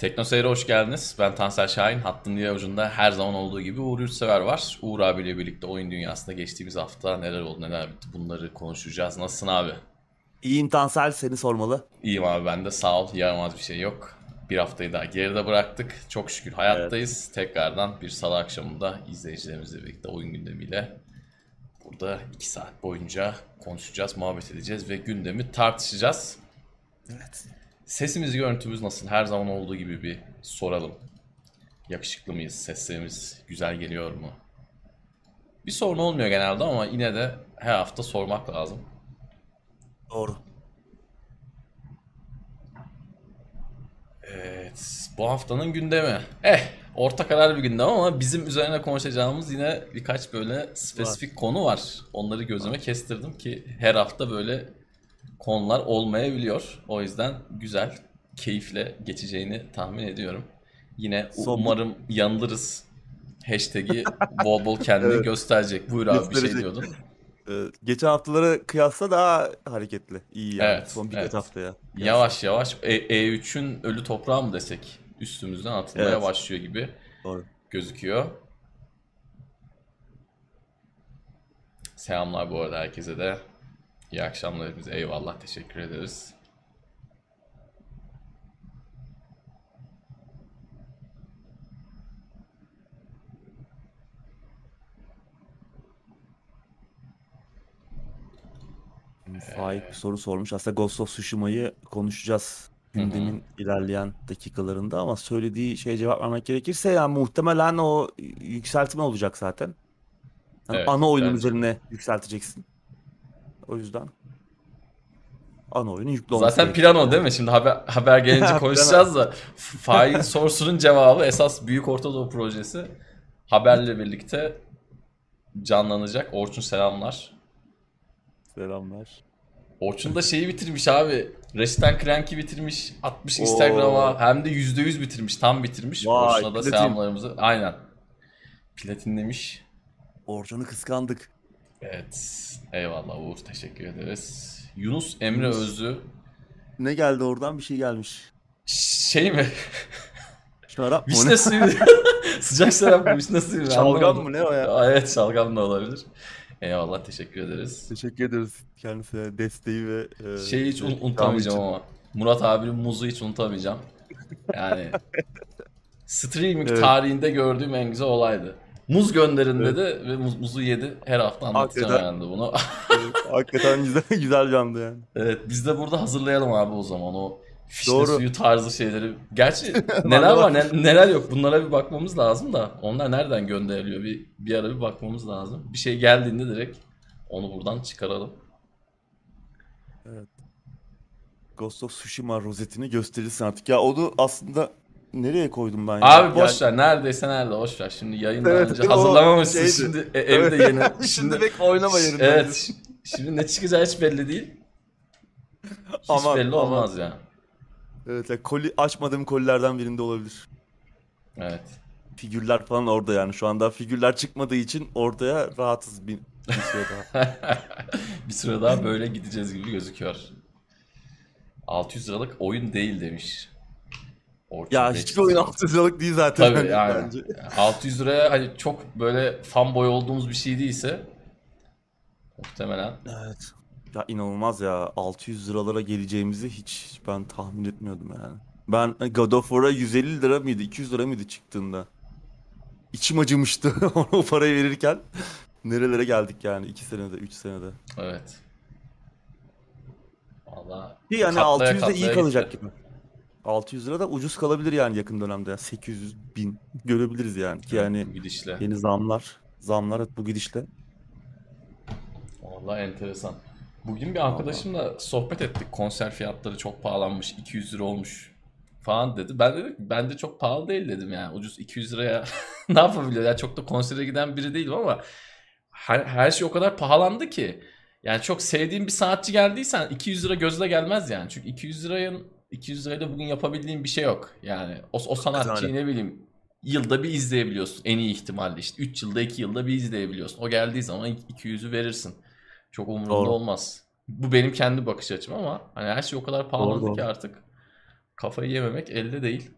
Tekno Seyir'e hoş geldiniz. Ben Tansel Şahin. Hattın diğer ucunda her zaman olduğu gibi Uğur Yurtsever var. Uğur abiyle birlikte oyun dünyasında geçtiğimiz hafta neler oldu neler bitti bunları konuşacağız. Nasılsın abi? İyiyim Tansel seni sormalı. İyiyim abi ben de sağ ol. Yaramaz bir şey yok. Bir haftayı daha geride bıraktık. Çok şükür hayattayız. Tekrardan bir salı akşamında izleyicilerimizle birlikte oyun gündemiyle burada 2 saat boyunca konuşacağız, muhabbet edeceğiz ve gündemi tartışacağız. Evet. Sesimiz, görüntümüz nasıl? Her zaman olduğu gibi bir soralım. Yakışıklı mıyız? Seslerimiz güzel geliyor mu? Bir sorun olmuyor genelde ama yine de her hafta sormak lazım. Doğru. Evet, bu haftanın gündemi. Eh, orta karar bir gündem ama bizim üzerine konuşacağımız yine birkaç böyle spesifik konu var. Onları gözüme kestirdim ki her hafta böyle konular olmayabiliyor. O yüzden güzel, keyifle geçeceğini tahmin ediyorum. Yine Son- umarım yanılırız. Hashtag'i bol bol kendini Evet. gösterecek. Buyur abi bir şey diyordun. Ee, geçen haftalara kıyasla daha hareketli. İyi yani. Evet, Son birkaç evet. haftaya. Yavaş yavaş E- E3'ün ölü toprağı mı desek üstümüzden atılmaya Evet. başlıyor gibi Doğru. gözüküyor. Selamlar bu arada herkese de. İyi akşamlar hepinize. Eyvallah teşekkür ederiz. Faik bir soru sormuş. Aslında Ghost of Tsushima'yı konuşacağız gündemin ilerleyen dakikalarında ama söylediği şeye cevap vermek gerekirse yani muhtemelen o yükseltme olacak zaten. Yani Evet, ana oyunun üzerine yükselteceksin. O yüzden ana oyunun yüklü olması Zaten gerekiyor. plan o değil mi? Şimdi haber, haber gelince konuşacağız da fail sorusunun cevabı esas Büyük Orta Doğu projesi haberle birlikte canlanacak. Orçun selamlar. Selamlar. Orçun da şeyi bitirmiş abi. Resident Crank'i bitirmiş. Atmış. Instagram'a. Hem de %100 bitirmiş. Tam bitirmiş. Vay, Orçun'a da platin. selamlarımızı. Aynen. Platinlemiş. Orcan'ı kıskandık. Evet. Eyvallah Uğur. Teşekkür ederiz. Yunus Emre Yunus. Özlü. Ne geldi oradan? Bir şey gelmiş. Şey mi? Şarap mı? Vişne suyu. Sıcak şarap mı? Vişne suyu? Şalgam mı ne o ya? Evet şalgam da olabilir. Eyvallah teşekkür ederiz. Teşekkür ederiz kendisine desteği ve e, Şeyi hiç un- unutamayacağım için. ama. Murat abinin muzu hiç unutamayacağım. Yani streaming Evet. tarihinde gördüğüm en güzel olaydı. Muz gönderin dedi ve muz- muzu yedi. Her hafta anlatacağım Hakikaten. yani bunu. Hakikaten güzel güzel canlı yani. evet biz de burada hazırlayalım abi o zaman o fişne Doğru. suyu tarzı şeyleri. Gerçi neler var ne- neler yok bunlara bir bakmamız lazım da onlar nereden gönderiliyor bir, bir ara bir bakmamız lazım. Bir şey geldiğinde direkt onu buradan çıkaralım. Ghost of Tsushima rozetini gösterirsin artık. Ya onu aslında nereye koydum ben ya? Abi boş ver. Neredeyse nerede boş ver. Şimdi yayından Evet, önce hazırlamamışsın. şeydi. Şimdi e, evde yeni. Şimdi Şimdi bek oynama yerinde. Evet. şi- Şimdi ne çıkacağı hiç belli değil. Hiç Aman, belli aman. olmaz ya. Evet, yani koli açmadığım kolilerden birinde olabilir. Evet. Figürler falan orada yani. Şu anda figürler çıkmadığı için ortaya rahatız bir, bir süre daha. bir süre daha böyle gideceğiz gibi gözüküyor. 600 liralık oyun değil demiş. Orçun ya hiçbir oyun 600 liralık değil zaten. Tabii yani. Bence. 600 liraya hani çok böyle fanboy olduğumuz bir şey değilse muhtemelen Evet. Ya inanılmaz ya. 600 liralara geleceğimizi hiç ben tahmin etmiyordum yani. Ben God of War'a 150 lira mıydı, 200 lira mıydı çıktığında? İçim acımıştı o parayı verirken. Nerelere geldik yani 2 senede, 3 senede. evet. Valla yani Katlaya 600 de iyi katlaya kalacak gitti. gibi. 600 lira da ucuz kalabilir yani yakın dönemde. 800 bin görebiliriz yani. Ki yani bu gidişle. yeni zamlar, zamlar bu gidişle. Vallahi enteresan. Bugün bir arkadaşımla sohbet ettik. Konser fiyatları çok pahalanmış. 200 lira olmuş falan dedi. Ben dedim ki ben de çok pahalı değil dedim yani. Ucuz 200 liraya ne yapabiliyor? Yani çok da konsere giden biri değilim ama her, her şey o kadar pahalandı ki. Yani çok sevdiğin bir sanatçı geldiysen 200 lira gözle gelmez yani. Çünkü 200 lirayın 200 lirayla bugün yapabildiğin bir şey yok. Yani o, o sanatçıyı ne bileyim yılda bir izleyebiliyorsun en iyi ihtimalle işte 3 yılda 2 yılda bir izleyebiliyorsun. O geldiği zaman 200'ü verirsin. Çok umurumda Doğru. olmaz. Bu benim kendi bakış açım ama hani her şey o kadar pahalandı Doğru, ki artık kafayı yememek elde değil.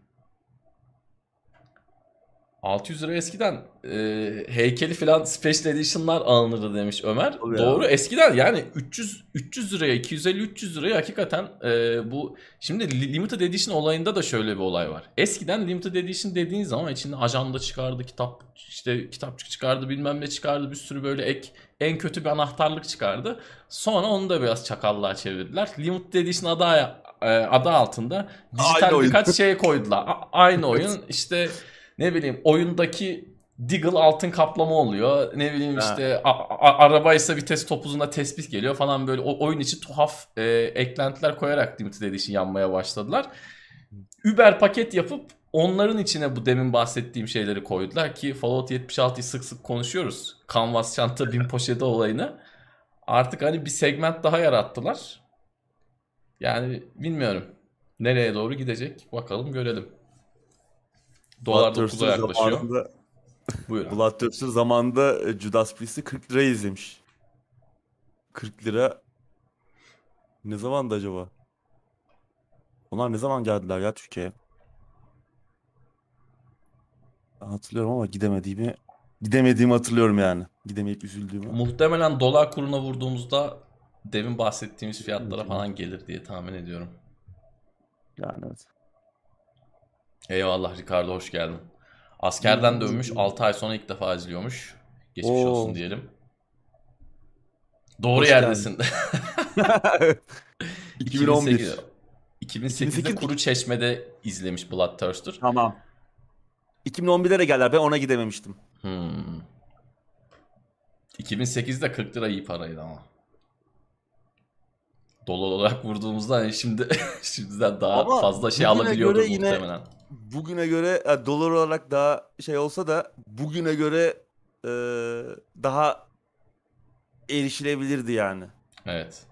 600 lira eskiden e, heykeli falan special edition'lar alınırdı demiş Ömer. Tabii ya. Doğru eskiden yani 300 300 liraya 250 300 liraya hakikaten e, bu şimdi li- limited edition olayında da şöyle bir olay var. Eskiden limited edition dediğin zaman içinde ajanda çıkardı, kitap işte kitapçık çıkardı, bilmem ne çıkardı, bir sürü böyle ek en kötü bir anahtarlık çıkardı. Sonra onu da biraz çakallığa çevirdiler. Limited edition adı, e, adı altında dijital Aynı oyun. birkaç şey koydular. A- aynı oyun işte ne bileyim oyundaki Deagle altın kaplama oluyor. Ne bileyim Ha. işte arabaysa vites topuzuna tespih geliyor falan böyle o oyun içi tuhaf e, eklentiler koyarak Limited Edition yanmaya başladılar. Uber paket yapıp onların içine bu demin bahsettiğim şeyleri koydular ki Fallout 76'yı sık sık konuşuyoruz. Canvas çanta bin poşeti olayını. Artık hani bir segment daha yarattılar. Yani bilmiyorum. Nereye doğru gidecek bakalım görelim. Dolar Bloodthirster 9'a yaklaşıyor. zamanında, Buyur. abi. Bloodthirster zamanında e, Judas Priest'i 40 lira izlemiş. 40 lira ne zamandı acaba? Onlar ne zaman geldiler ya Türkiye'ye? Hatırlıyorum ama gidemediğimi gidemediğimi hatırlıyorum yani. Gidemeyip üzüldüğümü. Muhtemelen dolar kuruna vurduğumuzda demin bahsettiğimiz fiyatlara falan gelir diye tahmin ediyorum. Yani evet. Eyvallah Ricardo hoş geldin. Askerden dönmüş 6 ay sonra ilk defa izliyormuş. Geçmiş Oo. olsun diyelim. Doğru Hoş yerdesin. 2011. 2008'de 2008 Kuru Çeşme'de izlemiş Bloodthirster. Tamam. 2011'de de geldiler. Ben ona gidememiştim. Hmm. 2008'de 40 lira iyi paraydı ama. Dolar olarak vurduğumuzda hani şimdi şimdiden daha Ama fazla şey alabiliyordur göre yine- muhtemelen. Bugüne göre e, dolar olarak daha şey olsa da bugüne göre e, daha erişilebilirdi yani. Evet.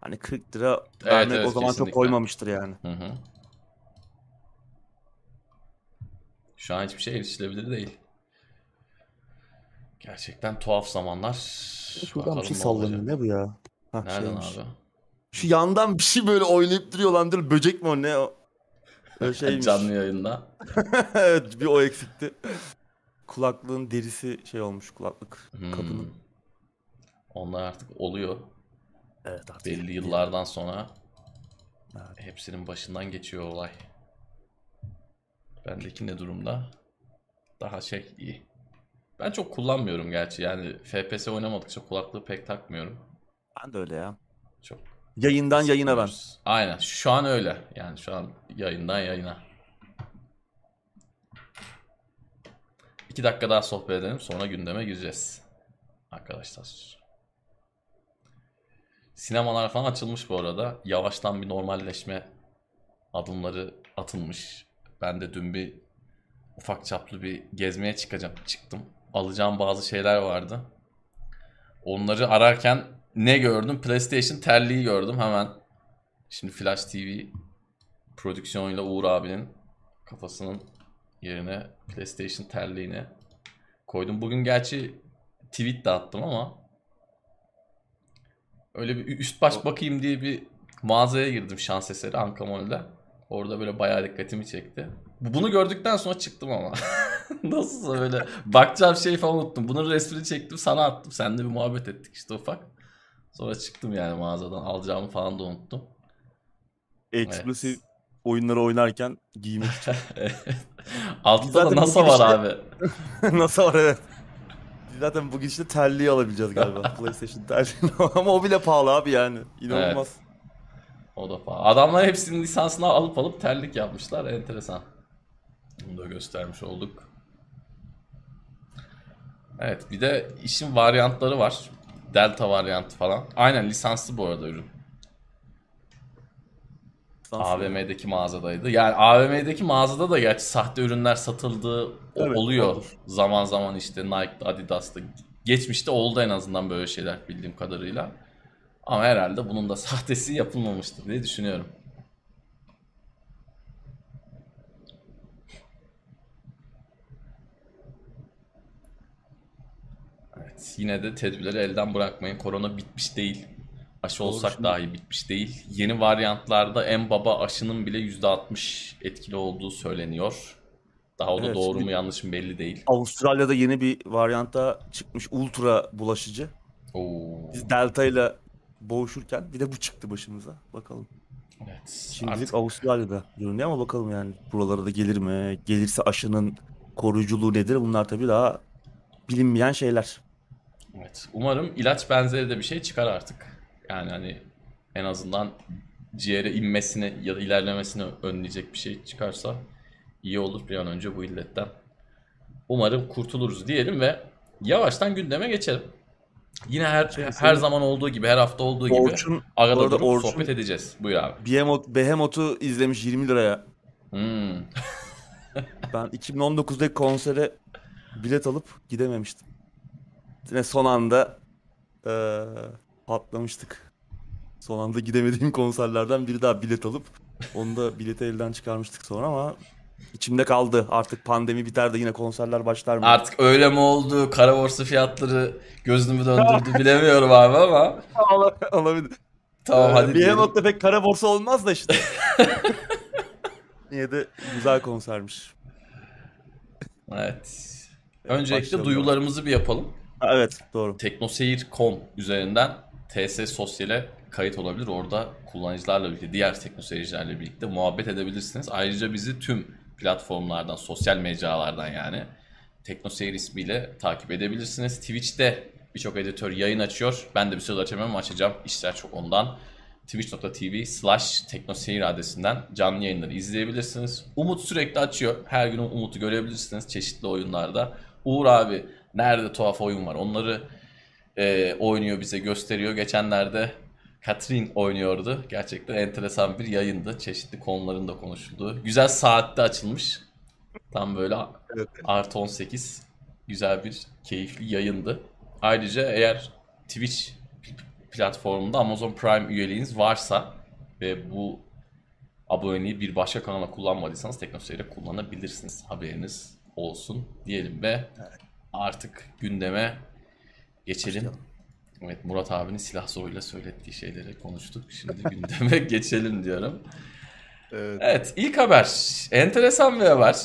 Hani 40 lira Evet, vermek evet, o zaman kesinlikle. çok koymamıştır yani. Hı hı. Şu an hiçbir şey erişilebilir değil. Gerçekten tuhaf zamanlar. Şuradan bir şey Bakalım ne olacak. sallanıyor. Ne bu ya? Hah, Nereden şeymiş. abi? Şu yandan bir şey böyle oynayıp duruyor lan. Dur, böcek mi o ne o? Öyle şeymiş. Canlı yayında. evet bir o eksikti. Kulaklığın derisi şey olmuş kulaklık Hmm. kabının. Onlar artık oluyor. Evet artık. Belli yıllardan sonra Evet. hepsinin başından geçiyor olay. Bendeki ne durumda? Daha şey iyi. Ben çok kullanmıyorum gerçi. Yani FPS oynamadıkça kulaklığı pek takmıyorum. Ben de öyle ya. Çok Yayından yayına ben. Aynen. Şu an öyle. Yani şu an yayından yayına. İki dakika daha sohbet edelim. Sonra gündeme gireceğiz. Arkadaşlar. Sinemalar falan açılmış bu arada. Yavaştan bir normalleşme adımları atılmış. Ben de dün bir ufak çaplı bir gezmeye çıkacağım. Çıktım. Alacağım bazı şeyler vardı. Onları ararken ne gördüm? PlayStation terliği gördüm hemen. Şimdi Flash TV prodüksiyonuyla Uğur abinin kafasının yerine PlayStation terliğini koydum. Bugün gerçi tweet de attım ama öyle bir üst baş bakayım diye bir mağazaya girdim şans eseri Anka Mall'de. Orada böyle bayağı dikkatimi çekti. Bu- Bunu gördükten sonra çıktım ama. Nasılsa böyle bakacağım şey falan unuttum. Bunun resmini çektim sana attım. Seninle bir muhabbet ettik işte ufak. Sonra çıktım yani mağazadan. Alacağımı falan da unuttum. Exclusive oyunları oynarken giymek için. Altta da zaten NASA var abi. Nasıl var evet. Zaten bu gidişle terliği alabileceğiz galiba. PlayStation terliği. Ama o bile pahalı abi yani. İnanılmaz. O da pahalı. Adamlar hepsinin lisansını alıp alıp terlik yapmışlar. Enteresan. Bunu da göstermiş olduk. Evet bir de işin varyantları var. Delta varyantı falan. Aynen lisanslı bu arada ürün. Sans- AVM'deki mağazadaydı. Yani AVM'deki mağazada da gerçi sahte ürünler satıldığı Evet, oluyor. olur. Zaman zaman işte Nike'da, Adidas'ta. Geçmişte oldu en azından böyle şeyler bildiğim kadarıyla. Ama herhalde bunun da sahtesi yapılmamıştır diye düşünüyorum. Yine de tedbirleri elden bırakmayın. Korona bitmiş değil. Aşı Doğru, olsak şimdi- dahi bitmiş değil. Yeni varyantlarda en baba aşının bile %60 etkili olduğu söyleniyor. Daha o da Evet, doğru mu yanlış mı belli değil. Avustralya'da yeni bir varyanta çıkmış ultra bulaşıcı. Oo. Biz Delta ile boğuşurken bir de bu çıktı başımıza. Bakalım. Evet. Şimdilik Artık Avustralya'da görünüyor ama bakalım yani buralara da gelir mi? Gelirse aşının koruyuculuğu nedir? Bunlar tabii daha bilinmeyen şeyler. Evet. Umarım ilaç benzeri de bir şey çıkar artık. Yani hani en azından ciğere inmesini ya da ilerlemesini önleyecek bir şey çıkarsa iyi olur bir an önce bu illetten. Umarım kurtuluruz diyelim ve yavaştan gündeme geçelim. Yine her Şey, her senin- zaman olduğu gibi, her hafta olduğu gibi Orçun arada arada durup Orçun- sohbet edeceğiz. Buyur abi. Behemoth, Behemoth'u izlemiş 20 liraya. Hmm. Ben 2019'daki konsere bilet alıp gidememiştim. Yine son anda eee, patlamıştık. Son anda gidemediğim konserlerden biri daha bilet alıp onu da bileti elden çıkarmıştık sonra ama içimde kaldı. Artık pandemi biter de yine konserler başlar mı? Artık öyle mi oldu? Kara borsa fiyatları gözümü döndürdü bilemiyorum abi ama. Olabilir. Tamam Ee, hadi. Behemoth'ta pek kara borsa olmaz da işte. Yine de güzel konsermiş. Evet. Öncelikle başlayalım. duyularımızı bir yapalım. Evet doğru. Teknoseyir.com üzerinden TS Sosyal'e kayıt olabilir. Orada kullanıcılarla birlikte, diğer teknoseyircilerle birlikte muhabbet edebilirsiniz. Ayrıca bizi tüm platformlardan, sosyal mecralardan yani Teknoseyir ismiyle takip edebilirsiniz. Twitch'te birçok editör yayın açıyor. Ben de bir süre açamıyorum açacağım. İşler çok ondan. Twitch.tv slash teknoseyir adresinden canlı yayınları izleyebilirsiniz. Umut sürekli açıyor. Her gün Umut'u görebilirsiniz çeşitli oyunlarda. Uğur abi nerede tuhaf oyun var onları e, oynuyor bize gösteriyor. Geçenlerde Catherine oynuyordu. Gerçekten enteresan bir yayındı. Çeşitli konuların da konuşulduğu. Güzel saatte açılmış. Tam böyle Evet. artı 18 güzel bir keyifli yayındı. Ayrıca eğer Twitch platformunda Amazon Prime üyeliğiniz varsa ve bu aboneliği bir başka kanala kullanmadıysanız TeknoSeyir'e kullanabilirsiniz. Haberiniz olsun diyelim ve artık gündeme geçelim. Başlayalım. Evet Murat abinin silah zoruyla söylettiği şeyleri konuştuk. Şimdi gündeme geçelim diyorum. Evet. Evet ilk haber. Enteresan bir haber.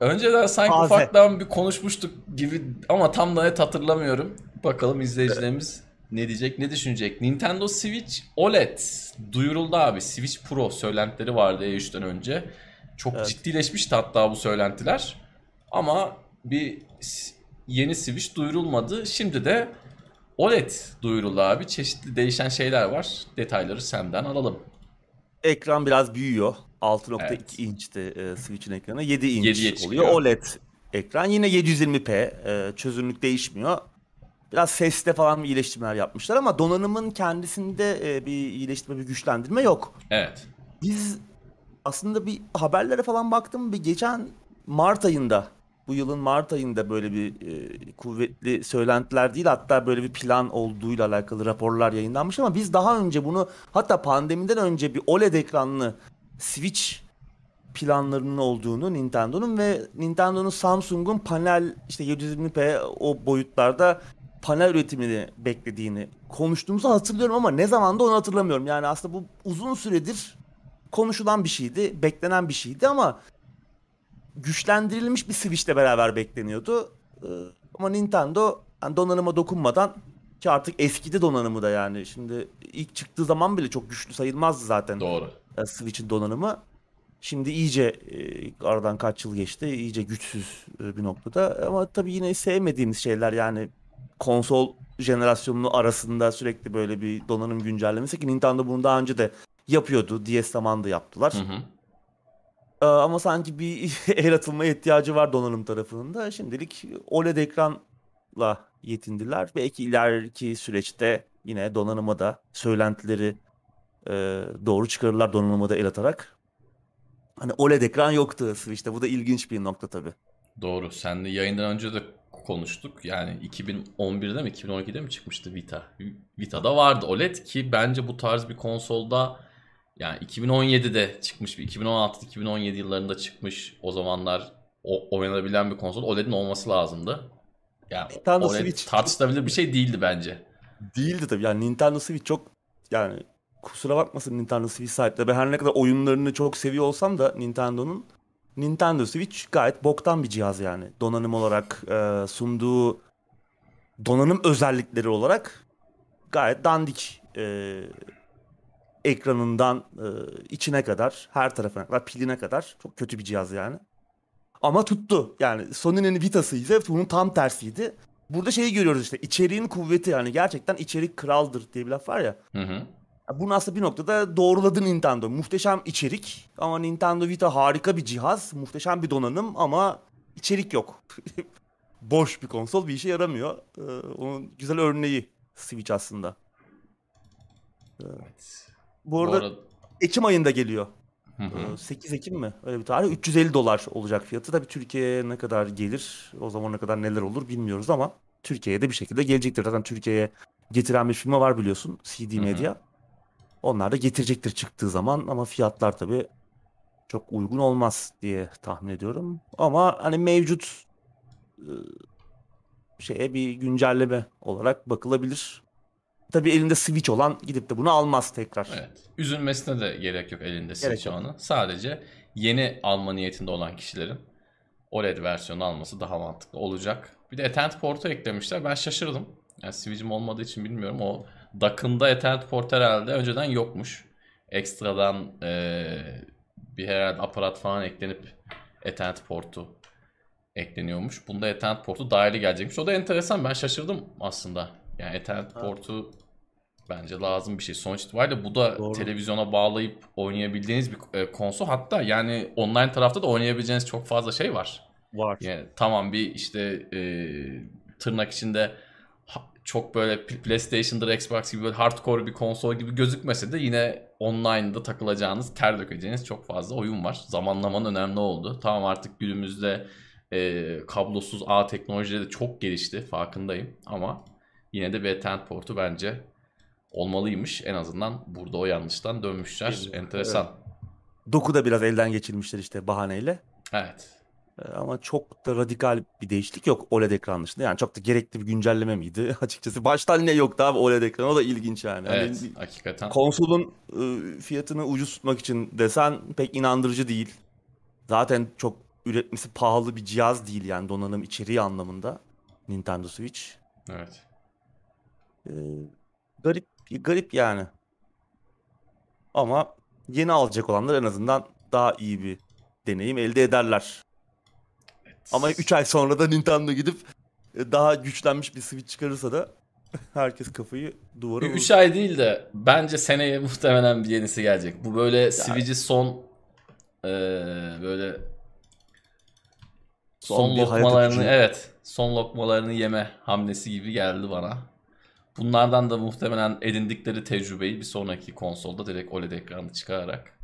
Önceden sanki Taze. ufaktan bir konuşmuştuk gibi ama tam da net hatırlamıyorum. Bakalım izleyicilerimiz ne diyecek, ne düşünecek. Nintendo Switch OLED duyuruldu abi. Switch Pro söylentileri vardı E3'ten önce. Çok Evet. ciddileşmişti hatta bu söylentiler. Ama bir yeni Switch duyurulmadı. Şimdi de OLED duyuruldu abi. Çeşitli değişen şeyler var. Detayları senden alalım. Ekran biraz büyüyor. 6.2 Evet. inçti e, Switch'in ekranı. 7 inç 7'ye çıkıyor. oluyor. OLED ekran. Yine 720p. e, çözünürlük değişmiyor. Biraz seste falan bir iyileştirmeler yapmışlar ama donanımın kendisinde e, bir iyileştirme, bir güçlendirme yok. Evet. Biz aslında bir haberlere falan baktım. Bir geçen Mart ayında, bu yılın Mart ayında böyle bir e, kuvvetli söylentiler değil hatta böyle bir plan olduğuyla alakalı raporlar yayınlanmış ama biz daha önce bunu hatta pandemiden önce bir OLED ekranlı Switch planlarının olduğunu Nintendo'nun ve Nintendo'nun Samsung'un panel işte 720p o boyutlarda panel üretimini beklediğini konuştuğumuzu hatırlıyorum ama ne zaman da onu hatırlamıyorum. Yani aslında bu uzun süredir konuşulan bir şeydi, beklenen bir şeydi ama güçlendirilmiş bir Switch'le beraber bekleniyordu. Ee, Ama Nintendo yani donanıma dokunmadan ki artık eskidi donanımı da yani. Şimdi ilk çıktığı zaman bile çok güçlü sayılmazdı zaten Doğru. e, Switch'in donanımı. Şimdi iyice e, aradan kaç yıl geçti, iyice güçsüz e, bir noktada. Ama tabii yine sevmediğimiz şeyler yani konsol jenerasyonunu arasında sürekli böyle bir donanım güncellemesi ki Nintendo bunu daha önce de yapıyordu. DS zamanında yaptılar. Hı hı. Ee, Ama sanki bir el atılmaya ihtiyacı var donanım tarafının da. Şimdilik OLED ekranla yetindiler. Belki ileriki süreçte yine donanıma da söylentileri e, doğru çıkarırlar donanıma da el atarak. Hani OLED ekran yoktu Switch'te. Bu da ilginç bir nokta tabii. Doğru. Sen de yayından önce de konuştuk. Yani 2011'de mi 2012'de mi çıkmıştı Vita? Vita'da vardı OLED ki bence bu tarz bir konsolda yani 2017'de çıkmış bir 2016-2017 yıllarında çıkmış o zamanlar o, oynanabilen bir konsol OLED'in olması lazımdı. Yani Nintendo OLED Switch- tartışılabilir bir şey değildi bence. Değildi tabii. Yani Nintendo Switch çok yani kusura bakmasın Nintendo Switch sahipleri. Ben her ne kadar oyunlarını çok seviyor olsam da Nintendo'nun Nintendo Switch gayet boktan bir cihaz yani. Donanım olarak e, sunduğu donanım özellikleri olarak gayet dandik. E, ekranından e, içine kadar, her tarafına kadar, piline kadar çok kötü bir cihaz yani. Ama tuttu. Yani Sony'nin Vita'sı ise bunun tam tersiydi. Burada şeyi görüyoruz işte içeriğin kuvveti yani gerçekten içerik kraldır diye bir laf var ya. Hı hı. Bunu aslında bir noktada doğruladı Nintendo. Muhteşem içerik ama Nintendo Vita harika bir cihaz, muhteşem bir donanım ama içerik yok. Boş bir konsol bir işe yaramıyor. Ee, onun güzel örneği Switch aslında. Evet. Bu arada, arada- Ekim ayında geliyor. Hı hı. Ee, 8 Ekim mi? Öyle bir tarih. 350 dolar olacak fiyatı. Tabii Türkiye'ye ne kadar gelir, o zamana kadar neler olur bilmiyoruz ama Türkiye'ye de bir şekilde gelecektir. Zaten Türkiye'ye getiren bir firma var biliyorsun. CD. Media. Onlar da getirecektir çıktığı zaman ama fiyatlar tabii çok uygun olmaz diye tahmin ediyorum. Ama hani mevcut e, şeye bir güncelleme olarak bakılabilir. Tabii elinde Switch olan gidip de bunu almaz tekrar. Evet. Üzülmesine de gerek yok elinde Switch olanı. Sadece yeni alma niyetinde olan kişilerin OLED versiyonu alması daha mantıklı olacak. Bir de Ethernet portu eklemişler. Ben şaşırdım. Yani Switch'im olmadığı için bilmiyorum. O Dock'ında Ethernet port herhalde önceden yokmuş. Ekstradan eee, bir herhalde aparat falan eklenip Ethernet portu ekleniyormuş. Bunda Ethernet portu dahili gelecekmiş. O da enteresan. Ben şaşırdım aslında. Yani Ethernet Ha. portu bence lazım bir şey. Sonuç itibariyle bu da Doğru. televizyona bağlayıp oynayabildiğiniz bir e, konsol. Hatta yani online tarafta da oynayabileceğiniz çok fazla şey var. Var. Yani tamam bir işte e, tırnak içinde çok böyle Pl- PlayStation'dır, Xbox gibi böyle hardcore bir konsol gibi gözükmese de yine online'da takılacağınız, ter dökeceğiniz çok fazla oyun var. Zamanlamanın önemli oldu. Tamam artık günümüzde e, kablosuz ağ teknolojileri de çok gelişti farkındayım ama yine de bir Ethernet portu bence olmalıymış. En azından burada o yanlıştan dönmüşler. Enteresan. Doku da biraz elden geçirmişler işte bahaneyle. Evet. Ee, Ama çok da radikal bir değişiklik yok OLED ekran dışında. Yani çok da gerekli bir güncelleme miydi? Açıkçası baştan ne yoktu abi OLED ekran. O da ilginç yani. Hani Evet, bir- hakikaten. konsolun e, fiyatını ucuz tutmak için desen pek inandırıcı değil. Zaten çok üretmesi pahalı bir cihaz değil yani donanım içeriği anlamında Nintendo Switch. Evet. Ee, garip garip yani. Ama yeni alacak olanlar en azından daha iyi bir deneyim elde ederler. Ama 3 ay sonra da Nintendo gidip e, daha güçlenmiş bir Switch çıkarırsa da herkes kafayı duvara vurur. 3 ay değil de bence seneye muhtemelen bir yenisi gelecek. Bu böyle Switch'i son eee, böyle Son son, bir lokmalarını evet son lokmalarını yeme hamlesi gibi geldi bana. Bunlardan da muhtemelen edindikleri tecrübeyi bir sonraki konsolda direkt OLED ekranı çıkararak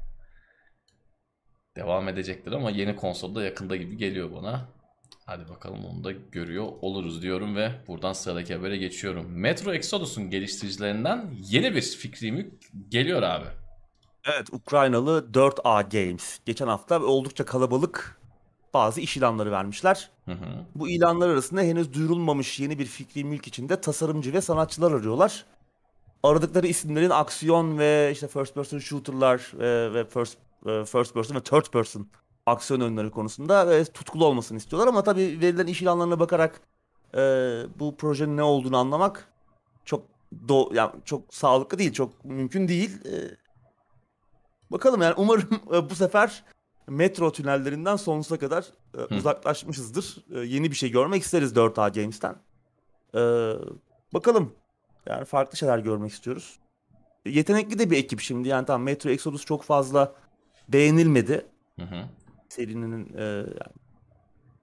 devam edecektir ama yeni konsolda yakında gibi geliyor bana. Hadi bakalım onu da görüyor oluruz diyorum ve buradan sıradaki habere geçiyorum. Metro Exodus'un geliştiricilerinden yeni bir fikri mülk geliyor abi. Evet, Ukraynalı 4A Games. Geçen hafta oldukça kalabalık bazı iş ilanları vermişler. Hı hı. Bu ilanlar arasında henüz duyurulmamış yeni bir fikri mülk içinde tasarımcı ve sanatçılar arıyorlar. Aradıkları isimlerin aksiyon ve işte first person shooter'lar e, ve first e, first person ve third person aksiyon oyunları konusunda ve tutkulu olmasını istiyorlar ama tabii verilen iş ilanlarına bakarak e, bu projenin ne olduğunu anlamak çok do yani çok sağlıklı değil, çok mümkün değil. E, bakalım yani umarım e, bu sefer metro tünellerinden sonsuza kadar e, uzaklaşmışızdır. E, yeni bir şey görmek isteriz 4A Games'ten. E, bakalım. Yani farklı şeyler görmek istiyoruz. Yetenekli de bir ekip şimdi. Yani tamam Metro Exodus çok fazla beğenilmedi. Hı hı. Serinin e, yani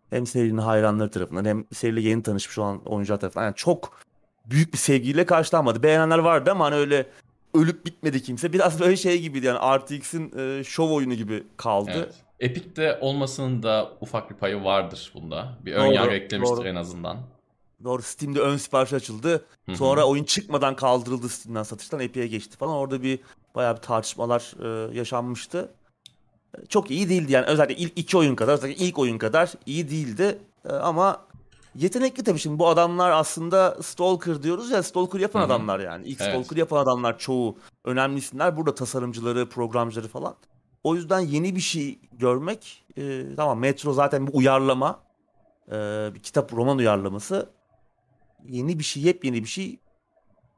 hem serinin hayranları tarafından hem seriyle yeni tanışmış olan oyuncular tarafından. Yani çok büyük bir sevgiyle karşılanmadı. Beğenenler vardı ama hani öyle ölüp bitmedi kimse. Biraz böyle şey gibiydi yani RTX'in e, şov oyunu gibi kaldı. Evet. Epic'te olmasının da ufak bir payı vardır bunda. Bir ön Doğru, yargı eklemiştir doğru. en azından. Doğru Steam'de ön sipariş açıldı. Sonra oyun çıkmadan kaldırıldı Steam'den satıştan Epic'e geçti falan. Orada bir bayağı bir tartışmalar e, yaşanmıştı. Çok iyi değildi yani özellikle ilk iki oyun kadar, özellikle ilk oyun kadar iyi değildi. E, ama yetenekli tabii şimdi bu adamlar aslında Stalker diyoruz ya Stalker yapan Hı hı. adamlar yani. İlk Evet. Stalker yapan adamlar çoğu önemli isimler. Burada tasarımcıları, programcıları falan. O yüzden yeni bir şey görmek e, tamam Metro zaten bir uyarlama. e, bir kitap roman uyarlaması. Yeni bir şey, yepyeni bir şey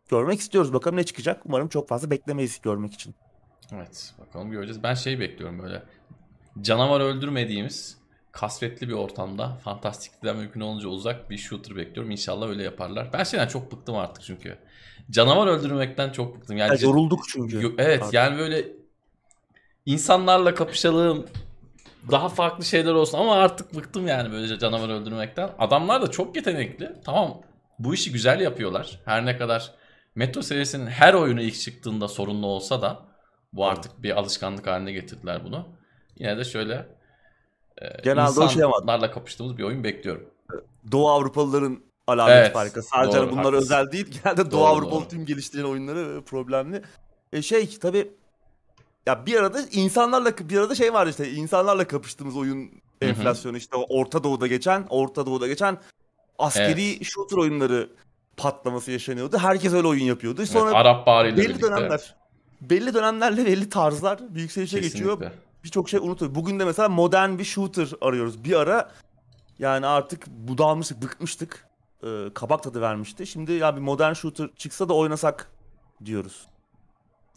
görmek istiyoruz. Bakalım ne çıkacak. Umarım çok fazla beklemeyiz görmek için. Evet bakalım göreceğiz. Ben şey bekliyorum böyle. Canavar öldürmediğimiz kasvetli bir ortamda fantastikten mümkün olunca uzak bir shooter bekliyorum. İnşallah öyle yaparlar. Ben şeyden çok bıktım artık çünkü. Canavar öldürmekten çok bıktım. Yani Ya, ce- yorulduk çünkü. Evet Artık. yani böyle insanlarla kapışalım daha farklı şeyler olsun ama artık bıktım yani böyle canavar öldürmekten. Adamlar da çok yetenekli. Tamam bu işi güzel yapıyorlar. Her ne kadar Metro serisinin her oyunu ilk çıktığında sorunlu olsa da bu artık bir alışkanlık haline getirdiler bunu. Yine de şöyle Genelde o şey insanlarla kapıştığımız bir oyun bekliyorum. Doğu Avrupalıların alameti Evet, farkı. Sadece doğru, hani bunlar haklısın. özel değil. Genelde Doğu Doğru, Avrupalı doğru. tüm geliştiren oyunları e, problemli. E şey tabi ya bir arada insanlarla bir arada şey var işte insanlarla kapıştığımız oyun enflasyonu işte Orta Doğu'da geçen Orta Doğu'da geçen askeri shooter oyunları patlaması yaşanıyordu. Herkes öyle oyun yapıyordu. Evet, Sonra Arap Baharı'yla belli birlikte. dönemler belli dönemlerle belli tarzlar bir yükselişe geçiyor Kesinlikle. Birçok şey unutuyor. Bugün de mesela modern bir shooter arıyoruz. Bir ara yani artık budalmıştık, bıkmıştık. Ee, kabak tadı vermişti. Şimdi ya bir modern shooter çıksa da oynasak diyoruz.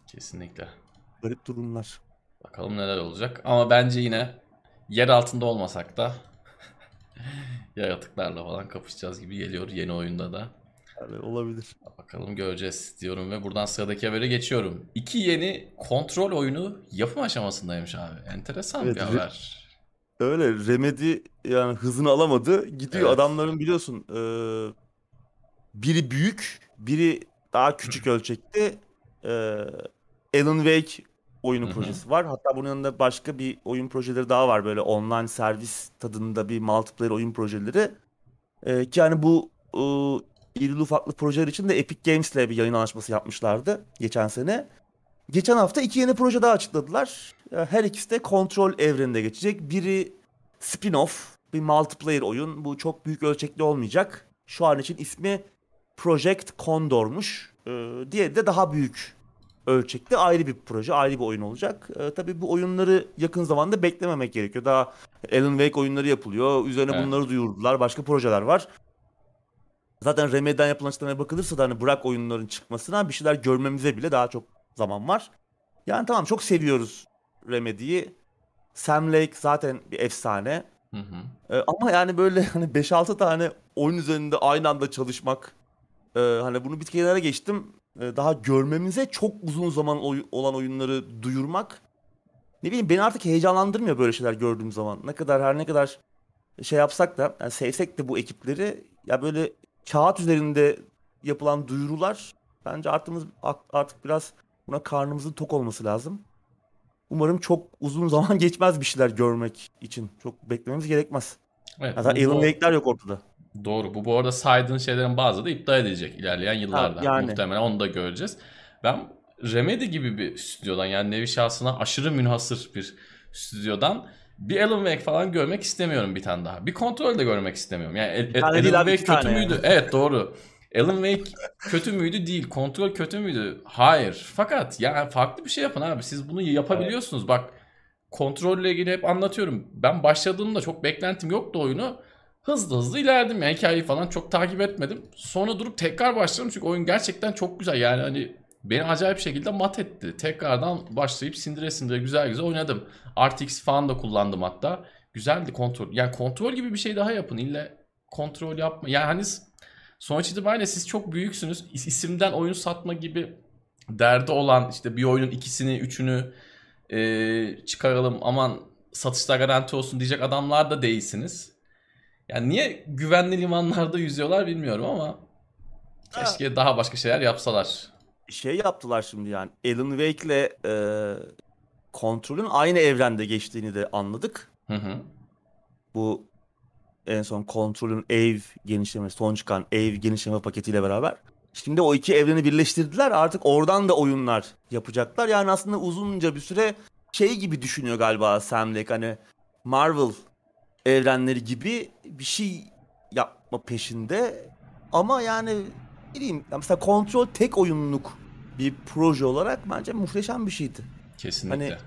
Kesinlikle. Garip durumlar. Bakalım neler olacak. Ama bence yine yer altında olmasak da yaratıklarla falan kapışacağız gibi geliyor yeni oyunda da. Yani olabilir. Bakalım göreceğiz diyorum ve buradan sıradaki habere geçiyorum. İki yeni kontrol oyunu yapım aşamasındaymış abi. Enteresan Evet, bir haber. Öyle Remedy yani hızını alamadı. Gidiyor Evet. adamların biliyorsun e, biri büyük, biri daha küçük ölçekte e, Alan Wake oyunu projesi var. Hatta bunun yanında başka bir oyun projeleri daha var. Böyle online servis tadında bir multiplayer oyun projeleri. E, ki yani bu e, irili ufaklı projeler için de Epic Games'le bir yayın anlaşması yapmışlardı geçen sene. Geçen hafta iki yeni proje daha açıkladılar. Her ikisi de kontrol evreninde geçecek. Biri spin-off, bir multiplayer oyun. Bu çok büyük ölçekli olmayacak. Şu an için ismi Project Condor'muş. E, diğeri de daha büyük ölçekli ayrı bir proje, ayrı bir oyun olacak. E, tabii bu oyunları yakın zamanda beklememek gerekiyor. Daha Alan Wake oyunları yapılıyor. Üzerine Evet. bunları duyurdular. Başka projeler var. Zaten Remedy'den yapılan açıklamaya bakılırsa da hani bırak oyunların çıkmasına bir şeyler görmemize bile daha çok zaman var. Yani tamam çok seviyoruz Remedy'yi. Sam Lake zaten bir efsane. Hı hı. Ee, ama yani böyle hani 5-6 tane oyun üzerinde aynı anda çalışmak e, hani bunu bir kenara geçtim. E, daha görmemize çok uzun zaman oy- olan oyunları duyurmak ne bileyim beni artık heyecanlandırmıyor böyle şeyler gördüğüm zaman. Ne kadar her ne kadar şey yapsak da yani sevsek de bu ekipleri ya böyle kağıt üzerinde yapılan duyurular bence artımız artık biraz buna karnımızın tok olması lazım. Umarım çok uzun zaman geçmez bir şeyler görmek için. Çok beklememiz gerekmez. Evet, Zaten Alan Wake'ler yok ortada. Doğru. Bu bu arada saydığın şeylerin bazı da iptal edilecek ilerleyen yıllarda. yani. Muhtemelen onu da göreceğiz. Ben Remedy gibi bir stüdyodan yani nevi şahsına aşırı münhasır bir stüdyodan bir Alan Wake falan görmek istemiyorum bir tane daha. Bir kontrol de görmek istemiyorum. Yani El- tane Alan değil Wake kötü tane müydü? yani. Evet doğru. Alan Wake kötü müydü? Değil. Kontrol kötü müydü? Hayır. Fakat yani farklı bir şey yapın abi. Siz bunu yapabiliyorsunuz. Bak kontrolle ilgili hep anlatıyorum. Ben başladığımda çok beklentim yoktu oyunu. Hızlı hızlı ilerledim. Yani hikayeyi falan çok takip etmedim. Sonra durup tekrar başladım çünkü oyun gerçekten çok güzel. Yani hani beni acayip şekilde mat etti. Tekrardan başlayıp sindire sindire güzel güzel oynadım. RTX falan da kullandım hatta. Güzeldi kontrol. Yani kontrol gibi bir şey daha yapın. İlla kontrol yapma. Yani hani sonuç itibariyle siz çok büyüksünüz. İs- isimden oyun satma gibi derdi olan işte bir oyunun ikisini, üçünü e, çıkaralım aman satışta garanti olsun diyecek adamlar da değilsiniz. Yani niye güvenli limanlarda yüzüyorlar bilmiyorum ama keşke daha başka şeyler yapsalar. Şey yaptılar şimdi yani. Alan Wake'le e, kontrolün aynı evrende geçtiğini de anladık. Hı hı. Bu en son kontrolün Eve genişlemesi, son çıkan Eve genişleme paketiyle beraber. Şimdi o iki evreni birleştirdiler. Artık oradan da oyunlar yapacaklar. Yani aslında uzunca bir süre şey gibi düşünüyor galiba Sam Lake. Hani Marvel evrenleri gibi bir şey yapma peşinde. Ama yani ne bileyim mesela kontrol tek oyunluk bir proje olarak bence muhteşem bir şeydi. Kesinlikle. Hani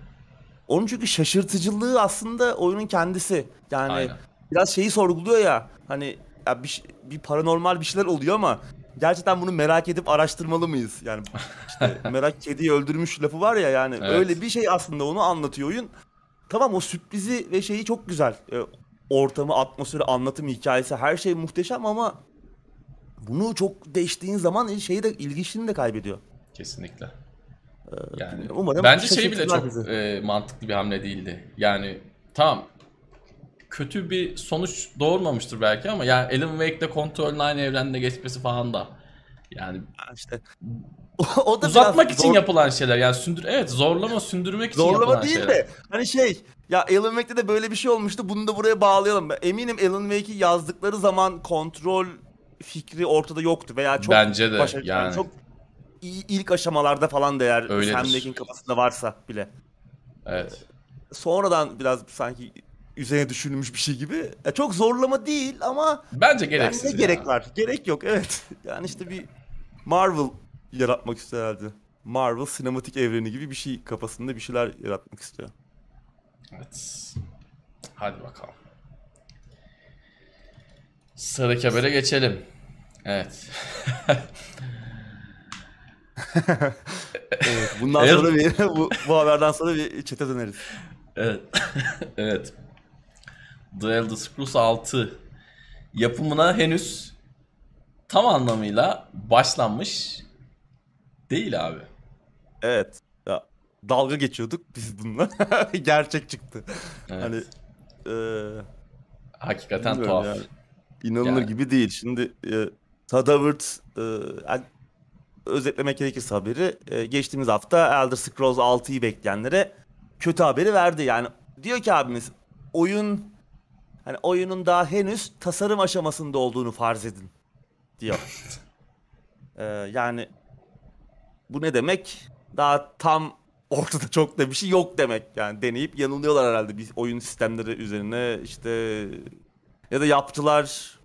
Onun çünkü şaşırtıcılığı aslında oyunun kendisi. Yani Aynen. biraz şeyi sorguluyor ya. Hani ya bir, bir paranormal bir şeyler oluyor ama gerçekten bunu merak edip araştırmalı mıyız? Yani işte merak kediyi öldürmüş lafı var ya yani Evet. öyle bir şey aslında onu anlatıyor oyun. Tamam o sürprizi ve şeyi çok güzel. E, ortamı, atmosferi, anlatım, hikayesi her şey muhteşem ama bunu çok değiştiğin zaman şeyi de ilginçliğini de kaybediyor. Kesinlikle. Yani Umarım bence şey bile çok bizi. e, mantıklı bir hamle değildi. Yani tamam kötü bir sonuç doğurmamıştır belki ama yani Alan Wake'de kontrolün aynı evrende geçmesi falan da yani işte o da uzatmak için zor- yapılan şeyler. Yani sündür evet zorlama sündürmek için Zorlama yapılan değil şeyler. de hani şey ya Alan Wake'de de böyle bir şey olmuştu bunu da buraya bağlayalım. Eminim Alan Wake'i yazdıkları zaman kontrol fikri ortada yoktu veya çok Bence de, başa- yani. çok ilk aşamalarda falan da eğer Öyledir. Sam Lake'in kafasında varsa bile. Evet. Sonradan biraz sanki üzerine düşünülmüş bir şey gibi. Ya çok zorlama değil ama Bence yani gereksiz. ne ya. gerek var? Gerek yok evet. Yani işte bir Marvel yaratmak istiyor herhalde. Marvel sinematik evreni gibi bir şey kafasında bir şeyler yaratmak istiyor. Evet. Hadi bakalım. Sıradaki habere geçelim. Evet. Evet, bundan Evet. sonra bir, bu, bu haberden sonra bir çete döneriz. Evet. evet. The Elder Scrolls 6 yapımına henüz tam anlamıyla başlanmış değil abi. Evet. Ya, dalga geçiyorduk biz bununla. Gerçek çıktı. Evet. Hani eee Hakikaten tuhaf. yani. İnanılır Yani. gibi değil. Şimdi e, Tadavert e, yani özetlemek gerekirse haberi e, geçtiğimiz hafta Elder Scrolls 6'yı bekleyenlere kötü haberi verdi. Yani diyor ki abimiz oyun hani oyunun daha henüz tasarım aşamasında olduğunu farz edin diyor. E, yani bu ne demek? Daha tam ortada çok da bir şey yok demek. Yani deneyip yanılıyorlar herhalde bir oyun sistemleri üzerine işte ya da yaptılar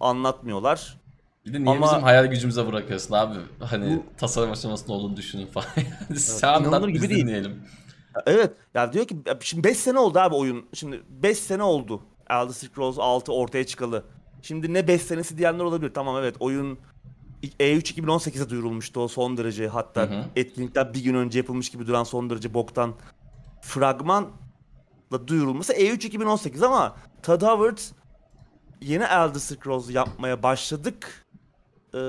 anlatmıyorlar. Bir de niye Ama- bizim hayal gücümüze bırakıyorsun abi? Hani Bu- tasarım aşamasında olduğunu düşünün falan. Yani Sen anlat gibi biz değil. dinleyelim. Evet ya diyor ki şimdi 5 sene oldu abi oyun. Şimdi 5 sene oldu Elder Scrolls 6 ortaya çıkalı. Şimdi ne 5 senesi diyenler olabilir. Tamam evet oyun E3 2018'de duyurulmuştu o son derece hatta Hı hı. etkinlikten bir gün önce yapılmış gibi duran son derece boktan fragmanla duyurulması E3 2018 ama Todd Howard yeni Elder Scrolls yapmaya başladık e,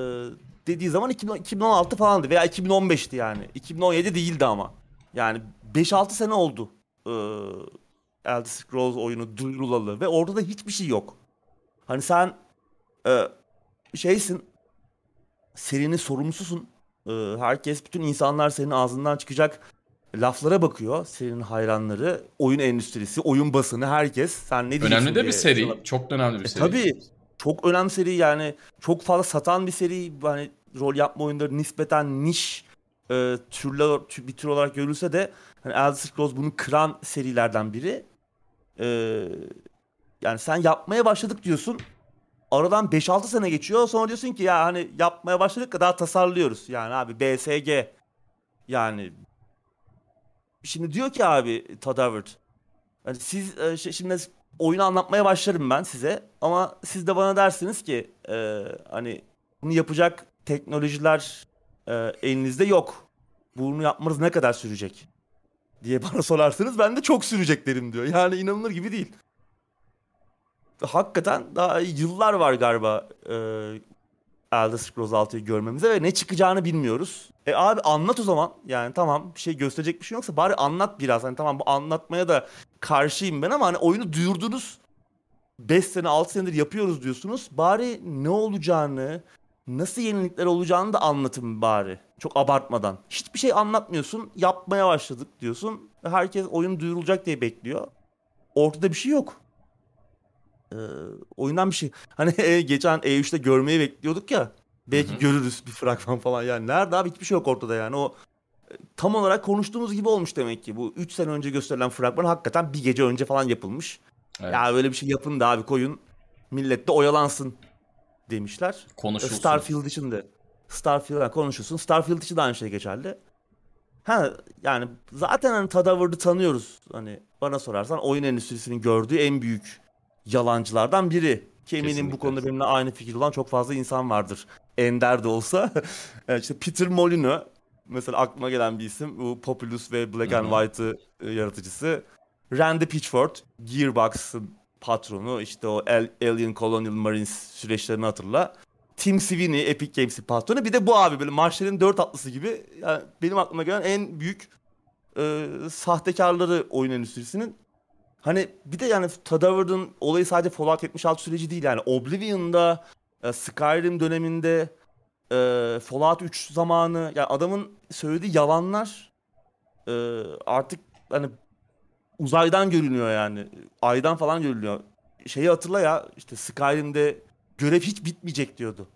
dediği zaman 2000 2016 falandı veya 2015'ti yani. 2017 değildi ama. Yani 5-6 sene oldu e, Elder Scrolls oyunu duyurulalı ve orada da hiçbir şey yok. Hani sen e, şeysin serinin sorumlususun. E, herkes, bütün insanlar senin ağzından çıkacak laflara bakıyor. Serinin hayranları, oyun endüstrisi, oyun basını, herkes. Sen ne diyeceksin Önemli de bir diye seri. Çok da önemli bir e, seri. tabii. Çok önemli seri yani. Çok fazla satan bir seri. Hani rol yapma oyunları nispeten niş e, türler tü- bir tür olarak görülse de hani Elder Scrolls bunu kıran serilerden biri. E, yani sen yapmaya başladık diyorsun. Aradan 5-6 sene geçiyor. Sonra diyorsun ki ya hani yapmaya başladık da daha tasarlıyoruz. Yani abi BSG yani şimdi diyor ki abi Todd Howard Hani siz e, şimdi oyunu anlatmaya başlarım ben size ama siz de bana dersiniz ki e, hani bunu yapacak teknolojiler e, elinizde yok. Bunu yapmanız ne kadar sürecek diye bana sorarsınız ben de çok sürecek derim diyor. Yani inanılır gibi değil. Hakikaten daha yıllar var galiba e, Elder Scrolls 6'yı görmemize ve ne çıkacağını bilmiyoruz. E abi anlat o zaman. Yani tamam bir şey gösterecek bir şey yoksa bari anlat biraz. Hani tamam bu anlatmaya da karşıyım ben ama hani oyunu duyurdunuz. 5 sene 6 senedir yapıyoruz diyorsunuz. Bari ne olacağını, nasıl yenilikler olacağını da anlatın bari. Çok abartmadan. Hiçbir şey anlatmıyorsun. Yapmaya başladık diyorsun. Herkes oyun duyurulacak diye bekliyor. Ortada bir şey yok. Ee, oyundan bir şey. Hani geçen E3'te görmeyi bekliyorduk ya. Belki Hı hı. görürüz bir fragman falan. Yani nerede abi hiçbir şey yok ortada yani. O e, tam olarak konuştuğumuz gibi olmuş demek ki. Bu 3 sene önce gösterilen fragman hakikaten bir gece önce falan yapılmış. Evet. Ya böyle bir şey yapın da abi koyun. Millet de oyalansın demişler. Konuşulsun. Starfield için de. Starfield yani konuşulsun. Starfield için de aynı şey geçerli. Ha yani zaten hani Tadavır'ı tanıyoruz. Hani bana sorarsan oyun endüstrisinin gördüğü en büyük yalancılardan biri. Ki eminim bu Kesinlikle. konuda benimle aynı fikir olan çok fazla insan vardır. Ender de olsa. İşte Peter Molyneux mesela aklıma gelen bir isim. Bu Populous ve Black and. White'ı e, yaratıcısı. Randy Pitchford, Gearbox'ın patronu. işte o Al- Alien Colonial Marines süreçlerini hatırla. Tim Sweeney, Epic Games'in patronu. Bir de bu abi böyle Marshall'in dört atlısı gibi. Yani benim aklıma gelen en büyük e, sahtekarları oyun endüstrisinin. Hani bir de yani Tadavard'ın olayı sadece Fallout 76 süreci değil yani Oblivion'da, e, Skyrim döneminde, e, Fallout 3 zamanı yani adamın söylediği yalanlar e, artık hani uzaydan görünüyor yani. Aydan falan görünüyor. Şeyi hatırla ya işte Skyrim'de görev hiç bitmeyecek diyordu.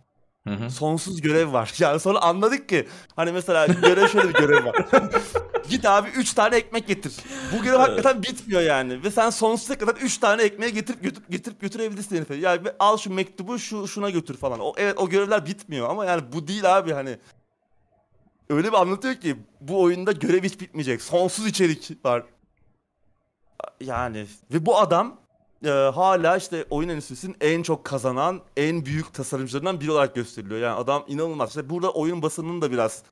Hı hı. Sonsuz görev var. Yani sonra anladık ki hani mesela görev şöyle bir görev var. Git abi 3 tane ekmek getir. Bu görev hakikaten bitmiyor yani. Ve sen sonsuza kadar 3 tane ekmeği getirip götürüp getirip götürebilirsin herife. Yani al şu mektubu şu şuna götür falan. O evet o görevler bitmiyor ama yani bu değil abi hani. Öyle bir anlatıyor ki bu oyunda görev hiç bitmeyecek. Sonsuz içerik var. Yani ve bu adam e, hala işte oyun endüstrisinin en çok kazanan, en büyük tasarımcılarından biri olarak gösteriliyor. Yani adam inanılmaz. İşte burada oyun basınının da biraz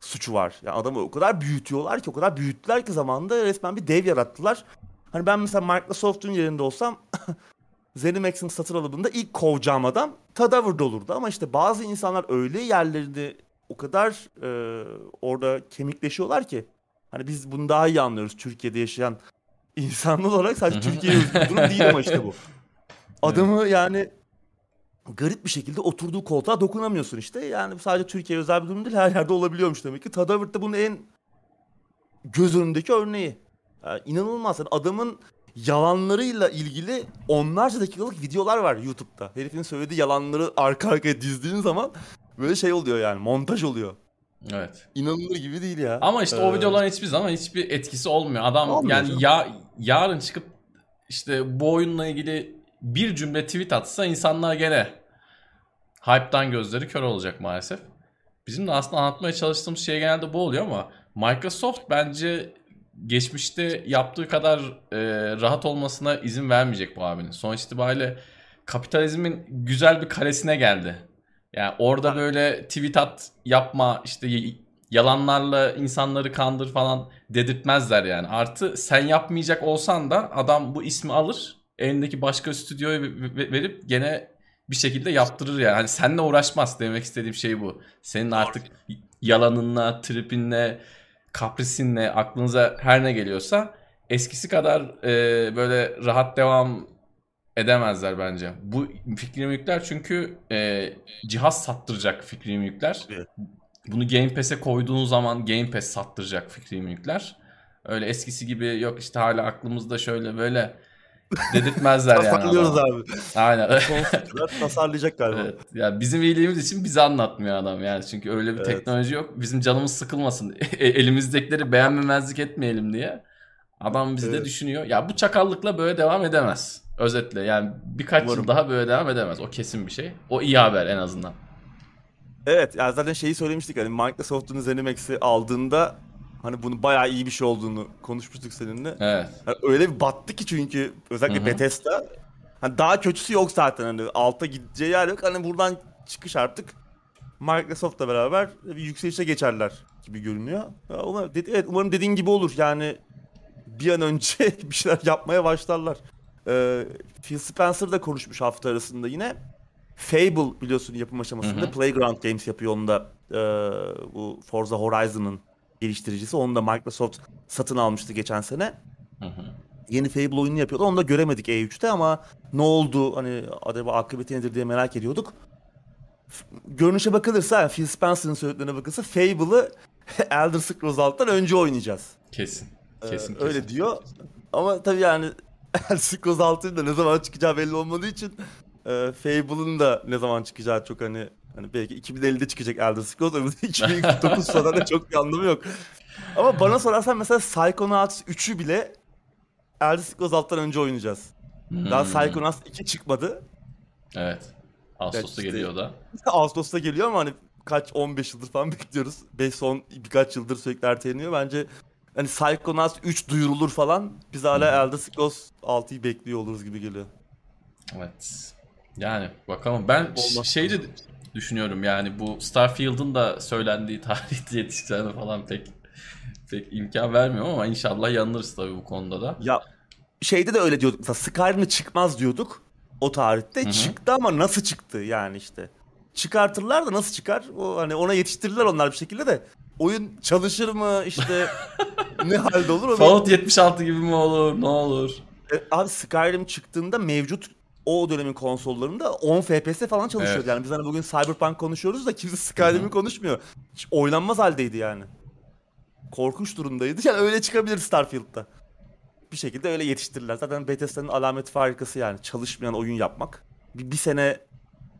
suçu var. Yani adamı o kadar büyütüyorlar ki, o kadar büyüttüler ki zamanında resmen bir dev yarattılar. Hani ben mesela Microsoft'un yerinde olsam ZeniMax'in satın alımında ilk kovacağım adam Tadavır'da olurdu. Ama işte bazı insanlar öyle yerlerinde o kadar e, orada kemikleşiyorlar ki. Hani biz bunu daha iyi anlıyoruz Türkiye'de yaşayan insanlar olarak sadece. Türkiye'ye özgü bir durum değil ama işte bu. Adamı yani garip bir şekilde oturduğu koltuğa dokunamıyorsun işte. Yani bu sadece Türkiye özel bir durum değil her yerde olabiliyormuş demek ki. Tadavırt da bunun en göz önündeki örneği. Yani inanılmaz. Yani adamın yalanlarıyla ilgili onlarca dakikalık videolar var YouTube'da. Herifin söylediği yalanları arka arkaya dizdiğin zaman böyle şey oluyor yani montaj oluyor. Evet. İnanılır gibi değil ya. Ama işte o Ee, videoların hiçbir zaman hiçbir etkisi olmuyor. Adam Olmuyor yani canım. ya yarın çıkıp işte bu oyunla ilgili bir cümle tweet atsa insanlar gene hype'dan gözleri kör olacak maalesef. Bizim de aslında anlatmaya çalıştığımız şey genelde bu oluyor ama Microsoft bence geçmişte yaptığı kadar e, rahat olmasına izin vermeyecek bu abinin. Sonuç itibariyle kapitalizmin güzel bir kalesine geldi. Yani orada böyle tweet at yapma işte yalanlarla insanları kandır falan dedirtmezler yani. Artı sen yapmayacak olsan da adam bu ismi alır elindeki başka stüdyoya ve- ve- verip gene bir şekilde yaptırır yani. Hani seninle uğraşmaz demek istediğim şey bu. Senin artık yalanınla, tripinle, kaprisinle aklınıza her ne geliyorsa eskisi kadar e, böyle rahat devam edemezler bence. Bu fikri mülkler çünkü e, cihaz sattıracak fikri mülkler. Evet. Bunu Game Pass'e koyduğun zaman Game Pass sattıracak fikri mülkler. Öyle eskisi gibi yok işte hala aklımızda şöyle böyle dedirtmezler yani. Tasarlıyoruz abi. Aynen. Tasarlayacak galiba. Evet. Ya bizim iyiliğimiz için bize anlatmıyor adam yani. Çünkü öyle bir Evet. teknoloji yok. Bizim canımız sıkılmasın. E- Elimizdekileri beğenmemezlik etmeyelim diye. Adam bizi de Evet. düşünüyor. Ya bu çakallıkla böyle devam edemez. Özetle yani birkaç Umarım. yıl daha böyle devam edemez. O kesin bir şey. O iyi haber en azından. Evet yani zaten şeyi söylemiştik hani Microsoft'un ZeniMax'i aldığında hani bunu bayağı iyi bir şey olduğunu konuşmuştuk seninle. Evet. Yani öyle bir battı ki çünkü özellikle Hı hı. Bethesda hani daha kötüsü yok zaten hani alta gideceği yer yok. Hani buradan çıkış artık Microsoft'la beraber bir yükselişe geçerler gibi görünüyor. Umarım, evet, umarım dediğin gibi olur yani bir an önce bir şeyler yapmaya başlarlar. Ee, Phil Spencer da konuşmuş hafta arasında yine. Fable biliyorsun yapım aşamasında Hı hı. Playground Games yapıyor onu da ee, bu Forza Horizon'ın geliştiricisi. Onu da Microsoft satın almıştı geçen sene Hı hı. yeni Fable oyunu yapıyordu. Onu da göremedik E3'te ama ne oldu hani acaba akıbeti nedir diye merak ediyorduk. Görünüşe bakılırsa Phil Spencer'ın söylediklerine bakılırsa Fable'ı Elder Scrolls alttan önce oynayacağız. Kesin. Ee, Kesin, öyle kesin. diyor. Ama tabii yani Scrolls 6'nın da ne zaman çıkacağı belli olmadığı için e, Fable'ın da ne zaman çıkacağı çok hani hani belki 2050'de çıkacak Elder Scrolls de 2049 sonra da çok bir anlamı yok. Ama bana sorarsan mesela Psychonauts 3'ü bile Elder Scrolls alttan önce oynayacağız. Daha Hmm. Psychonauts 2 çıkmadı. Evet. Ağustos'ta işte- geliyor da. Ağustos'ta geliyor ama hani kaç 15 yıldır falan bekliyoruz. 5 son birkaç yıldır sürekli erteleniyor. Bence hani Psychonauts 3 duyurulur falan. Biz hala Elder Scrolls 6'yı bekliyor oluruz gibi geliyor. Evet. Yani bakalım. Ben Olmaz. şeyi de düşünüyorum yani bu Starfield'ın da söylendiği tarihte yetişeceğine falan pek pek imkan vermiyor ama inşallah yanılırız tabii bu konuda da. Ya şeyde de öyle diyorduk. Mesela Skyrim'de çıkmaz diyorduk o tarihte. hı. Çıktı ama nasıl çıktı yani işte. Çıkartırlar da nasıl çıkar? O hani ona yetiştirirler onlar bir şekilde de. Oyun çalışır mı işte ne halde olur? Fallout 76 gibi mi olur? Ne olur? E, Abi Skyrim çıktığında mevcut o dönemin konsollarında 10 FPS falan çalışıyordu. Evet. Yani biz hani bugün Cyberpunk konuşuyoruz da kimse Skyrim'i konuşmuyor. Hiç oynanmaz haldeydi yani. Korkunç durumdaydı. Yani öyle çıkabilir Starfield'da. Bir şekilde öyle yetiştirirler. Zaten Bethesda'nın alameti farikası yani çalışmayan oyun yapmak. Bir, bir sene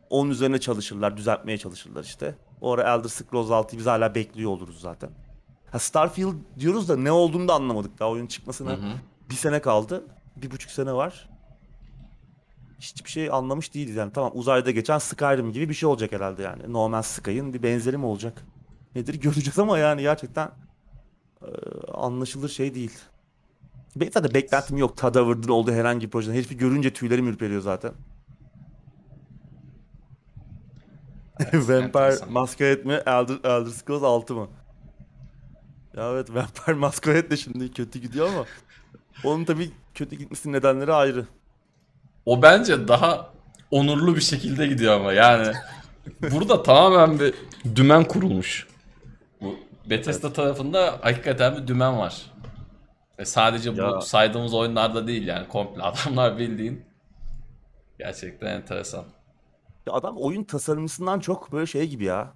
onun üzerine çalışırlar, düzeltmeye çalışırlar işte. O ara Elder Scrolls 6'yı biz hala bekliyor oluruz zaten. Ha Starfield diyoruz da ne olduğunu da anlamadık daha oyun çıkmasına. Hı hı. Bir sene kaldı. Bir buçuk sene var. Hiçbir şey anlamış değiliz yani. Tamam uzayda geçen Skyrim gibi bir şey olacak herhalde yani. No Man's Sky'ın bir benzeri mi olacak? Nedir göreceğiz ama yani gerçekten e, anlaşılır şey değil. Benim zaten beklentim yok. Tadavır'ın olduğu herhangi bir projeden. Herifi görünce tüylerim ürperiyor zaten. Vampire enteresan. Masquerade mi? Elder, Elder Scrolls 6 mı? Ya evet Vampire Masquerade de şimdi kötü gidiyor ama onun tabii kötü gitmesinin nedenleri ayrı. O bence daha onurlu bir şekilde gidiyor ama yani burada tamamen bir dümen kurulmuş. Bu Bethesda tarafında hakikaten bir dümen var. Ve sadece Ya. bu saydığımız oyunlarda değil yani komple adamlar bildiğin gerçekten enteresan. Ya adam oyun tasarımcısından çok böyle şey gibi ya.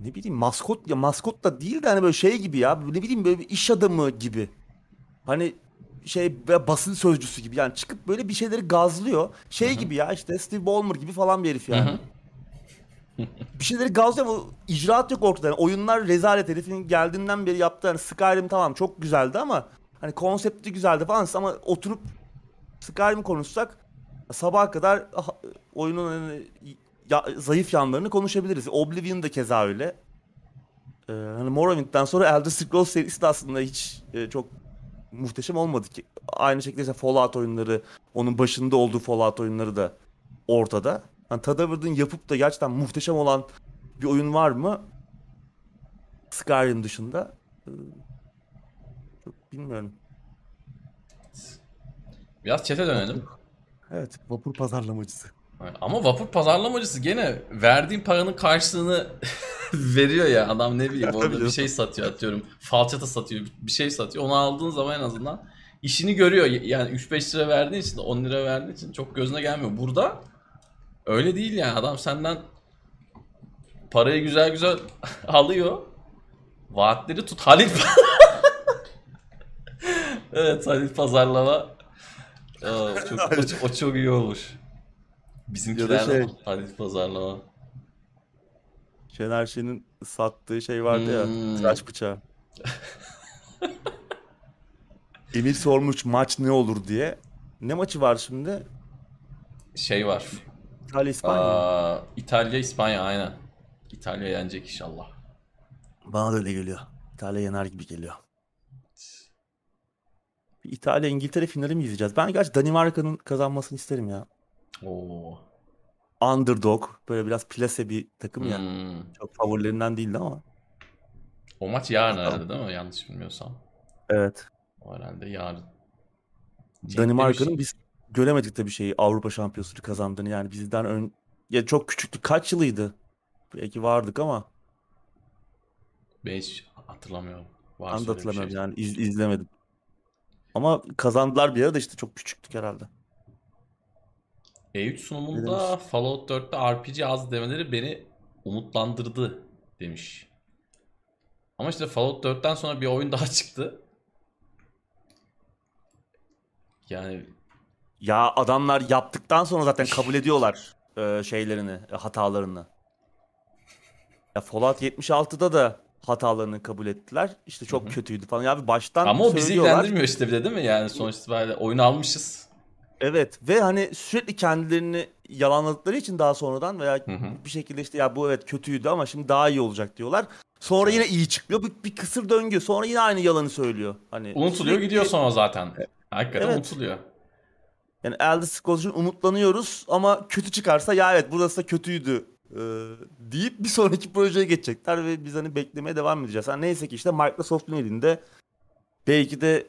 Ne bileyim maskot ya maskot da değil de hani böyle şey gibi ya. Ne bileyim böyle bir iş adamı gibi. Hani şey basın sözcüsü gibi yani çıkıp böyle bir şeyleri gazlıyor. Şey gibi ya işte Steve Ballmer gibi falan bir herif yani. Bir şeyleri gazlıyor ama icraat yok ortada. Yani oyunlar rezalet herifin geldiğinden beri yaptığı hani Skyrim tamam çok güzeldi ama hani konsepti güzeldi falan ama oturup Skyrim konuşsak sabaha kadar ah, oyunun hani ya- zayıf yanlarını konuşabiliriz. Oblivion da keza öyle. Ee, hani Morrowind'den sonra Elder Scrolls serisi de aslında hiç e, çok muhteşem olmadı ki. Aynı şekilde işte Fallout oyunları, onun başında olduğu Fallout oyunları da ortada. Hani Tadavır'ın yapıp da gerçekten muhteşem olan bir oyun var mı? Skyrim dışında. Ee, bilmiyorum. Biraz çete dönelim. Evet, vapur pazarlamacısı. Ama vapur pazarlamacısı gene verdiğin paranın karşılığını veriyor ya adam ne bileyim orada bir şey satıyor atıyorum falçata satıyor bir şey satıyor. Onu aldığın zaman en azından işini görüyor. Yani 3-5 lira verdiğin için 10 lira verdiğin için çok gözüne gelmiyor. Burada öyle değil yani. Adam senden parayı güzel güzel alıyor. Vaatleri tut. Halil evet Halil pazarlama Aa, o çok, o, o çok iyi olmuş Bizimkiler şey- Halil pazarlama. Şener Şen'in sattığı şey vardı Hmm. ya. Tıraş bıçağı. Emir sormuş maç ne olur diye. Ne maçı var şimdi? Şey var. İtalya İspanya. Aa, İtalya İspanya aynen. İtalya yenecek inşallah. Bana da öyle geliyor. İtalya yener gibi geliyor. Bir İtalya İngiltere finali mi izleyeceğiz? Ben gerçi Danimarka'nın kazanmasını isterim ya. Oo. Underdog. Böyle biraz plase bir takım ya. Hmm. Çok favorilerinden değildi ama. O maç yarın herhalde değil mi? Yanlış bilmiyorsam. Evet. O herhalde yarın. Danimarka'nın biz göremedik tabii şeyi Avrupa Şampiyonası'nı kazandığını yani bizden ön ya çok küçüktü. Kaç yılıydı? Belki vardık ama Ben hiç hatırlamıyorum. Var ben de bir hatırlamıyorum şey. yani iz- izlemedim. Ama kazandılar bir ara da işte çok küçüktük herhalde. E3 Ne sunumunda demiş? Fallout 4'te RPG az demeleri beni umutlandırdı demiş. Ama işte Fallout 4'ten sonra bir oyun daha çıktı. Yani Ya adamlar yaptıktan sonra zaten kabul ediyorlar e, şeylerini, e, hatalarını. Ya Fallout 76'da da hatalarını kabul ettiler. İşte çok Hı hı. kötüydü falan. Ya bir baştan ama o bizi ilgilendirmiyor işte bir de değil mi? Yani sonuç itibariyle oyunu almışız. Evet ve hani sürekli kendilerini yalanladıkları için daha sonradan veya Hı hı. bir şekilde işte ya bu evet kötüydü ama şimdi daha iyi olacak diyorlar. Sonra yine iyi çıkmıyor. Bir, bir kısır döngü. Sonra yine aynı yalanı söylüyor. Hani Unutuluyor sürekli- gidiyor sonra zaten. Hakikaten Evet. unutuluyor. Yani Elder Scrolls için umutlanıyoruz ama kötü çıkarsa ya evet burası da kötüydü e, deyip bir sonraki projeye geçecekler ve biz hani beklemeye devam edeceğiz. Yani neyse ki işte Microsoft'un elinde belki de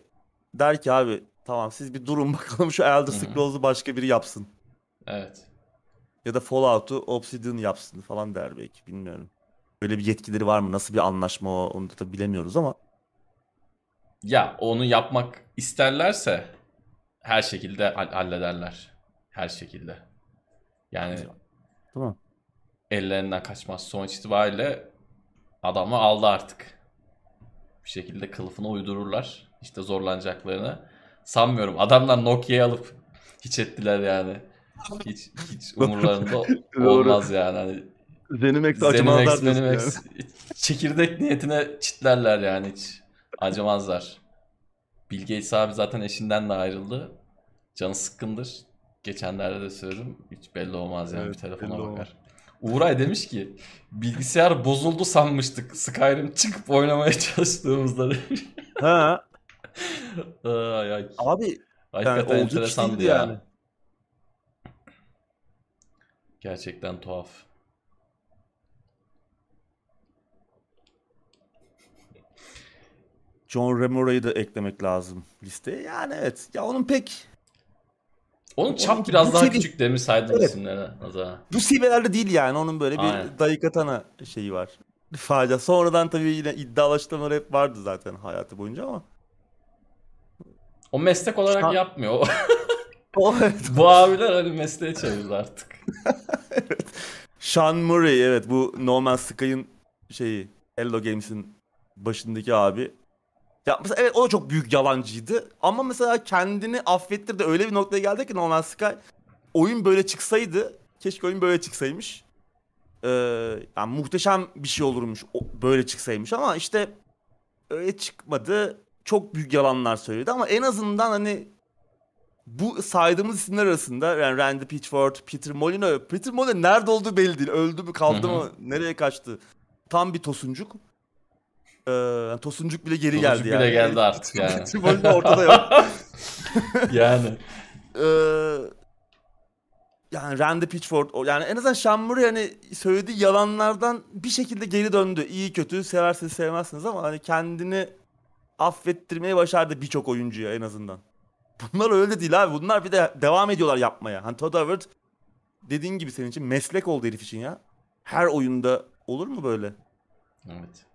der ki abi tamam siz bir durun bakalım şu Elder. Scrolls'u başka biri yapsın. Evet. Ya da Fallout'u Obsidian yapsın falan der belki bilmiyorum. Böyle bir yetkileri var mı? Nasıl bir anlaşma o onu da bilemiyoruz ama. Ya onu yapmak isterlerse her şekilde hall- hallederler. Her şekilde. Yani Tamam. Ellerinden kaçmaz. Sonuç itibariyle adamı aldı artık. Bir şekilde kılıfına uydururlar. İşte zorlanacaklarını sanmıyorum. Adamlar Nokia'yı alıp hiç ettiler yani. Hiç hiç umurlarında olmaz yani. Hani Zenimax Zenimax, Zenimax çekirdek niyetine çitlerler yani hiç. Acımazlar. Bill Gates abi zaten eşinden de ayrıldı. Canı sıkkındır. Geçenlerde de söyledim. Hiç belli olmaz yani Evet, bir telefona bakar. Uğray demiş ki bilgisayar bozuldu sanmıştık. Skyrim çıkıp oynamaya çalıştığımızda demiş. Ha ay, ay. abi Hakikaten iş enteresandı ya. yani. Gerçekten tuhaf. John Remora'yı da eklemek lazım listeye. Yani evet. Ya onun pek Onun çap Onunki biraz daha sevi- küçük demiş saydım Evet. isimleri. Az daha. bu seviyelerde değil yani. Onun böyle bir Aynen. dayıkatana şeyi var. Facia. Sonradan tabii yine iddialı açıklamalar hep vardı zaten hayatı boyunca ama. O meslek olarak Şu an- yapmıyor. O- evet. Bu abiler hani mesleğe çevirdi artık. Sean Murray evet bu No Man's Sky'ın şeyi Hello Games'in başındaki abi. Ya mesela evet o da çok büyük yalancıydı ama mesela kendini affettirdi öyle bir noktaya geldi ki No Man's Sky oyun böyle çıksaydı keşke oyun böyle çıksaymış. Ee, yani muhteşem bir şey olurmuş o- böyle çıksaymış ama işte öyle çıkmadı. Çok büyük yalanlar söyledi ama en azından hani bu saydığımız isimler arasında yani Randy Pitchford, Peter Molyneux. Peter Molyneux nerede olduğu belli değil. Öldü mü kaldı mı nereye kaçtı. Tam bir tosuncuk. Ee, yani tosuncuk bile geri Tosuncuk geldi bile yani. geldi artık yani. Peter Molyneux ortada yok. yani. Ee, yani Randy Pitchford yani en azından Sean Murray hani söylediği yalanlardan bir şekilde geri döndü. İyi kötü seversiniz sevmezsiniz ama hani kendini affettirmeye başardı birçok oyuncuya en azından. Bunlar öyle değil abi. Bunlar bir de devam ediyorlar yapmaya. Hani Todd Howard dediğin gibi senin için meslek oldu herif için ya. Her oyunda olur mu böyle? Evet.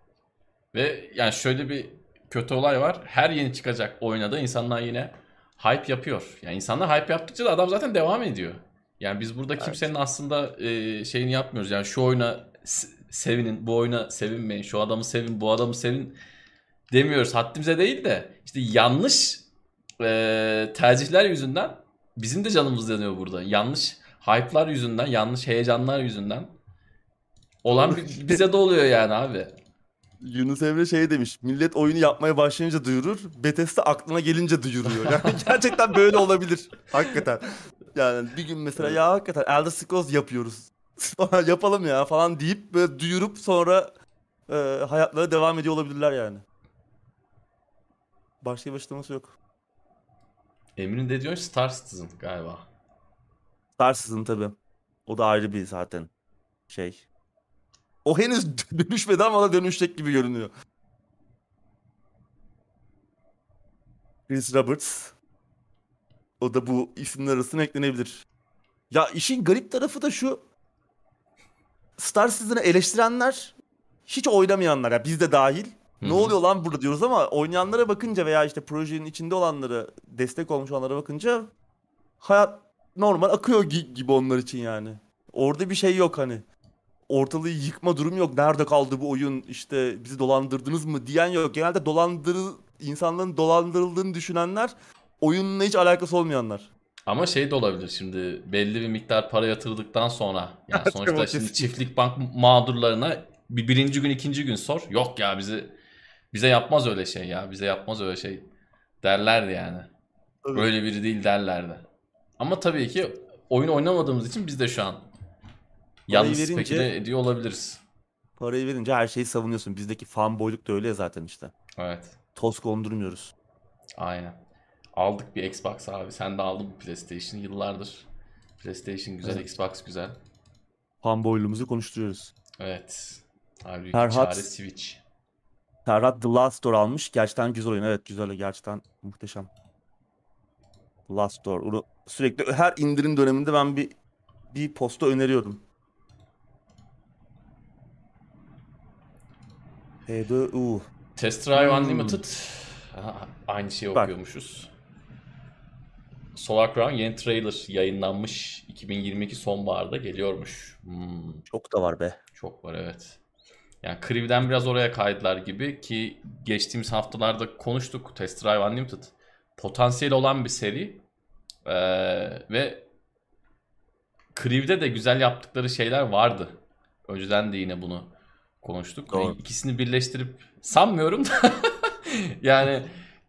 Ve yani şöyle bir kötü olay var. Her yeni çıkacak oyuna insanlar yine hype yapıyor. Yani insanlar hype yaptıkça da adam zaten devam ediyor. Yani biz burada kimsenin aslında e, şeyini yapmıyoruz. Yani şu oyuna sevinin, bu oyuna sevinmeyin, şu adamı sevin, bu adamı sevin demiyoruz. Haddimize değil de işte yanlış e, tercihler yüzünden bizim de canımız yanıyor burada. Yanlış hype'lar yüzünden, yanlış heyecanlar yüzünden olan bi- bize de oluyor yani abi. Yunus Emre şey demiş. Millet oyunu yapmaya başlayınca duyurur. Bethesda aklına gelince duyuruyor. Yani gerçekten böyle olabilir. Hakikaten. Yani bir gün mesela ya hakikaten Elder Scrolls yapıyoruz. Falan Yapalım ya falan deyip böyle duyurup sonra e, hayatlara devam ediyor olabilirler yani. Başka bir açıklaması yok. Emir'in de diyor Star Citizen galiba. Star Citizen tabii. O da ayrı bir zaten şey. O henüz dönüşmedi ama da dönüşecek gibi görünüyor. Chris Roberts. O da bu isimler arasına eklenebilir. Ya işin garip tarafı da şu. Star Citizen'ı eleştirenler hiç oynamayanlar ya biz de dahil. Ne Hı hı. oluyor lan burada diyoruz ama oynayanlara bakınca veya işte projenin içinde olanlara destek olmuş olanlara bakınca hayat normal akıyor gi- gibi onlar için yani. Orada bir şey yok hani. Ortalığı yıkma durum yok. Nerede kaldı bu oyun? İşte bizi dolandırdınız mı diyen yok. Genelde dolandırı insanların dolandırıldığını düşünenler oyunla hiç alakası olmayanlar. Ama şey de olabilir şimdi belli bir miktar para yatırdıktan sonra yani sonuçta şimdi çiftlik bank mağdurlarına bir birinci gün ikinci gün sor. Yok ya bizi bize yapmaz öyle şey ya bize yapmaz öyle şey derlerdi yani. Tabii. Öyle biri değil derlerdi. Ama tabii ki oyun oynamadığımız için biz de şu an yalnız verince- speküle ediyor olabiliriz. Parayı verince her şeyi savunuyorsun. Bizdeki fanboyluk da öyle zaten işte. Evet. Toz kondurmuyoruz. Aynen. Aldık bir Xbox abi. Sen de aldın bu PlayStation. Yıllardır PlayStation güzel, Evet. Xbox güzel. Fanboyluğumuzu konuşturuyoruz. Evet. Halbuki Ferhat- çare Switch. Ferhat The Last Door almış. Gerçekten güzel oyun. Evet güzel. Gerçekten muhteşem. Last Door. Sürekli her indirim döneminde ben bir bir posta öneriyorum. HDU. Test Drive Hmm. Unlimited. Aha, aynı şeyi Bak. okuyormuşuz. Solar Crown yeni trailer yayınlanmış. 2022 sonbaharda geliyormuş. Hmm, Çok da var be. çok var evet. Yani Crew'den biraz oraya kaydılar gibi ki geçtiğimiz haftalarda konuştuk Test Drive Unlimited. Potansiyeli olan bir seri. Ee, ve Crew'de de güzel yaptıkları şeyler vardı. Önceden de yine bunu konuştuk. Doğru. İkisini birleştirip sanmıyorum da yani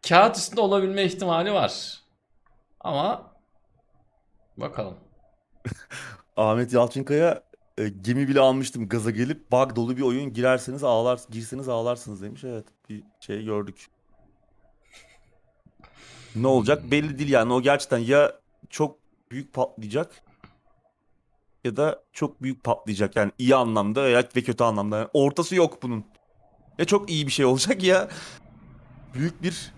kağıt üstünde olabilme ihtimali var. Ama bakalım. Ahmet Yalçınkaya e, gemi bile almıştım gaza gelip bug dolu bir oyun girerseniz ağlar girseniz ağlarsınız demiş. Evet bir şey gördük. Ne olacak belli değil yani o gerçekten ya çok büyük patlayacak ya da çok büyük patlayacak yani iyi anlamda veya ve kötü anlamda. Yani ortası yok bunun. Ya çok iyi bir şey olacak ya büyük bir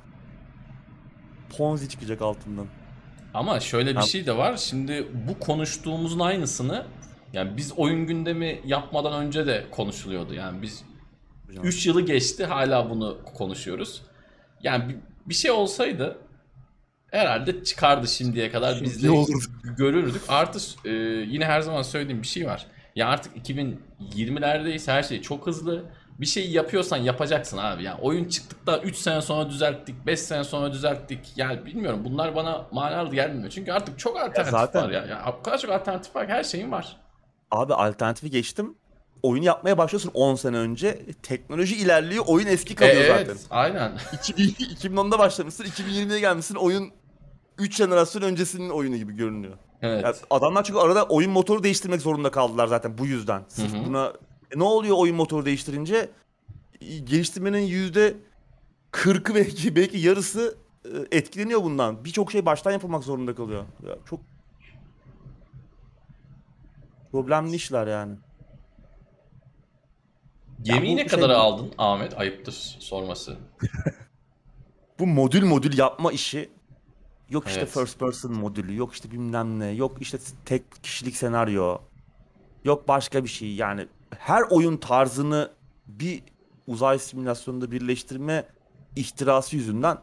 Ponzi çıkacak altından. Ama şöyle bir şey de var. Şimdi bu konuştuğumuzun aynısını yani biz oyun gündemi yapmadan önce de konuşuluyordu. Yani biz 3 yılı geçti hala bunu konuşuyoruz. Yani bir şey olsaydı herhalde çıkardı şimdiye kadar biz de görürdük. Artı e, yine her zaman söylediğim bir şey var. Ya artık 2020'lerdeyiz her şey çok hızlı. Bir şeyi yapıyorsan yapacaksın abi. Yani oyun çıktıktan 3 sene sonra düzelttik, 5 sene sonra düzelttik. Yani bilmiyorum bunlar bana manalı gelmiyor. Çünkü artık çok alternatif zaten- var ya. ya. O kadar çok alternatif var her şeyin var. Abi alternatifi geçtim. Oyun yapmaya başlıyorsun 10 sene önce. Teknoloji ilerliyor, oyun eski kalıyor E, zaten. evet, aynen. 2000 2010'da başlamışsın, 2020'ye gelmişsin. Oyun 3 jenerasyon öncesinin oyunu gibi görünüyor. Evet. Ya adamlar çünkü arada oyun motoru değiştirmek zorunda kaldılar zaten bu yüzden. Sırf Hı hı. buna E ne oluyor oyun motoru değiştirince? Geliştirmenin yüzde 40'ı belki belki yarısı e, etkileniyor bundan. Birçok şey baştan yapılmak zorunda kalıyor. Ya çok problemli işler yani. Gemiyi bu ne şey- kadar aldın Ahmet? Ayıptır sorması. Bu modül modül yapma işi yok işte Evet. first person modülü, yok işte bilmem ne, yok işte tek kişilik senaryo, yok başka bir şey. Yani her oyun tarzını bir uzay simülasyonunda birleştirme ihtirası yüzünden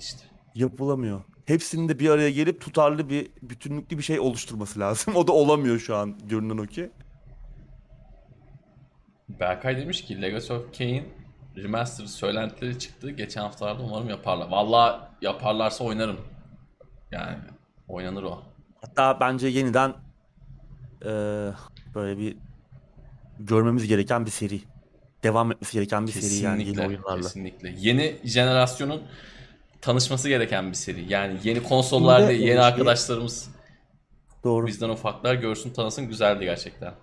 İşte. yapılamıyor. Hepsinin de bir araya gelip tutarlı bir bütünlüklü bir şey oluşturması lazım. O da olamıyor şu an görünen o ki. Berkay demiş ki Legacy of Kain Remastered söylentileri çıktı. Geçen haftalarda umarım yaparlar. Vallahi yaparlarsa oynarım. Yani oynanır o. Hatta bence yeniden eee, böyle bir görmemiz gereken bir seri. Devam etmesi gereken bir seri yani yeni Kesinlikle. oyunlarla. Kesinlikle. Yeni jenerasyonun tanışması gereken bir seri. Yani yeni konsollar Şimdi değil, yeni işte- arkadaşlarımız Doğru. bizden ufaklar görsün tanısın güzeldi gerçekten.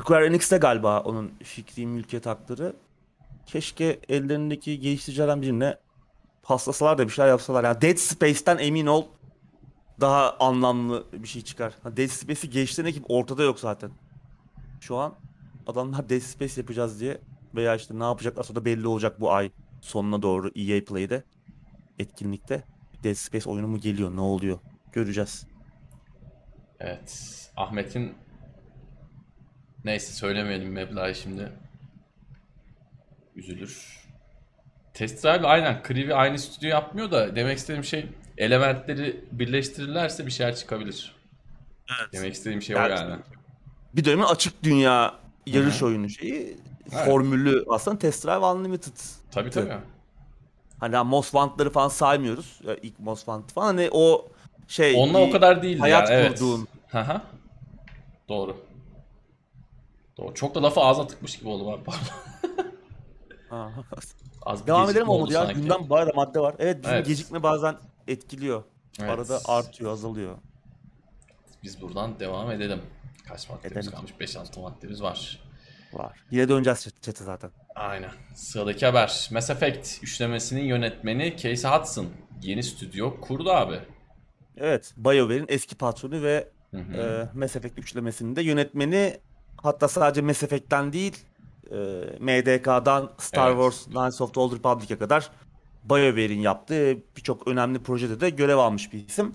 Square Enix'te galiba onun fikri mülkiyet hakları. Keşke ellerindeki geliştiricilerden birine paslasalar da bir şeyler yapsalar. Yani Dead Space'ten emin ol daha anlamlı bir şey çıkar. Dead Space'i geliştiren ekip ortada yok zaten. Şu an adamlar Dead Space yapacağız diye veya işte ne yapacaklar da belli olacak bu ay sonuna doğru EA Play'de etkinlikte. Dead Space oyunu mu geliyor ne oluyor göreceğiz. Evet. Ahmet'in neyse söylemeyelim meblağı şimdi. Üzülür. Test Drive aynen Creevy aynı stüdyo yapmıyor da demek istediğim şey elementleri birleştirirlerse bir şeyler çıkabilir. Demek istediğim şey o Yani- yani. bir dönemin açık dünya yarış Hı hı. oyunu şeyi Evet. formülü aslında Test Drive Unlimited. Tabii tabii. Hani Most Wanted'ları falan saymıyoruz. Ya İlk Most Wanted falan hani o şey Onunla o kadar değildi hayat ya. Evet. kurduğun. Hı. Doğru. Doğru. Çok da lafı ağzına tıkmış gibi oldum abi. Pardon. Az bir Devam gecikme edelim olmadı oldu ya. sanki. Gündem bayağı da madde var. Evet bizim Evet. gecikme bazen etkiliyor. Evet. Arada artıyor, azalıyor. Biz buradan devam edelim. Kaç maddemiz Edelim. kalmış? 5-6 maddemiz var. Var. Yine döneceğiz chat- chat'e zaten. Aynen. Sıradaki haber. Mass Effect üçlemesinin yönetmeni Casey Hudson yeni stüdyo kurdu abi. Evet, BioWare'in eski patronu ve Hı hı. e, Mass Effect üçlemesinin de yönetmeni hatta sadece Mass Effect'ten değil e, MDK'dan Star Evet. Wars Knights of the Old Republic'e kadar BioWare'in yaptığı birçok önemli projede de görev almış bir isim.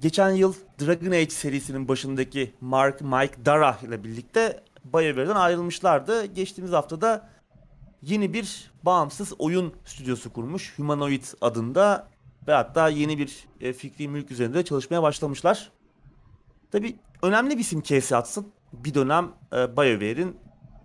Geçen yıl Dragon Age serisinin başındaki Mark Mike Dara ile birlikte BioWare'den ayrılmışlardı. Geçtiğimiz haftada yeni bir bağımsız oyun stüdyosu kurmuş. Humanoid adında ve hatta yeni bir e, fikri mülk üzerinde çalışmaya başlamışlar. Tabii önemli bir isim Casey Hudson. Bir dönem e, BioWare'in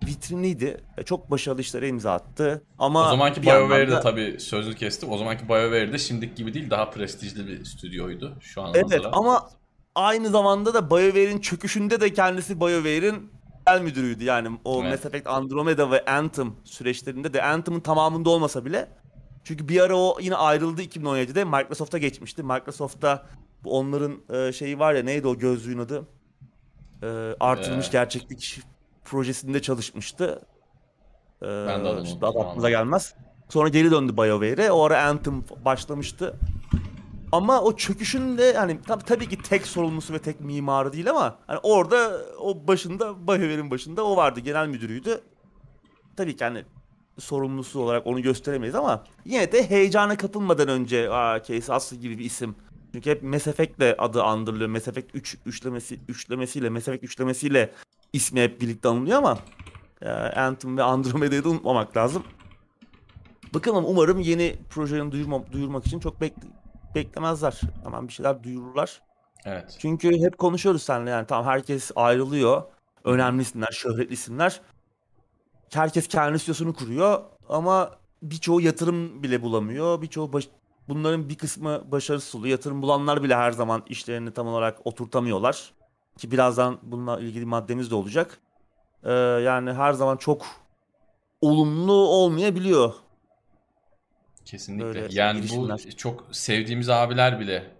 vitriniydi. E, çok başarılı işlere imza attı. Ama o zamanki BioWare'de da- tabii sözünü kestim. O zamanki BioWare'de şimdiki gibi değil daha prestijli bir stüdyoydu. Şu an Evet nazaran. ama aynı zamanda da BioWare'in çöküşünde de kendisi BioWare'in genel müdürüydü. Yani o Evet. Mass Effect Andromeda ve Anthem süreçlerinde de Anthem'ın tamamında olmasa bile çünkü bir ara o yine ayrıldı 2017'de Microsoft'a geçmişti. Microsoft'ta bu onların e, şeyi var ya neydi o gözlüğün adı? E, artırılmış Ee. gerçeklik projesinde çalışmıştı. E, Ben de adını unuttum adı aklımıza gelmez. Sonra geri döndü BioWare'e. O ara Anthem başlamıştı. Ama o çöküşün de hani tab- tabii ki tek sorumlusu ve tek mimarı değil ama hani orada o başında BioWare'in başında o vardı genel müdürüydü. Tabii ki hani sorumlusu olarak onu gösteremeyiz ama yine de heyecana kapılmadan önce aa Casey Hudson gibi bir isim. Çünkü hep Mass Effect'le adı andırılıyor. Mass Effect 3 üçlemesi üçlemesiyle Mass Effect üçlemesiyle ismi hep birlikte anılıyor ama e, Anthem ve Andromeda'yı da unutmamak lazım. Bakalım umarım yeni projelerini duyurma, duyurmak için çok bek- beklemezler. Hemen bir şeyler duyururlar. Evet. Çünkü hep konuşuyoruz seninle yani tamam herkes ayrılıyor. Önemli isimler, şöhretli isimler. Herkes kendi stüdyosunu kuruyor ama birçoğu yatırım bile bulamıyor. Birçoğu baş- bunların bir kısmı başarısız oluyor. Yatırım bulanlar bile her zaman işlerini tam olarak oturtamıyorlar. Ki birazdan bununla ilgili maddemiz de olacak. Ee, yani her zaman çok olumlu olmayabiliyor. Kesinlikle. Böyle yani bu girişimler. çok sevdiğimiz abiler bile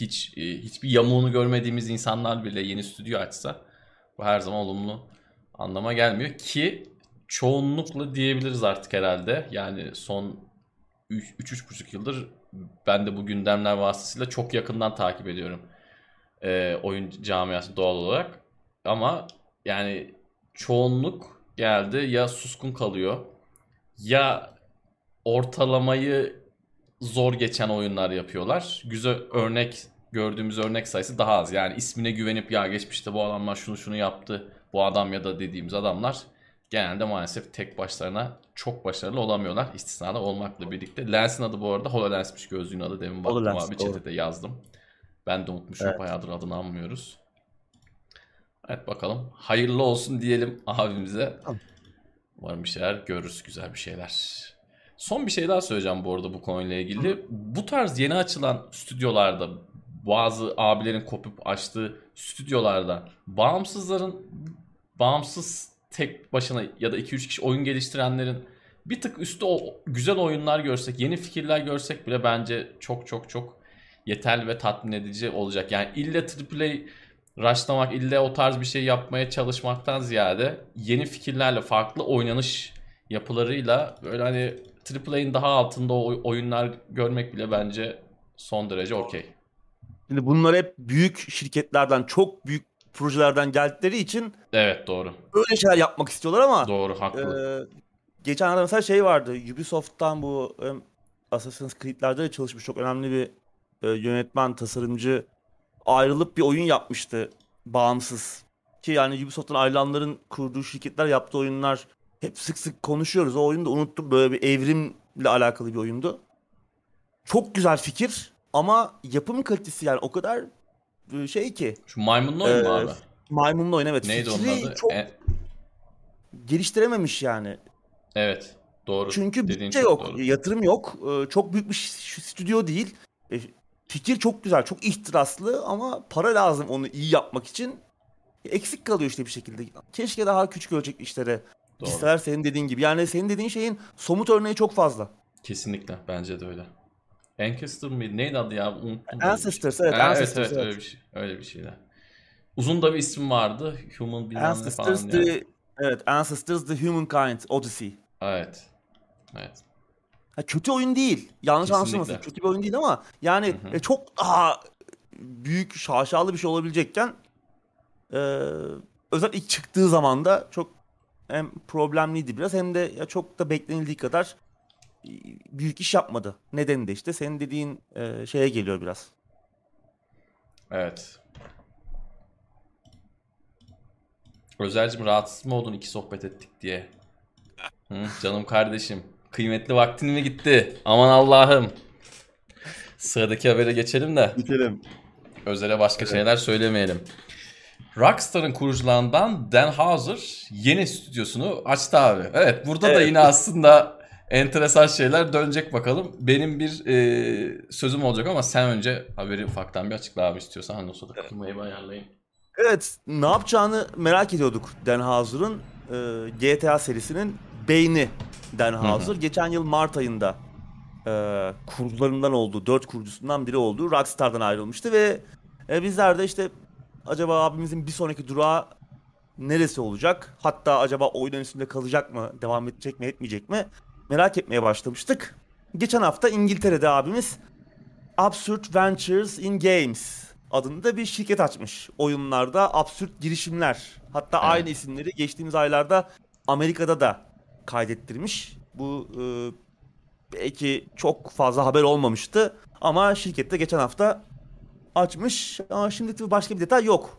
hiç e, hiçbir yamuğunu görmediğimiz insanlar bile yeni stüdyo açsa bu her zaman olumlu anlama gelmiyor ki çoğunlukla diyebiliriz artık herhalde. Yani son 3-3,5 yıldır ben de bu gündemler vasıtasıyla çok yakından takip ediyorum. E, oyun camiası doğal olarak. Ama yani çoğunluk geldi ya suskun kalıyor ya ortalamayı zor geçen oyunlar yapıyorlar. Güzel örnek gördüğümüz örnek sayısı daha az. Yani ismine güvenip ya geçmişte bu adamlar şunu şunu yaptı. Bu adam ya da dediğimiz adamlar genelde maalesef tek başlarına çok başarılı olamıyorlar. İstisnalar olmakla birlikte. Lens'in adı bu arada HoloLens'miş gözlüğün adı. Demin baktım HoloLens, abi doğru. chat'e de yazdım. Ben de unutmuşum. Evet. Bayağıdır adını anmıyoruz. Evet bakalım. Hayırlı olsun diyelim abimize. Tamam. Umarım bir şeyler görürüz. Güzel bir şeyler. Son bir şey daha söyleyeceğim bu arada bu konuyla ilgili. Bu tarz yeni açılan stüdyolarda bazı abilerin kopup açtığı stüdyolarda bağımsızların bağımsız tek başına ya da 2-3 kişi oyun geliştirenlerin bir tık üstü o güzel oyunlar görsek, yeni fikirler görsek bile bence çok çok çok yeterli ve tatmin edici olacak. Yani ille AAA rushlamak, ille o tarz bir şey yapmaya çalışmaktan ziyade yeni fikirlerle, farklı oynanış yapılarıyla böyle hani AAA'in daha altında o oyunlar görmek bile bence son derece okey. Şimdi bunlar hep büyük şirketlerden, çok büyük projelerden geldikleri için Evet doğru. öyle şeyler yapmak istiyorlar ama Doğru haklı. Ee, geçen ara mesela şey vardı. Ubisoft'tan bu Assassin's Creed'lerde de çalışmış çok önemli bir e, yönetmen, tasarımcı ayrılıp bir oyun yapmıştı bağımsız. Ki yani Ubisoft'tan ayrılanların kurduğu şirketler yaptığı oyunlar hep sık sık konuşuyoruz. O oyunu da unuttum. Böyle bir evrimle alakalı bir oyundu. Çok güzel fikir ama yapım kalitesi yani o kadar e, şey ki Şu maymunlu oyun mu Ee, abi? maymunlu oyun evet. Neydi onun Fikri adı? çok E- geliştirememiş yani. evet. Doğru. Çünkü bütçe yok, doğru. yatırım yok. Ee, Çok büyük bir stüdyo değil. Fikir çok güzel, çok ihtiraslı ama para lazım onu iyi yapmak için. Eksik kalıyor işte bir şekilde. Keşke daha küçük ölçekli işlere gitseler senin dediğin gibi. Yani senin dediğin şeyin somut örneği çok fazla. Kesinlikle bence de öyle. Ancestor mıydı? Neydi adı ya? Unuttum. Ancestors evet. Ha, evet Ancestors, evet öyle bir şey. Öyle bir şeyler. Uzun da bir isim vardı. Human bilmem ne Ancestors falan diye. the evet Ancestors the Humankind Odyssey. Evet. Evet. Ha, kötü oyun değil. Yanlış Kesinlikle. anlaşılmasın. Kötü bir oyun değil ama yani Hı hı. e, çok daha büyük şaşalı bir şey olabilecekken e, özellikle ilk çıktığı zaman da çok hem problemliydi biraz hem de ya çok da beklenildiği kadar e, büyük iş yapmadı. Nedeni de işte senin dediğin e, şeye geliyor biraz. Evet. Özelcim rahatsız mı oldun iki sohbet ettik diye? Hı, canım kardeşim. Kıymetli vaktin mi gitti? Aman Allah'ım. Sıradaki habere geçelim de Bitelim. özele başka şeyler söylemeyelim. Rockstar'ın kurucularından Dan Houser yeni stüdyosunu açtı abi. Evet burada da Evet. yine aslında enteresan şeyler dönecek bakalım. Benim bir e, sözüm olacak ama sen önce haberi ufaktan bir açıkla abi istiyorsan. Hani o sırada klimayı bir ayarlayayım. Evet, ne yapacağını merak ediyorduk Dan Houser'ın e, GTA serisinin beyni Dan Houser. Geçen yıl Mart ayında e, kurucularından olduğu, dört kurucusundan biri olduğu Rockstar'dan ayrılmıştı ve e, bizler de işte acaba abimizin bir sonraki durağı neresi olacak? Hatta acaba oyunun üstünde kalacak mı, devam edecek mi, etmeyecek mi? Merak etmeye başlamıştık. Geçen hafta İngiltere'de abimiz Absurd Ventures in Games adında bir şirket açmış. Oyunlarda absürt girişimler. Hatta Evet. aynı isimleri geçtiğimiz aylarda Amerika'da da kaydettirmiş. Bu e, belki çok fazla haber olmamıştı ama şirkette geçen hafta açmış. Ama şimdi tabii başka bir detay yok.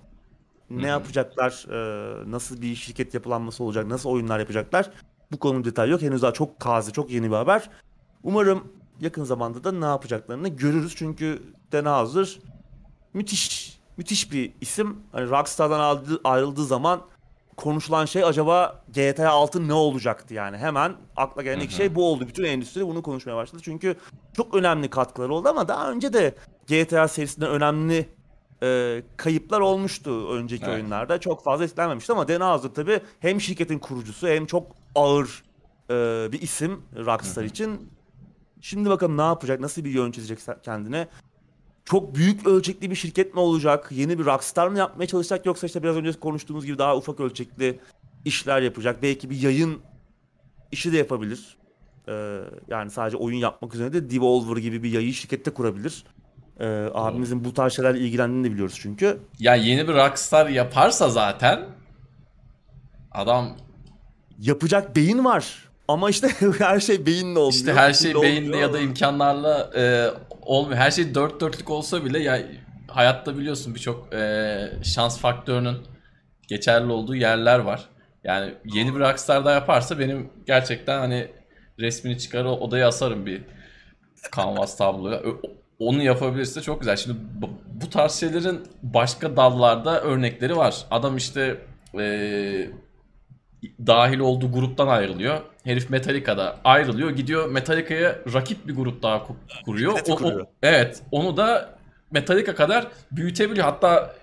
Ne Hı hı. yapacaklar, e, nasıl bir şirket yapılanması olacak, nasıl oyunlar yapacaklar. Bu konunun detayı yok. Henüz daha çok taze, çok yeni bir haber. Umarım yakın zamanda da ne yapacaklarını görürüz. Çünkü Dan Houser müthiş, müthiş bir isim. Hani Rockstar'dan ayrıldığı zaman konuşulan şey acaba GTA 6 ne olacaktı yani. Hemen akla gelen ilk şey bu oldu. Bütün endüstri bunu konuşmaya başladı. Çünkü çok önemli katkıları oldu ama daha önce de GTA serisinde önemli e, kayıplar olmuştu önceki Evet. oyunlarda. Çok fazla etkilenmemişti ama Dan Houser tabii hem şirketin kurucusu hem çok ağır e, bir isim Rockstar Hı hı. için. Şimdi bakalım ne yapacak, nasıl bir yön çizecek kendine. Çok büyük ölçekli bir şirket mi olacak? Yeni bir Rockstar mı yapmaya çalışacak yoksa işte biraz önce konuştuğumuz gibi daha ufak ölçekli işler yapacak. Belki bir yayın işi de yapabilir. Ee, yani sadece oyun yapmak üzere de Devolver gibi bir yayın şirkette kurabilir. Ee, abimizin bu tarz şeylerle ilgilendiğini de biliyoruz çünkü. Ya yeni bir Rockstar yaparsa zaten adam Yapacak beyin var. Ama işte her şey beyinle olmuyor. işte her şey beyinle ya da imkanlarla e, olmuyor. Her şey dört dörtlük olsa bile ya hayatta biliyorsun birçok e, şans faktörünün geçerli olduğu yerler var. Yani yeni bir Rockstar da yaparsa benim gerçekten hani resmini çıkar odaya asarım bir canvas tabloya. Onu yapabilirse çok güzel. Şimdi bu- bu tarz şeylerin başka dallarda örnekleri var. Adam işte e, dahil olduğu gruptan ayrılıyor. Herif Metallica'da ayrılıyor. Gidiyor Metallica'ya rakip bir grup daha ku- kuruyor. O- o- evet. Onu da Metallica kadar büyütebiliyor. Hatta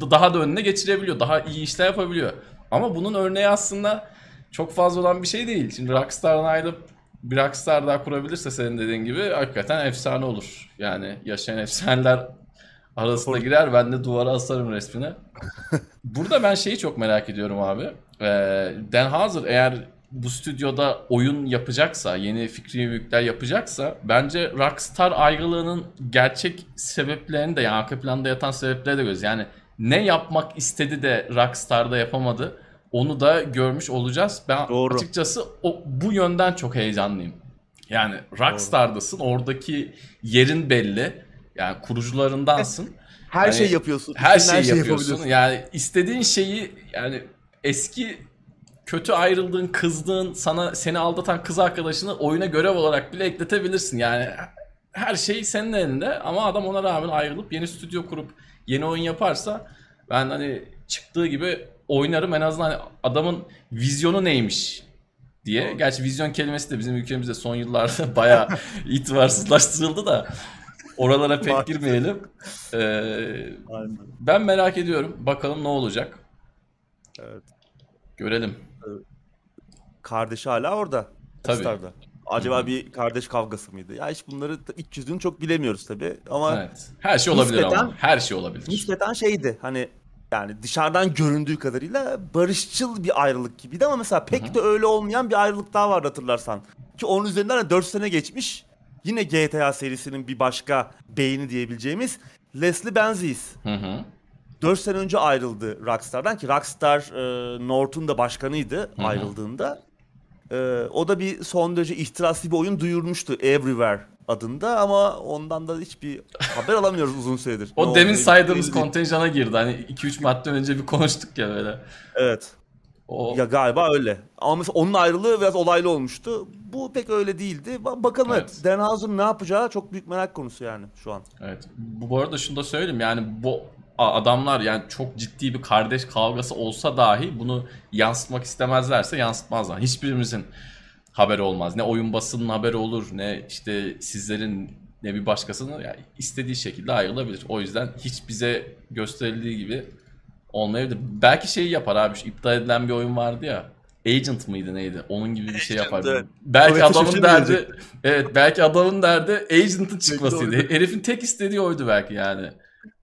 da- daha da önüne geçirebiliyor. Daha iyi işler yapabiliyor. Ama bunun örneği aslında çok fazla olan bir şey değil. Şimdi Rockstar'dan ayrılıp bir Rockstar daha kurabilirse senin dediğin gibi hakikaten efsane olur. Yani yaşayan efsaneler arasına girer. Ben de duvara asarım resmini. Burada ben şeyi çok merak ediyorum abi. Ee, Dan Houser eğer bu stüdyoda oyun yapacaksa, yeni fikri büyükler yapacaksa bence Rockstar ayrılığının gerçek sebeplerini de yani arka planda yatan sebepleri de görüyoruz. Yani ne yapmak istedi de Rockstar'da yapamadı onu da görmüş olacağız. Ben Doğru. açıkçası o, bu yönden çok heyecanlıyım. Yani Rockstar'dasın, oradaki yerin belli. Yani kurucularındansın. Her Hani şey yapıyorsun. Her şeyi yapıyorsun. yapabiliyorsun. Yani istediğin şeyi yani eski kötü ayrıldığın, kızdığın, sana seni aldatan kız arkadaşını oyuna görev olarak bile ekletebilirsin. Yani her şey senin elinde ama adam ona rağmen ayrılıp yeni stüdyo kurup yeni oyun yaparsa ben hani çıktığı gibi oynarım en azından hani adamın vizyonu neymiş diye. Gerçi vizyon kelimesi de bizim ülkemizde son yıllarda bayağı itibarsızlaştırıldı da oralara pek girmeyelim. Ee, Aynen. ben merak ediyorum. Bakalım ne olacak. Evet. Görelim. Kardeşi hala orada. Tabii. Rockstar'da. Acaba Hı hı. bir kardeş kavgası mıydı? Ya hiç bunları iç yüzünü çok bilemiyoruz tabii. Ama Evet. Her şey olabilir Nispeten- ama. Her şey olabilir. nispeten şeydi hani yani dışarıdan göründüğü kadarıyla barışçıl bir ayrılık gibiydi ama mesela pek Hı hı. de öyle olmayan bir ayrılık daha vardı hatırlarsan. Ki onun üzerinden de 4 sene geçmiş. Yine GTA serisinin bir başka beyni diyebileceğimiz Leslie Benzies. Hı hı. 4 sene önce ayrıldı Rockstar'dan ki Rockstar e, North'un da başkanıydı hı. ayrıldığında. E, o da bir son derece ihtiraslı bir oyun duyurmuştu Everywhere adında ama ondan da hiçbir haber alamıyoruz uzun süredir. O Ne demin olduğu saydığımız kontenjana girdi. Hani 2-3 madde önce bir konuştuk ya böyle. Evet. O Ya galiba öyle. Ama mesela onun ayrılığı biraz olaylı olmuştu. Bu pek öyle değildi. Ba- Bakalım evet. Evet. Ne yapacağı çok büyük merak konusu yani şu an. Evet. Bu, arada şunu da söyleyeyim yani bu adamlar yani çok ciddi bir kardeş kavgası olsa dahi bunu yansıtmak istemezlerse yansıtmazlar. Hiçbirimizin haberi olmaz. Ne oyun basının haberi olur ne işte sizlerin ne bir başkasının yani istediği şekilde ayrılabilir. O yüzden hiç bize gösterildiği gibi olmayabilir. Belki şeyi yapar abi. Şu iptal edilen bir oyun vardı ya. Agent mıydı neydi? Onun gibi bir şey yapar. evet. Belki Sovyet'e adamın derdi evet belki adamın derdi Agent'ın çıkmasıydı. Herifin tek istediği oydu belki yani.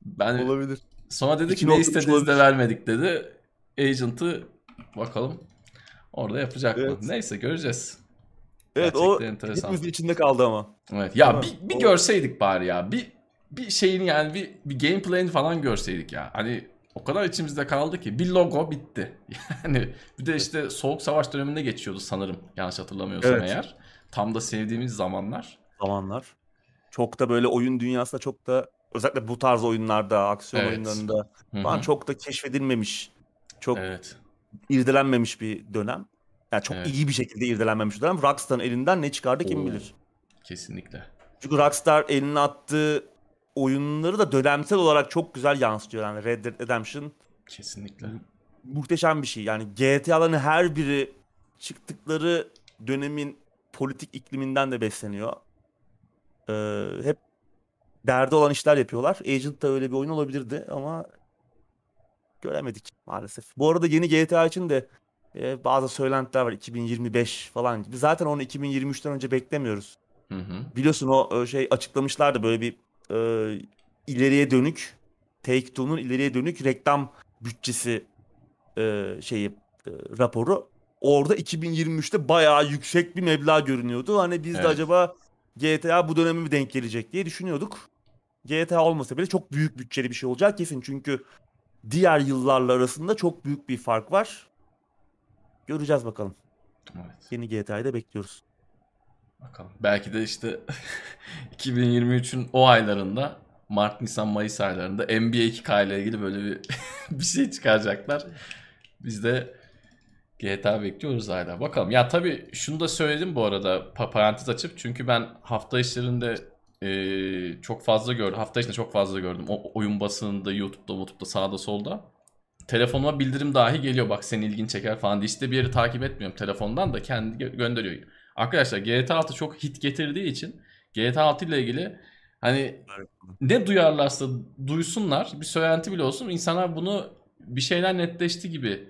Ben Olabilir. sonra dedi ki ne oturmuş istediğinizi de vermedik dedi. Agent'ı bakalım orada yapacak mı? Evet. Neyse göreceğiz. Evet o Gerçekten enteresan. hepimizin içinde kaldı ama. Evet. Ya Değil mi? bir, bir O- görseydik bari ya. Bir bir şeyini yani bir bir gameplay'ini falan görseydik ya. Hani o kadar içimizde kaldı ki bir logo bitti. Yani bir de işte Soğuk Savaş döneminde geçiyordu sanırım. Yanlış hatırlamıyorsam Evet. eğer. Tam da sevdiğimiz zamanlar. zamanlar. Çok da böyle oyun dünyasında çok da özellikle bu tarz oyunlarda, aksiyon Evet. oyunlarında falan çok da keşfedilmemiş, çok Evet. irdelenmemiş bir dönem. Yani çok Evet. iyi bir şekilde irdelenmemiş bir dönem. Rockstar'ın elinden ne çıkardı kim Oo. bilir. Kesinlikle. Çünkü Rockstar eline attığı oyunları da dönemsel olarak çok güzel yansıtıyor. Yani Red Dead Redemption Kesinlikle. muhteşem bir şey. Yani GTA'ların her biri çıktıkları dönemin politik ikliminden de besleniyor. Ee, hep derdi olan işler yapıyorlar. Agent da öyle bir oyun olabilirdi ama göremedik maalesef. Bu arada yeni GTA için de e, bazı söylentiler var. 2025 falan gibi. Zaten onu 2023'ten önce beklemiyoruz. Hı hı. Biliyorsun o e, şey açıklamışlardı böyle bir e, ileriye dönük Take-Two'nun ileriye dönük reklam bütçesi e, şeyi e, raporu. Orada 2023'te bayağı yüksek bir meblağ görünüyordu. Hani biz de Evet. acaba GTA bu döneme mi denk gelecek diye düşünüyorduk. GTA olmasa bile çok büyük bütçeli bir şey olacak kesin. Çünkü diğer yıllarla arasında çok büyük bir fark var. Göreceğiz bakalım. Evet. Yeni GTA'yı da bekliyoruz. Bakalım. Belki de işte 2023'ün o aylarında Mart, Nisan, Mayıs aylarında NBA 2K ile ilgili böyle bir bir şey çıkaracaklar. Biz de GTA bekliyoruz hala. Bakalım. Ya tabii şunu da söyledim bu arada pa- parantez açıp çünkü ben hafta işlerinde eee, çok fazla gördüm. Hafta içinde çok fazla gördüm. O oyun basınında, YouTube'da, YouTube'da sağda solda. Telefonuma bildirim dahi geliyor. Bak senin ilgin çeker falan diye. İşte bir yeri takip etmiyorum telefondan da kendi gö- gönderiyor. Arkadaşlar GTA 6 çok hit getirdiği için GTA 6 ile ilgili hani ne duyarlarsa duysunlar bir söylenti bile olsun insanlar bunu bir şeyler netleşti gibi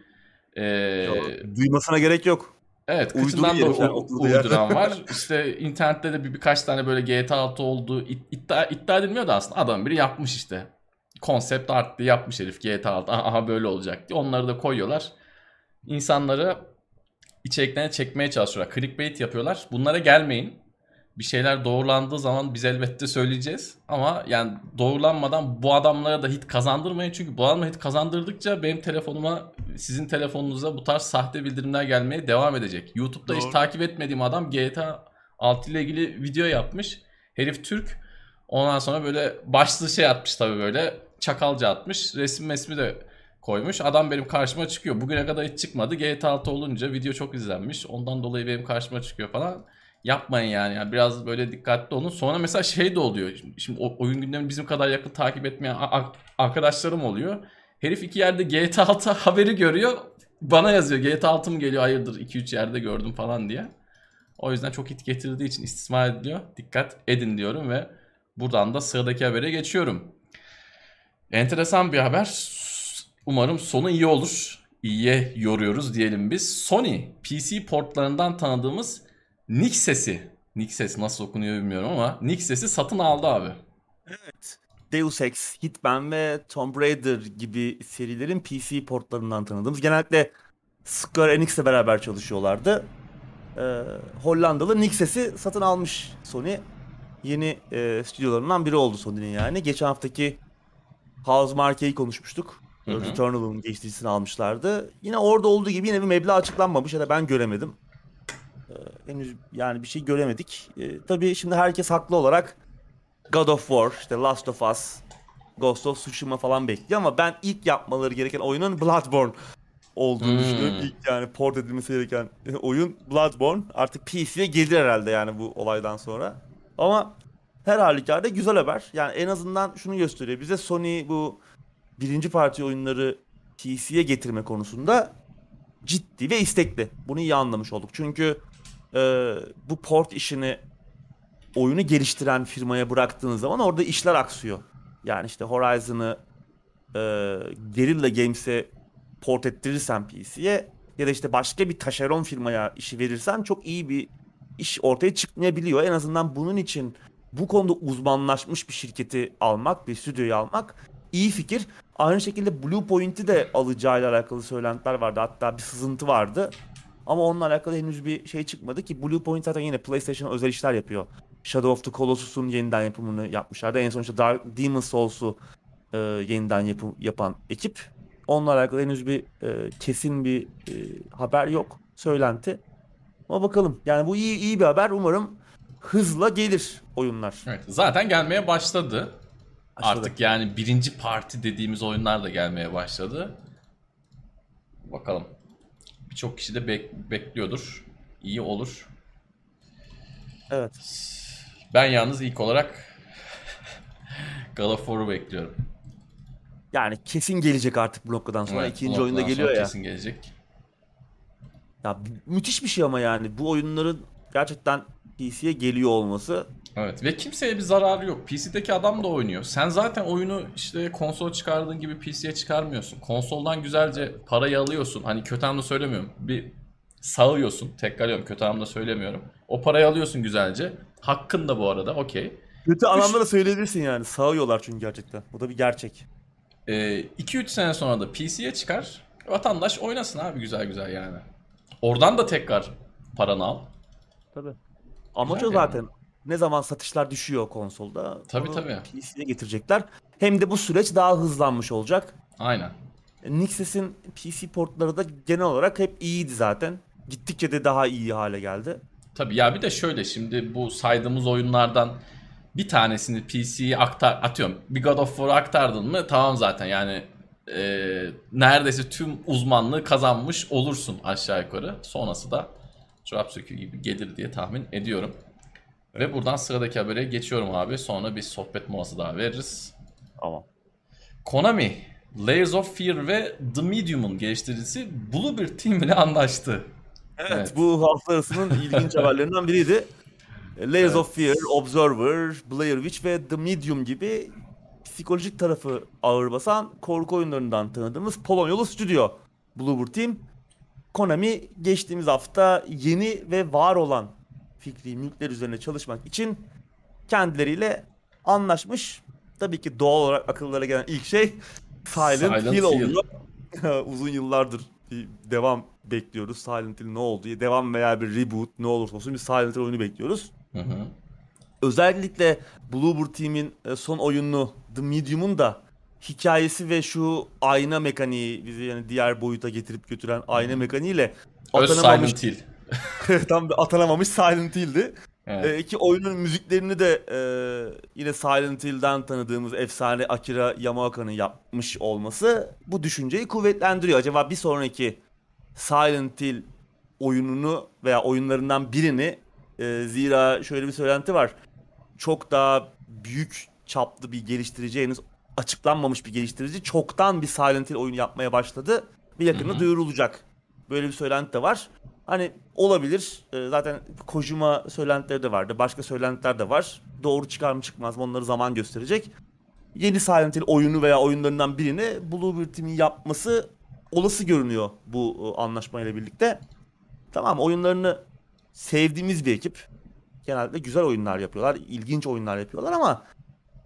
ee, Duymasına gerek yok. Evet kıçından da uyduran var işte internette de bir, birkaç tane böyle GTA 6 olduğu id- iddia, iddia edilmiyor da aslında adam biri yapmış işte konsept art diye yapmış herif GTA 6 aha, aha böyle olacak diye onları da koyuyorlar insanları içeriklerine çekmeye çalışıyorlar. Clickbait yapıyorlar. Bunlara gelmeyin. Bir şeyler doğrulandığı zaman biz elbette söyleyeceğiz. Ama yani doğrulanmadan bu adamlara da hit kazandırmayın. Çünkü bu adamlara hit kazandırdıkça benim telefonuma, sizin telefonunuza bu tarz sahte bildirimler gelmeye devam edecek. YouTube'da hiç Doğru. takip etmediğim adam GTA 6 ile ilgili video yapmış. Herif Türk. Ondan sonra böyle başlığı şey atmış tabii böyle. Çakalca atmış. Resim mesmi de koymuş. Adam benim karşıma çıkıyor. Bugüne kadar hiç çıkmadı. GTA 6 olunca video çok izlenmiş. Ondan dolayı benim karşıma çıkıyor falan. Yapmayın yani. yani biraz böyle dikkatli olun. Sonra mesela şey de oluyor. Şimdi, şimdi oyun gündemini bizim kadar yakın takip etmeyen arkadaşlarım oluyor. Herif iki yerde GTA 6 haberi görüyor. Bana yazıyor GTA 6 mı geliyor? Hayırdır 2-3 yerde gördüm falan diye. O yüzden çok hit getirdiği için istismar ediliyor. Dikkat edin diyorum ve buradan da sıradaki habere geçiyorum. Enteresan bir haber. Umarım sonu iyi olur. İyiye yoruyoruz diyelim biz. Sony PC portlarından tanıdığımız Nixes'i, Nixes nasıl okunuyor bilmiyorum ama Nixes'i satın aldı abi. Evet. Deus Ex, Hitman ve Tomb Raider gibi serilerin PC portlarından tanıdığımız. Genellikle Square Enix'le beraber çalışıyorlardı. Ee, Hollandalı Nixes'i satın almış Sony. Yeni e, stüdyolarından biri oldu Sony'nin yani. Geçen haftaki House Marque'yi konuşmuştuk. Returnal'ın geçticisini almışlardı. Yine orada olduğu gibi yine bir meblağ açıklanmamış ya da ben göremedim. Ee, henüz yani bir şey göremedik. Ee, tabii şimdi herkes haklı olarak God of War, işte Last of Us, Ghost of Tsushima falan bekliyor ama ben ilk yapmaları gereken oyunun Bloodborne olduğunu Hmm. düşünüyorum. İlk yani port edilmesi gereken oyun Bloodborne. Artık PC'ye gelir herhalde yani bu olaydan sonra. Ama her halükarda güzel haber. Yani en azından şunu gösteriyor. Bize Sony bu birinci parti oyunları PC'ye getirme konusunda ciddi ve istekli. Bunu iyi anlamış olduk. Çünkü e, bu port işini oyunu geliştiren firmaya bıraktığınız zaman orada işler aksıyor. Yani işte Horizon'ı e, Guerrilla Games'e port ettirirsen PC'ye ya da işte başka bir taşeron firmaya işi verirsen çok iyi bir iş ortaya çıkmayabiliyor. En azından bunun için bu konuda uzmanlaşmış bir şirketi almak, bir stüdyoyu almak iyi fikir. Aynı şekilde Blue Point'i de alacağıyla alakalı söylentiler vardı. Hatta bir sızıntı vardı. Ama onunla alakalı henüz bir şey çıkmadı ki Blue Point zaten yine PlayStation özel işler yapıyor. Shadow of the Colossus'un yeniden yapımını yapmışlardı. En son işte Dark Demon's Souls'u e, yeniden yapım, yapan ekip. Onunla alakalı henüz bir e, kesin bir e, haber yok. Söylenti. Ama bakalım. Yani bu iyi iyi bir haber. Umarım hızla gelir oyunlar. Evet, zaten gelmeye başladı. Başladı. Artık yani birinci parti dediğimiz oyunlar da gelmeye başladı. Bakalım. Birçok kişi de bek- bekliyordur. İyi olur. Evet. Ben yalnız ilk olarak War'u bekliyorum. Yani kesin gelecek artık bu noktadan sonra. Evet, ikinci oyunda geliyor ya. Kesin gelecek. Ya müthiş bir şey ama yani bu oyunların gerçekten PC'ye geliyor olması. Evet ve kimseye bir zararı yok. PC'deki adam da oynuyor. Sen zaten oyunu işte konsol çıkardığın gibi PC'ye çıkarmıyorsun. Konsoldan güzelce parayı alıyorsun. Hani kötü anlamda söylemiyorum. Bir sağıyorsun. Tekrarlıyorum kötü anlamda söylemiyorum. O parayı alıyorsun güzelce. Hakkın da bu arada okey. Kötü anlamda söyleyebilirsin yani. Sağıyorlar çünkü gerçekten. Bu da bir gerçek. 2-3 Ee, sene sonra da PC'ye çıkar. Vatandaş oynasın abi güzel güzel yani. Oradan da tekrar paranı al. Tabii. Amaç o zaten. Ne zaman satışlar düşüyor konsolda. Tabii, tabii. PC'ye getirecekler. Hem de bu süreç daha hızlanmış olacak. Aynen. Nixxes'in PC portları da genel olarak hep iyiydi zaten. Gittikçe de daha iyi hale geldi. Tabii ya bir de şöyle şimdi bu saydığımız oyunlardan bir tanesini PC'ye aktar atıyorum. Bir God of War'u aktardın mı tamam zaten yani e, neredeyse tüm uzmanlığı kazanmış olursun aşağı yukarı. Sonrası da çorap söküğü gibi gelir diye tahmin ediyorum. Ve buradan sıradaki habere geçiyorum abi. Sonra bir sohbet molası daha veririz. Ama Konami, Layers of Fear ve The Medium'un geliştiricisi Bluebird Team ile anlaştı. Evet, Evet. bu hafta arasının ilginç haberlerinden biriydi. Layers of Fear, Observer, Blair Witch ve The Medium gibi psikolojik tarafı ağır basan korku oyunlarından tanıdığımız Polonyalı stüdyo Bluebird Team. Konami geçtiğimiz hafta yeni ve var olan fikri mülkler üzerine çalışmak için kendileriyle anlaşmış. Tabii ki doğal olarak akıllara gelen ilk şey Silent, Silent Hill. oluyor. Uzun yıllardır bir devam bekliyoruz. Silent Hill ne oldu. Devam veya bir reboot ne olursa olsun bir Silent Hill oyunu bekliyoruz. Hı hı. Özellikle Bluebird Team'in e, son oyunu The Medium'un da hikayesi ve şu ayna mekaniği bizi yani diğer boyuta getirip götüren ayna mekaniğiyle Öz atanamamış, Silent Hill. tam atanamamış Silent Hill'di. Evet. E, ki oyunun müziklerini de e, yine Silent Hill'den tanıdığımız efsane Akira Yamaoka'nın yapmış olması bu düşünceyi kuvvetlendiriyor. Acaba bir sonraki Silent Hill oyununu veya oyunlarından birini e, zira şöyle bir söylenti var. Çok daha büyük çaplı bir geliştirici henüz açıklanmamış bir geliştirici çoktan bir Silent Hill oyunu yapmaya başladı ve yakında Hı hı. duyurulacak. Böyle bir söylenti de var. Hani olabilir. Ee, zaten Kojima söylentileri de vardı. Başka söylentiler de var. Doğru çıkar mı çıkmaz mı onları zaman gösterecek. Yeni Silent Hill oyunu veya oyunlarından birini Bluebird Team'in yapması olası görünüyor bu e, anlaşmayla birlikte. Tamam oyunlarını sevdiğimiz bir ekip. Genelde güzel oyunlar yapıyorlar, ilginç oyunlar yapıyorlar ama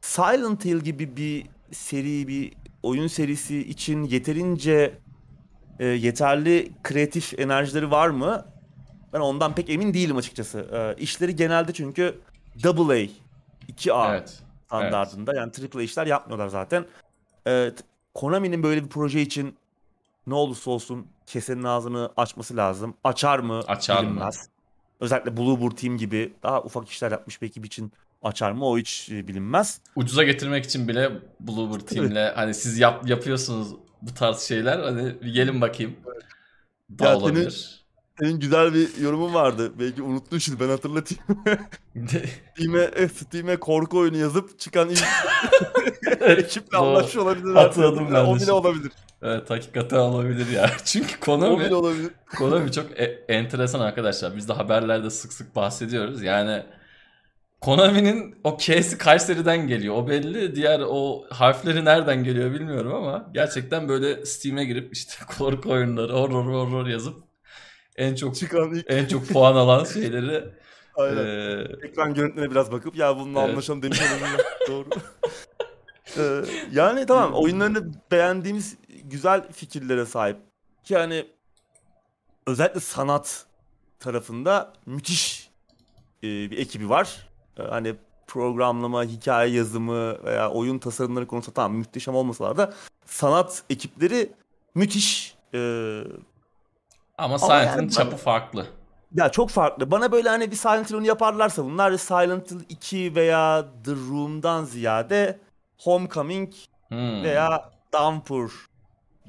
Silent Hill gibi bir seri, bir oyun serisi için yeterince e, yeterli kreatif enerjileri var mı? Ben ondan pek emin değilim açıkçası. E, işleri genelde çünkü AA, 2A Evet. standartında yani AAA işler yapmıyorlar zaten. E, Konami'nin böyle bir proje için ne olursa olsun kesenin ağzını açması lazım. Açar mı? Açar mı? bilinmez. Özellikle Bluebird Team gibi daha ufak işler yapmış bir ekip için açar mı? O hiç e, bilinmez. Ucuza getirmek için bile Bluebird Team'le hani siz yap, yapıyorsunuz bu tarz şeyler hani bir gelin bakayım. Da Ya senin- olabilir. Senin güzel bir yorumun vardı. Belki unuttun şimdi ben hatırlatayım. Steam'e, Steam'e korku oyunu yazıp çıkan ilk ekiple anlaşmış olabilir. Hatırladım ben O bile olabilir. Evet hakikaten olabilir ya. Çünkü Konami, olabilir. Konami çok e- enteresan arkadaşlar. Biz de haberlerde sık sık bahsediyoruz. Yani Konami'nin o K'si Kayseri'den geliyor. O belli. Diğer o harfleri nereden geliyor bilmiyorum ama gerçekten böyle Steam'e girip işte korku oyunları horror horror yazıp en çok Çıkan ilk en çok puan alan şeyleri aynen. eee, ekran görüntülerine biraz bakıp ya bununla Evet. anlaşalım demiş. Doğru. Ee, yani tamam oyunlarını beğendiğimiz güzel fikirlere sahip. Ki hani özellikle sanat tarafında müthiş e, bir ekibi var. Ee, hani programlama, hikaye yazımı veya oyun tasarımları konusunda tamam muhteşem olmasalar da sanat ekipleri müthiş. Ee, ama Silent yani çapı farklı. ya çok farklı. Bana böyle hani bir Silent Hill'ını yaparlarsa bunlar Silent Hill 2 veya The Room'dan ziyade Homecoming Hmm. veya Downpour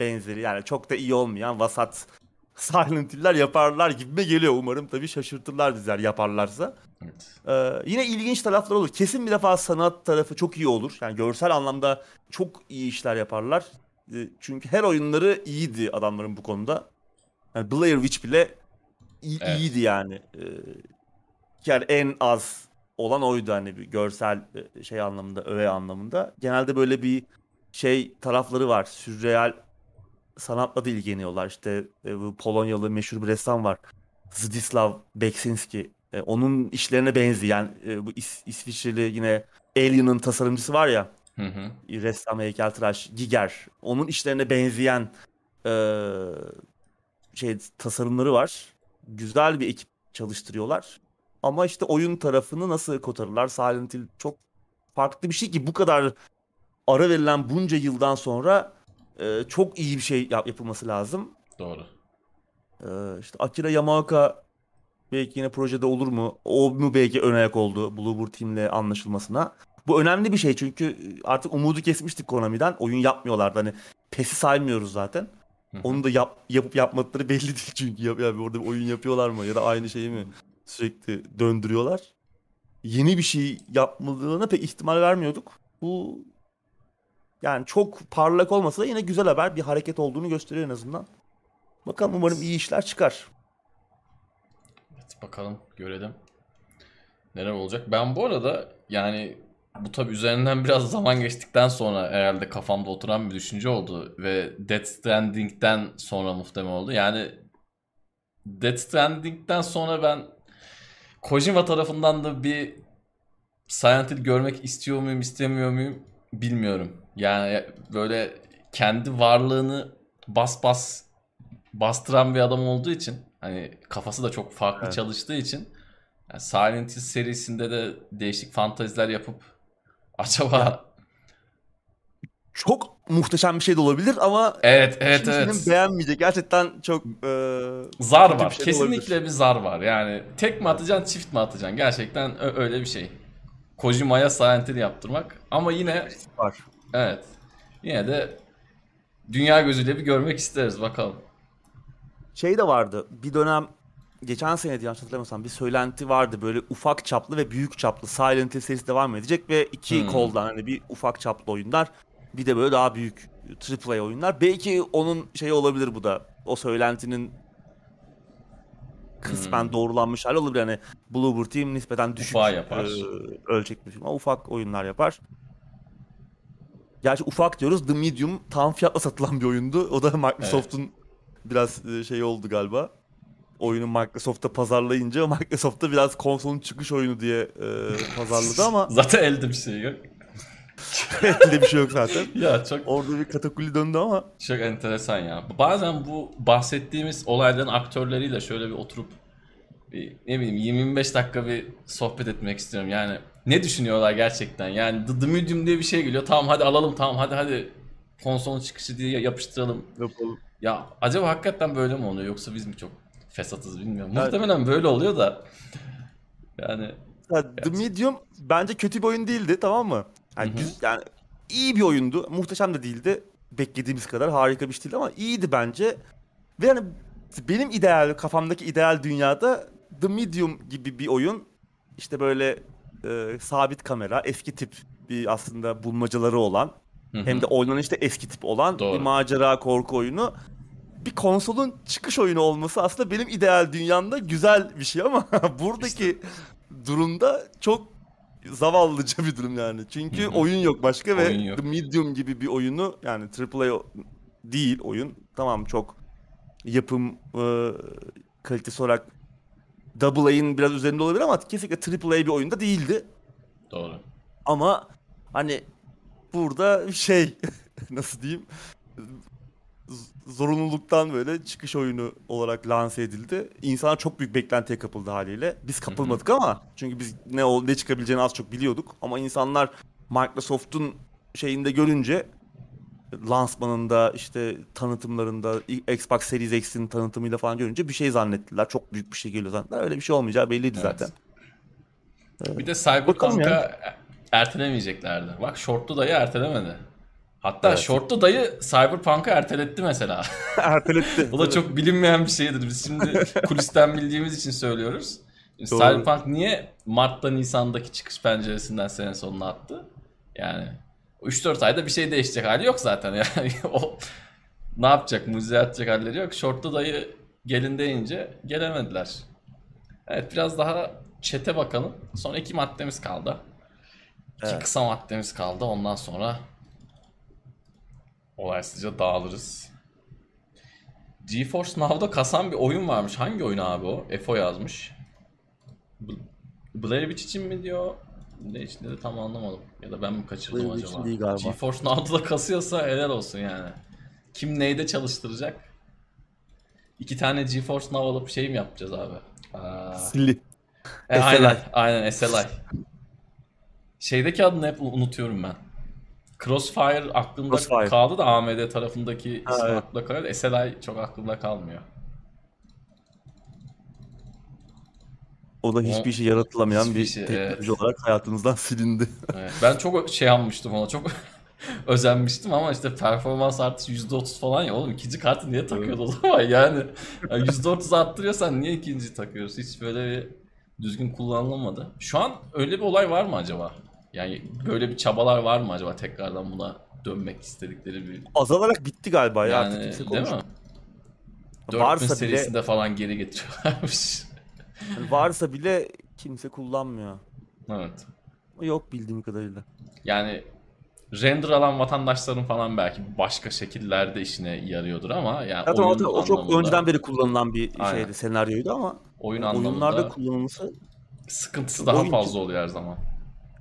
benzeri yani çok da iyi olmayan vasat Silent Hill'ler yaparlar gibime geliyor. Umarım tabii şaşırtırlar bizler yaparlarsa. Evet. Ee, yine ilginç taraflar olur. Kesin bir defa sanat tarafı çok iyi olur. Yani görsel anlamda çok iyi işler yaparlar. Ee, çünkü her oyunları iyiydi adamların bu konuda. Yani Blair Witch bile iyi- Evet. iyiydi yani. Ee, yani en az olan oydu hani bir görsel e, şey anlamında, öğe anlamında. Genelde böyle bir şey tarafları var. Sürreal sanatla da ilgileniyorlar. İşte e, bu Polonyalı meşhur bir ressam var. Zdzislaw Beksinski. E, onun işlerine benzeyen e, bu İs- İsviçreli yine Alien'ın tasarımcısı var ya Hı hı. ressam heykeltıraş Giger. Onun işlerine benzeyen e, şey tasarımları var. Güzel bir ekip çalıştırıyorlar. Ama işte oyun tarafını nasıl kotarırlar? Silent Hill çok farklı bir şey ki bu kadar ara verilen bunca yıldan sonra e, çok iyi bir şey yap- yapılması lazım. Doğru. Ee, işte Akira Yamaoka belki yine projede olur mu? O mu belki ön ayak oldu Bluebird Team'le anlaşılmasına? Bu önemli bir şey çünkü artık umudu kesmiştik Konami'den. Oyun yapmıyorlardı. Hani PES'i saymıyoruz zaten. Onu da yap, yapıp yapmadıkları belli değil çünkü. Yap, yani orada bir oyun yapıyorlar mı? Ya da aynı şeyi mi sürekli döndürüyorlar? Yeni bir şey yapmalarına pek ihtimal vermiyorduk. Bu yani çok parlak olmasa da yine güzel haber. Bir hareket olduğunu gösteriyor en azından. Bakalım umarım iyi işler çıkar. Evet, bakalım görelim. Neler olacak. Ben bu arada yani bu tabi üzerinden biraz zaman geçtikten sonra herhalde kafamda oturan bir düşünce oldu ve Death Stranding'den sonra muhtemelen oldu. Yani Death Stranding'den sonra ben Kojima tarafından da bir Silent Hill görmek istiyor muyum, istemiyor muyum bilmiyorum. Yani böyle kendi varlığını bas bas bastıran bir adam olduğu için hani kafası da çok farklı Evet. çalıştığı için yani Silent Hill serisinde de değişik fantaziler yapıp acaba Ya, Çok muhteşem bir şey de olabilir ama evet evet evet beğenmeyecek. Gerçekten çok e, zar var bir şey kesinlikle olabilir. bir zar var yani tek mi atacaksın çift mi atacaksın gerçekten öyle bir şey Kojima'ya Silent yaptırmak ama yine var. evet yine de dünya gözüyle bir görmek isteriz bakalım Şey de vardı. Bir dönem geçen sene yanlış hatırlamıyorsam bir söylenti vardı. Böyle ufak çaplı ve büyük çaplı Silent Hill serisi devam edecek ve iki Hmm. koldan hani bir ufak çaplı oyunlar bir de böyle daha büyük AAA oyunlar. Belki onun şeyi olabilir bu da. O söylentinin kısmen Hmm. doğrulanmış hali olabilir. Hani Bluebird Team nispeten düşük Ufağı yapar. e, ölçekli bir film ama ufak oyunlar yapar. Gerçi ufak diyoruz. The Medium tam fiyatla satılan bir oyundu. O da Microsoft'un biraz e, şey oldu galiba. oyunu Microsoft'ta pazarlayınca Microsoft'ta biraz konsolun çıkış oyunu diye e, pazarladı ama Zaten elde bir şey yok. elde bir şey yok zaten. Ya çok Orada bir katakuli döndü ama çok enteresan ya. Bazen bu bahsettiğimiz olayların aktörleriyle şöyle bir oturup bir ne bileyim 25 dakika bir sohbet etmek istiyorum. Yani ne düşünüyorlar gerçekten? Yani The, The Medium diye bir şey geliyor. Tamam hadi alalım tamam hadi hadi konsolun çıkışı diye yapıştıralım. yapalım. Ya acaba hakikaten böyle mi oluyor yoksa biz mi çok fesatız bilmiyorum. Evet. Muhtemelen böyle oluyor da. Yani Ya, The Medium bence kötü bir oyun değildi tamam mı? Yani, güz- yani iyi bir oyundu. Muhteşem de değildi. Beklediğimiz kadar harika bir şey değildi ama iyiydi bence. Ve yani benim ideal, kafamdaki ideal dünyada The Medium gibi bir oyun işte böyle e, sabit kamera, eski tip bir aslında bulmacaları olan hı hı. hem de oynanışta eski tip olan Doğru. bir macera korku oyunu. Bir konsolun çıkış oyunu olması aslında benim ideal dünyamda güzel bir şey ama buradaki durumda çok zavallıca bir durum yani. Çünkü Hı hı. oyun yok başka ve yok. The Medium gibi bir oyunu yani AAA değil oyun. Tamam çok yapım e, kalitesi olarak AAA'in biraz üzerinde olabilir ama kesinlikle AAA bir oyunda değildi. doğru. Ama hani burada şey nasıl diyeyim zorunluluktan böyle çıkış oyunu olarak lanse edildi. İnsanlar çok büyük beklentiye kapıldı haliyle. Biz kapılmadık ama çünkü biz ne ol ne çıkabileceğini az çok biliyorduk. Ama insanlar Microsoft'un şeyinde görünce lansmanında işte tanıtımlarında Xbox Series X'in tanıtımıyla falan görünce bir şey zannettiler. Çok büyük bir şey geliyor zannettiler. Öyle bir şey olmayacağı belliydi Evet. zaten. Bir de Cyberpunk'a ertelemeyeceklerdi. Bak Short'lu dayı ertelemedi. Hatta Evet. Short'lu dayı Cyberpunk'ı erteletti mesela. Erteletti. Bu da çok bilinmeyen bir şeydir. Biz şimdi kulisten bildiğimiz için söylüyoruz. Doğru. Cyberpunk niye Mart'ta Nisan'daki çıkış penceresinden sene sonuna attı? Yani 3-4 ayda bir şey değişecek hali yok zaten. Yani o ne yapacak? Mucize atacak halleri yok. Short'lu dayı gelin deyince gelemediler. Evet biraz daha çete bakalım. Son iki maddemiz kaldı. İki Evet. kısa maddemiz kaldı. Ondan sonra olaysızca dağılırız. GeForce Now'da kasan bir oyun varmış. Hangi oyun abi o? FO yazmış. B- Blair Witch için mi diyor? Ne için dedi tam anlamadım. Ya da ben mi kaçırdım Blair acaba? değil galiba. GeForce Now'da da kasıyorsa helal olsun yani. Kim neyde çalıştıracak? İki tane GeForce Now alıp şey mi yapacağız abi? Aa, Silli. e, SLI. aynen, aynen SLI. Şeydeki adını hep unutuyorum ben. Crossfire aklımda Crossfire. kaldı da AMD tarafındaki Ha, ismi evet. aklımda kalıyor. SLI çok aklımda kalmıyor. O da hiçbir işe yaratılamayan Hiçbir bir şey, teknoloji evet. olarak hayatımızdan silindi. Evet, ben çok şey almıştım ona çok özenmiştim ama işte performans artışı %30 falan ya oğlum ikinci kartı niye takıyordu o zaman yani, yani %30 arttırıyorsan niye ikinci takıyoruz hiç böyle bir düzgün kullanılamadı. Şu an öyle bir olay var mı acaba? Yani böyle bir çabalar var mı acaba tekrardan buna dönmek istedikleri bir Azalarak bitti galiba ya artık yani değil mi? konuşmuyor. 4000 Varsa bile serisinde falan geri getiriyorlarmış. yani varsa bile kimse kullanmıyor. evet. Yok bildiğim kadarıyla. Yani render alan vatandaşların falan belki başka şekillerde işine yarıyordur ama yani Zaten o, oyun o çok anlamında, önceden beri kullanılan bir Aynen. şeydi, senaryoydu ama oyun oyunlarda anlamında kullanılması sıkıntısı daha oyun fazla oluyor her zaman.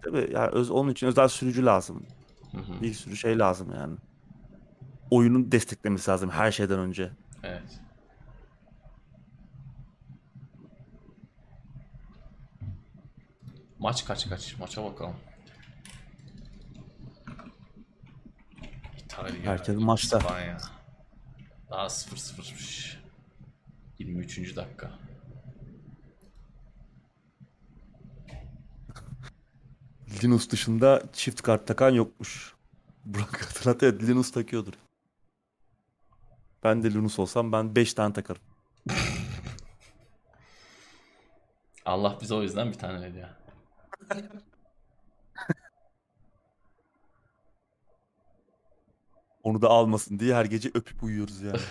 Tabii yani öz, onun için özel sürücü lazım. Hı hı, Bir sürü şey lazım yani. Oyunun desteklemesi lazım her şeyden önce. evet. Maç kaç kaç? Maça bakalım. İtalya, Herkes maçta. İspanya. Daha 0-0'mış. 23. dakika. Linux dışında çift kart takan yokmuş. Burak hatırlat evet Linux takıyordur. Ben de Linux olsam ben 5 tane takarım. Allah bize o yüzden bir tane veriyor. Onu da almasın diye her gece öpüp uyuyoruz yani.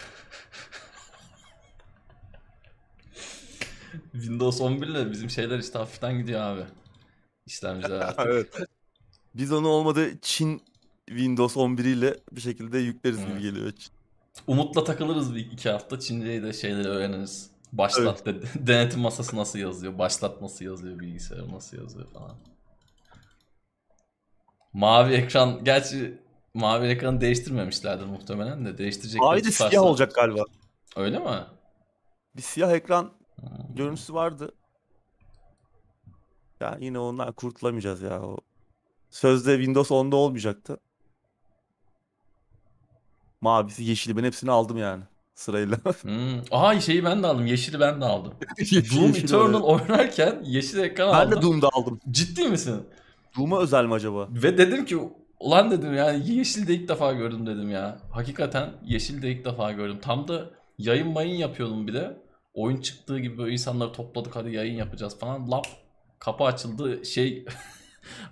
Windows 11 ile bizim şeyler işte hafiften gidiyor abi. İşlemciler artık. evet. Biz onu olmadı Çin Windows 11 ile bir şekilde yükleriz gibi Evet. geliyor. Umutla takılırız bir iki hafta. Çince'yi de şeyleri öğreniriz. Başlat dedi. Denetim masası nasıl yazıyor? Başlat nasıl yazıyor? Bilgisayar nasıl yazıyor falan. Mavi ekran. Gerçi mavi ekranı değiştirmemişlerdir muhtemelen de. Değiştirecekler. Abi de siyah olacak galiba. Öyle mi? Bir siyah ekran Hmm. görüntüsü vardı. Ya yine ondan kurtulamayacağız ya. O sözde Windows 10'da olmayacaktı. Mavisi, yeşili ben hepsini aldım yani sırayla. Hmm. Aa şeyi ben de aldım. Yeşili ben de aldım. Yeşil- Doom yeşil Eternal var. oynarken yeşil ekran Ben aldım. de Doom'da aldım. Ciddi misin? Doom'a özel mi acaba? Ve dedim ki ulan dedim yani yeşil de ilk defa gördüm dedim ya. Hakikaten yeşil de ilk defa gördüm. Tam da yayın mayın yapıyordum bir de. Oyun çıktığı gibi böyle insanları topladık hadi yayın yapacağız falan. Lap kapı açıldı şey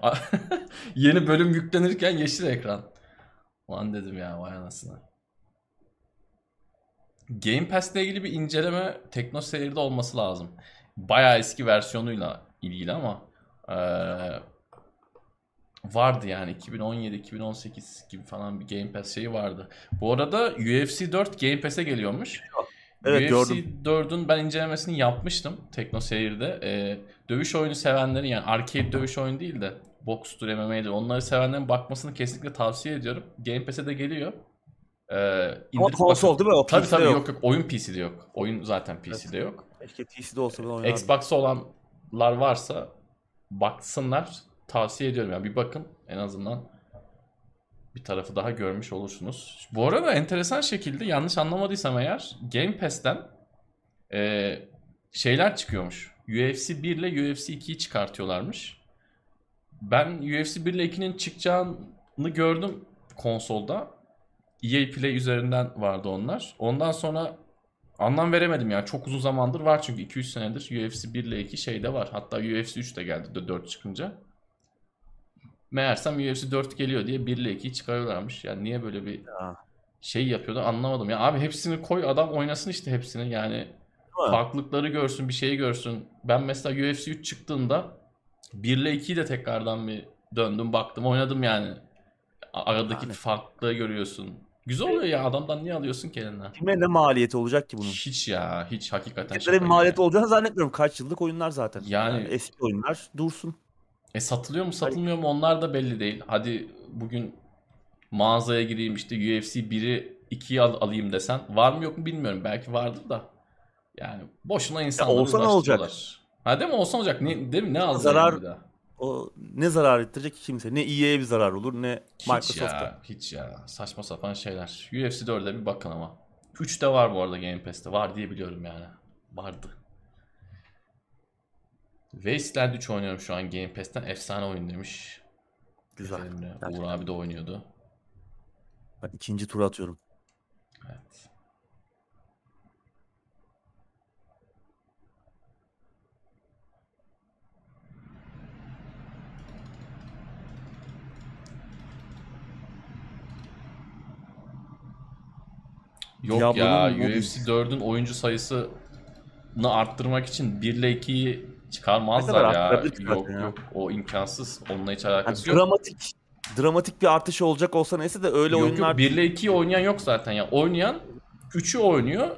yeni bölüm yüklenirken yeşil ekran. Ulan dedim ya vay anasını. Game Pass'le ilgili bir inceleme Tekno Seyir'de olması lazım. Bayağı eski versiyonuyla ilgili ama eee, vardı yani 2017-2018 gibi falan bir Game Pass şeyi vardı. Bu arada UFC 4 Game Pass'e geliyormuş. Evet, UFC gördüm. 4'ün ben incelemesini yapmıştım Tekno Seyir'de. Ee, dövüş oyunu sevenlerin yani arcade dövüş oyunu değil de box'tur, MMA'dir onları sevenlerin bakmasını kesinlikle tavsiye ediyorum. Game Pass'e de geliyor. Ee, Ama konsol bakın. değil mi? O Tabii PC'de tabii yok. yok yok. Oyun PC'de yok. Oyun zaten PC'de yok. Keşke TC'de olsa ben oynardım. Xbox'ı olanlar varsa baksınlar. Tavsiye ediyorum yani bir bakın en azından bir tarafı daha görmüş olursunuz. Bu arada enteresan şekilde yanlış anlamadıysam eğer Game Pass'ten eee, şeyler çıkıyormuş. UFC 1 ile UFC 2'yi çıkartıyorlarmış. Ben UFC 1 ile 2'nin çıkacağını gördüm konsolda. EA Play üzerinden vardı onlar. Ondan sonra Anlam veremedim ya. Çok uzun zamandır var çünkü 2-3 senedir UFC 1 ile 2 şeyde var. Hatta UFC 3 de geldi de 4 çıkınca. Meğersem UFC 4 geliyor diye 1 ile 2'yi çıkarıyorlarmış. Yani niye böyle bir Ya. şey yapıyordu anlamadım. Ya abi hepsini koy adam oynasın işte hepsini. Yani farklılıkları görsün, bir şeyi görsün. Ben mesela UFC 3 çıktığında 1 ile 2'yi de tekrardan bir döndüm baktım oynadım yani. Aradaki Yani. farklılığı görüyorsun. Güzel oluyor ya adamdan niye alıyorsun ki elinden? Kime ne maliyeti olacak ki bunun? Hiç ya hiç hakikaten Şirketlere şaka bir gibi maliyeti ya. olacağını zannetmiyorum. Kaç yıllık oyunlar zaten. Yani- eski oyunlar dursun. E satılıyor mu satılmıyor mu onlar da belli değil. Hadi bugün mağazaya gireyim işte UFC 1'i 2'yi al- alayım desen var mı yok mu bilmiyorum. Belki vardır da. Yani boşuna insanları olsa ne olacak? Ha değil mi olsa olacak? Ne, değil mi? Ne az Zarar- yani bir daha? O ne zarar ettirecek ki kimse? Ne EA'ye bir zarar olur ne Hiç Microsoft'a. ya, hiç ya. Saçma sapan şeyler. UFC 4'e bir bakın ama. 3 de var bu arada Game Pass'te. Var diye biliyorum yani. Vardı. Wasteland 3 oynuyorum şu an Game Pass'ten. Efsane oyun demiş. Güzel. Emre. Uğur abi de oynuyordu. Ben ikinci tur atıyorum. Evet. Yok ya Diablo'nun mobil- UFC 4'ün oyuncu sayısını arttırmak için 1 ile 2'yi çıkarmazlar ya. Yok ya. yok o imkansız. Onunla hiç Yani alakası yok. dramatik dramatik bir artış olacak olsa neyse de öyle Yok oyunlar yok 1 ile 2'yi oynayan yok zaten ya. Oynayan 3'ü oynuyor.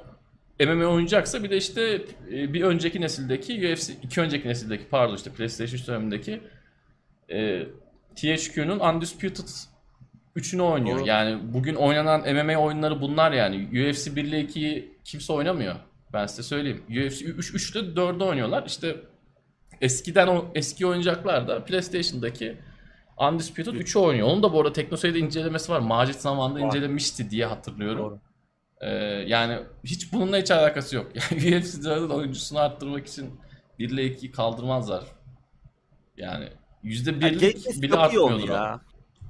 MMA oynayacaksa bir de işte e, bir önceki nesildeki UFC, iki önceki nesildeki pardon işte PlayStation 3 dönemindeki e, THQ'nun Undisputed 3'ünü oynuyor. Doğru. Yani bugün oynanan MMA oyunları bunlar yani. UFC 1 ile 2'yi kimse oynamıyor. Ben size söyleyeyim. UFC 3 3'te 4'ü oynuyorlar. İşte eskiden o eski oyuncaklar da PlayStation'daki Undisputed 3'ü oynuyor. Onun da bu arada TeknoSeyir'de incelemesi var. Macit zamanında Var. incelemişti diye hatırlıyorum. Doğru. Ee, yani hiç bununla hiç alakası yok. Yani UFC'de oyuncusunu arttırmak için 1 ile 2'yi kaldırmazlar. Yani %1'lik Pass bile artmıyordur ya.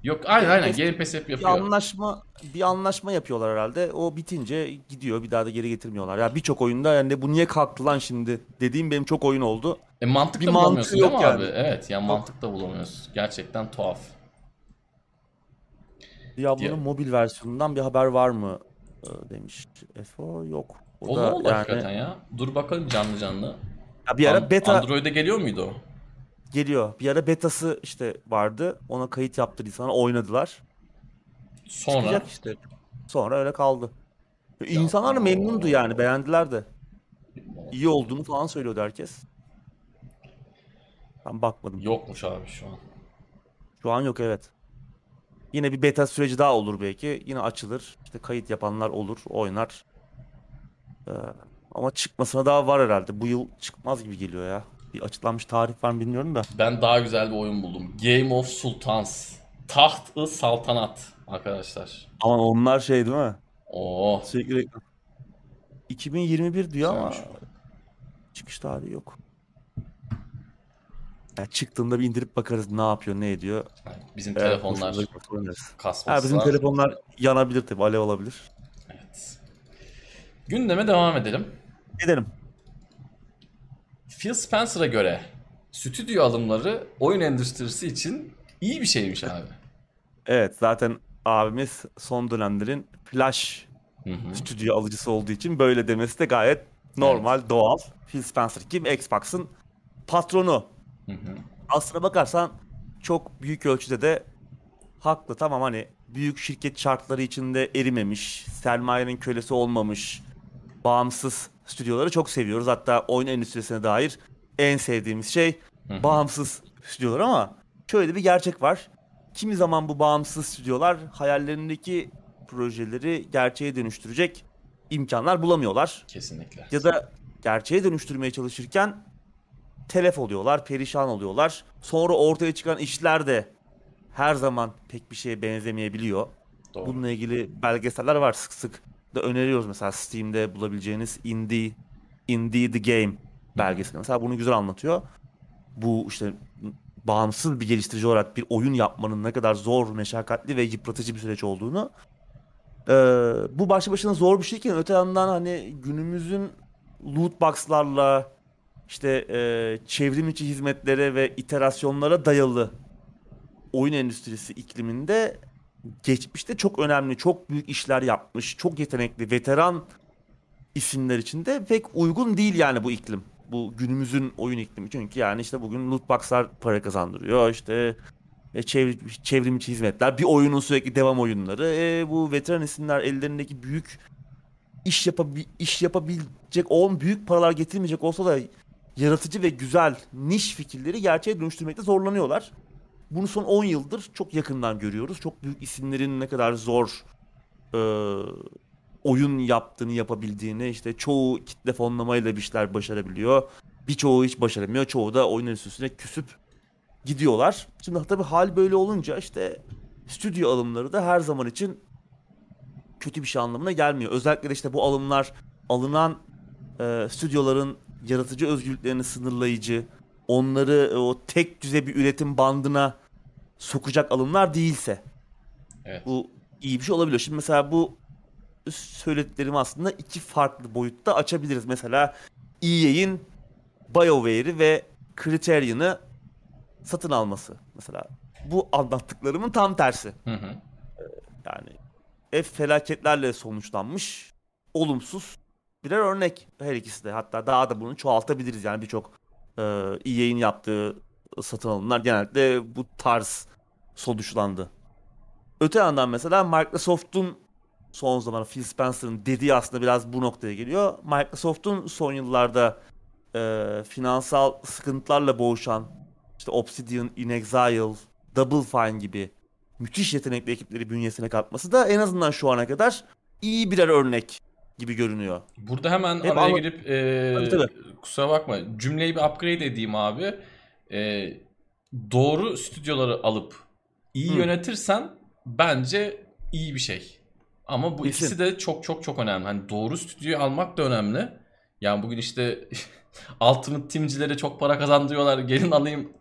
Yok aynen aynen Game Pass hep Bir yapıyor. anlaşma bir anlaşma yapıyorlar herhalde. O bitince gidiyor. Bir daha da geri getirmiyorlar. Ya birçok oyunda yani bu niye kalktı lan şimdi dediğim benim çok oyun oldu. E mantık Bir da bulamıyorsun değil yok mi abi? yani. Evet yani mantık da bulamıyoruz. Gerçekten tuhaf. Diablo'nun mobil versiyonundan bir haber var mı Ee, demiş. Efo yok. O, O, da oldu yani hakikaten ya? Dur bakalım canlı canlı. ya bir ara beta Android'e geliyor muydu o? Geliyor. Bir ara betası işte vardı. Ona kayıt yaptırdı sana oynadılar. Sonra Çıkacak işte. Sonra öyle kaldı. İnsanlar da memnundu yani beğendiler de. iyi olduğunu falan söylüyordu herkes. Ben bakmadım. Yokmuş abi şu an. Şu an yok evet. Yine bir beta süreci daha olur belki. Yine açılır. İşte kayıt yapanlar olur, oynar. Ee, ama çıkmasına daha var herhalde. Bu yıl çıkmaz gibi geliyor ya. Bir açıklanmış tarih var mı bilmiyorum da. Ben daha güzel bir oyun buldum. Game of Sultans. Taht-ı Saltanat arkadaşlar. Ama onlar şey değil mi? Oo. Sürekli reklam. 2021 diyor ama Güzelmiş. çıkış tarihi yok. Ya çıktığında bir indirip bakarız ne yapıyor, ne ediyor. Bizim Eğer telefonlar hoşumuza giderse oynarız. kasması Ha, bizim telefonlar yanabilir tabii, alev alabilir. Evet. Gündeme devam edelim. Gidelim. Phil Spencer'a göre stüdyo alımları oyun endüstrisi için iyi bir şeymiş abi. Evet zaten abimiz son dönemlerin flash Hı hı. stüdyo alıcısı olduğu için böyle demesi de gayet normal, doğal. Phil Spencer kim? Xbox'ın patronu. Hı hı. Aslına bakarsan çok büyük ölçüde de haklı. Tamam hani büyük şirket şartları içinde erimemiş, sermayenin kölesi olmamış, bağımsız stüdyoları çok seviyoruz. Hatta oyun endüstrisine dair en sevdiğimiz şey bağımsız stüdyolar ama şöyle bir gerçek var. Kimi zaman bu bağımsız stüdyolar hayallerindeki projeleri gerçeğe dönüştürecek imkanlar bulamıyorlar. Kesinlikle. Ya da gerçeğe dönüştürmeye çalışırken telef oluyorlar, perişan oluyorlar. Sonra ortaya çıkan işler de her zaman pek bir şeye benzemeyebiliyor. Doğru. Bununla ilgili belgeseller var sık sık da öneriyoruz mesela Steam'de bulabileceğiniz Indie Indie the Game belgeseli. Mesela bunu güzel anlatıyor. Bu işte bağımsız bir geliştirici olarak bir oyun yapmanın ne kadar zor, meşakkatli ve yıpratıcı bir süreç olduğunu. Ee, bu başlı başına zor bir şeyken öte yandan hani günümüzün loot box'larla işte e, çevrim içi hizmetlere ve iterasyonlara dayalı oyun endüstrisi ikliminde geçmişte çok önemli, çok büyük işler yapmış, çok yetenekli, veteran isimler için de pek uygun değil yani bu iklim. Bu günümüzün oyun iklimi. Çünkü yani işte bugün loot box'lar para kazandırıyor. İşte e, çevrim, çevrim içi hizmetler, bir oyunun sürekli devam oyunları. E, bu veteran isimler ellerindeki büyük iş yapabi iş yapabilecek, on büyük paralar getirmeyecek olsa da yaratıcı ve güzel niş fikirleri gerçeğe dönüştürmekte zorlanıyorlar. Bunu son 10 yıldır çok yakından görüyoruz. Çok büyük isimlerin ne kadar zor e, oyun yaptığını yapabildiğini işte çoğu kitle fonlamayla bir şeyler başarabiliyor. Birçoğu hiç başaramıyor. Çoğu da oyun enstitüsüne küsüp gidiyorlar. Şimdi tabii hal böyle olunca işte stüdyo alımları da her zaman için kötü bir şey anlamına gelmiyor. Özellikle de işte bu alımlar alınan e, stüdyoların yaratıcı özgürlüklerini sınırlayıcı, onları e, o tek düze bir üretim bandına sokacak alımlar değilse Evet. bu iyi bir şey olabiliyor. Şimdi mesela bu söylediklerimi aslında iki farklı boyutta açabiliriz. Mesela EA'in BioWare'i ve Criterion'ı satın alması mesela. Bu anlattıklarımın tam tersi. Hı hı. Yani F felaketlerle sonuçlanmış olumsuz birer örnek her ikisi de. Hatta daha da bunu çoğaltabiliriz yani birçok e, EA'in yaptığı satın alımlar genellikle bu tarz sonuçlandı. Öte yandan mesela Microsoft'un son zaman Phil Spencer'ın dediği aslında biraz bu noktaya geliyor. Microsoft'un son yıllarda e, finansal sıkıntılarla boğuşan işte Obsidian, InXile, Double Fine gibi müthiş yetenekli ekipleri bünyesine katması da en azından şu ana kadar iyi birer örnek gibi görünüyor. Burada hemen Hep araya ama- girip e, Tabii, tabii. kusura bakma cümleyi bir upgrade edeyim abi. E, doğru stüdyoları alıp iyi Hı. yönetirsen bence iyi bir şey. Ama bu Kesin. ikisi de çok çok çok önemli. Hani doğru stüdyoyu almak da önemli. Yani bugün işte Ultimate Team'cilere çok para kazandırıyorlar. Gelin alayım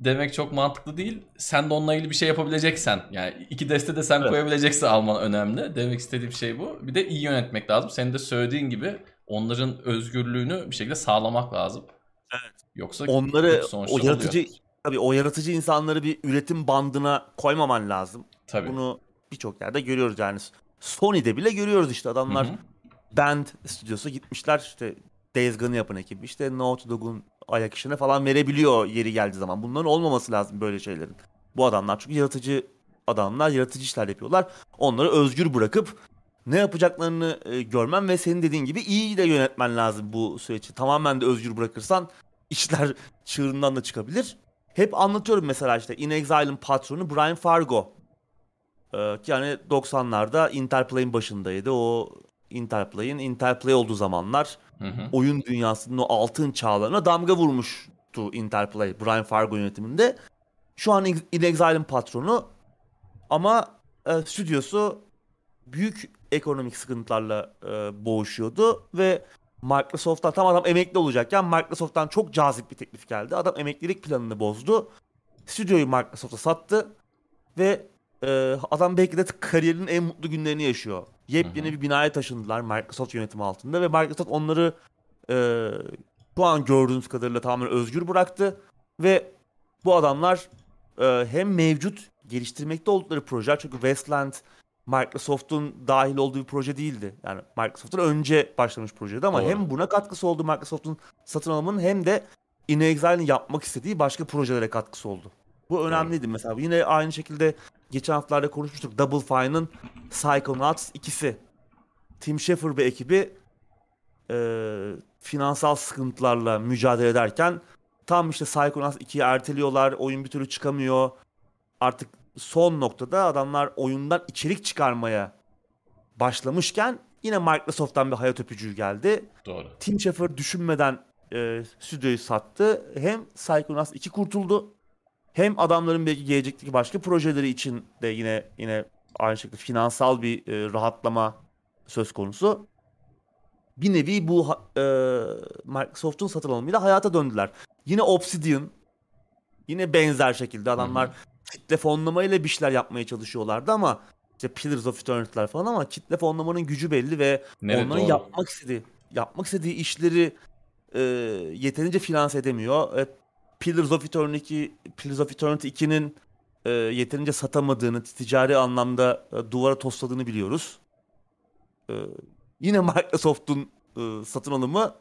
demek çok mantıklı değil. Sen de onunla ilgili bir şey yapabileceksen yani iki deste de sen Evet. koyabilecekse alman önemli. Demek istediğim şey bu. Bir de iyi yönetmek lazım. Senin de söylediğin gibi onların özgürlüğünü bir şekilde sağlamak lazım. Evet. Yoksa Onları o yaratıcı oluyor. tabii o yaratıcı insanları bir üretim bandına koymaman lazım. Tabii. Bunu birçok yerde görüyoruz yani. Sony'de bile görüyoruz işte adamlar Hı hı. Band stüdyosu gitmişler işte Days Gone'ı yapan ekip işte Naughty Dog'un ayak işine falan verebiliyor yeri geldiği zaman. Bunların olmaması lazım böyle şeylerin. Bu adamlar çünkü yaratıcı adamlar yaratıcı işler yapıyorlar. Onları özgür bırakıp ne yapacaklarını e, görmen ve senin dediğin gibi iyi de yönetmen lazım bu süreci. Tamamen de özgür bırakırsan işler çığırından da çıkabilir. Hep anlatıyorum mesela işte In Exile'ın patronu Brian Fargo. Ee, yani 90'larda Interplay'in başındaydı. O Interplay'in Interplay olduğu zamanlar Hı hı. oyun dünyasının o altın çağlarına damga vurmuştu Interplay Brian Fargo yönetiminde. Şu an In Exile'ın patronu ama e, stüdyosu büyük ekonomik sıkıntılarla e, boğuşuyordu ve Microsoft'tan tam adam emekli olacakken Microsoft'tan çok cazip bir teklif geldi. Adam emeklilik planını bozdu. Stüdyoyu Microsoft'a sattı ve e, adam belki de kariyerinin en mutlu günlerini yaşıyor. Yepyeni Hı hı. bir binaya taşındılar Microsoft yönetimi altında ve Microsoft onları e, şu an gördüğünüz kadarıyla tamamen özgür bıraktı ve bu adamlar e, hem mevcut geliştirmekte oldukları projeler çünkü Westland Microsoft'un dahil olduğu bir proje değildi. Yani Microsoft'un önce başlamış projeydi ama Doğru. hem buna katkısı oldu Microsoft'un satın alımının hem de In Exile'ın yapmak istediği başka projelere katkısı oldu. Bu önemliydi mesela. Yine aynı şekilde geçen haftalarda konuşmuştuk. Double Fine'ın Psychonauts ikisi. Tim Schafer ve ekibi e, finansal sıkıntılarla mücadele ederken tam işte Psychonauts 2'yi erteliyorlar. Oyun bir türlü çıkamıyor. Artık son noktada adamlar oyundan içerik çıkarmaya başlamışken yine Microsoft'tan bir hayat öpücüğü geldi. Doğru. Tim Schafer düşünmeden e, stüdyoyu sattı. Hem Psychonauts 2 kurtuldu. Hem adamların belki gelecekteki başka projeleri için de yine yine aynı şekilde finansal bir e, rahatlama söz konusu. Bir nevi bu e, Microsoft'un satın alımıyla hayata döndüler. Yine Obsidian yine benzer şekilde adamlar kitle fonlamayla bir şeyler yapmaya çalışıyorlardı ama işte Pillars of Eternity'ler falan ama kitle fonlamanın gücü belli ve Evet, onların doğru. yapmak istediği yapmak istediği işleri e, yeterince finanse edemiyor. E, Pillars of Eternity, Pillars of Eternity 2'nin e, yeterince satamadığını, ticari anlamda e, duvara tosladığını biliyoruz. E, yine Microsoft'un e, satın alımı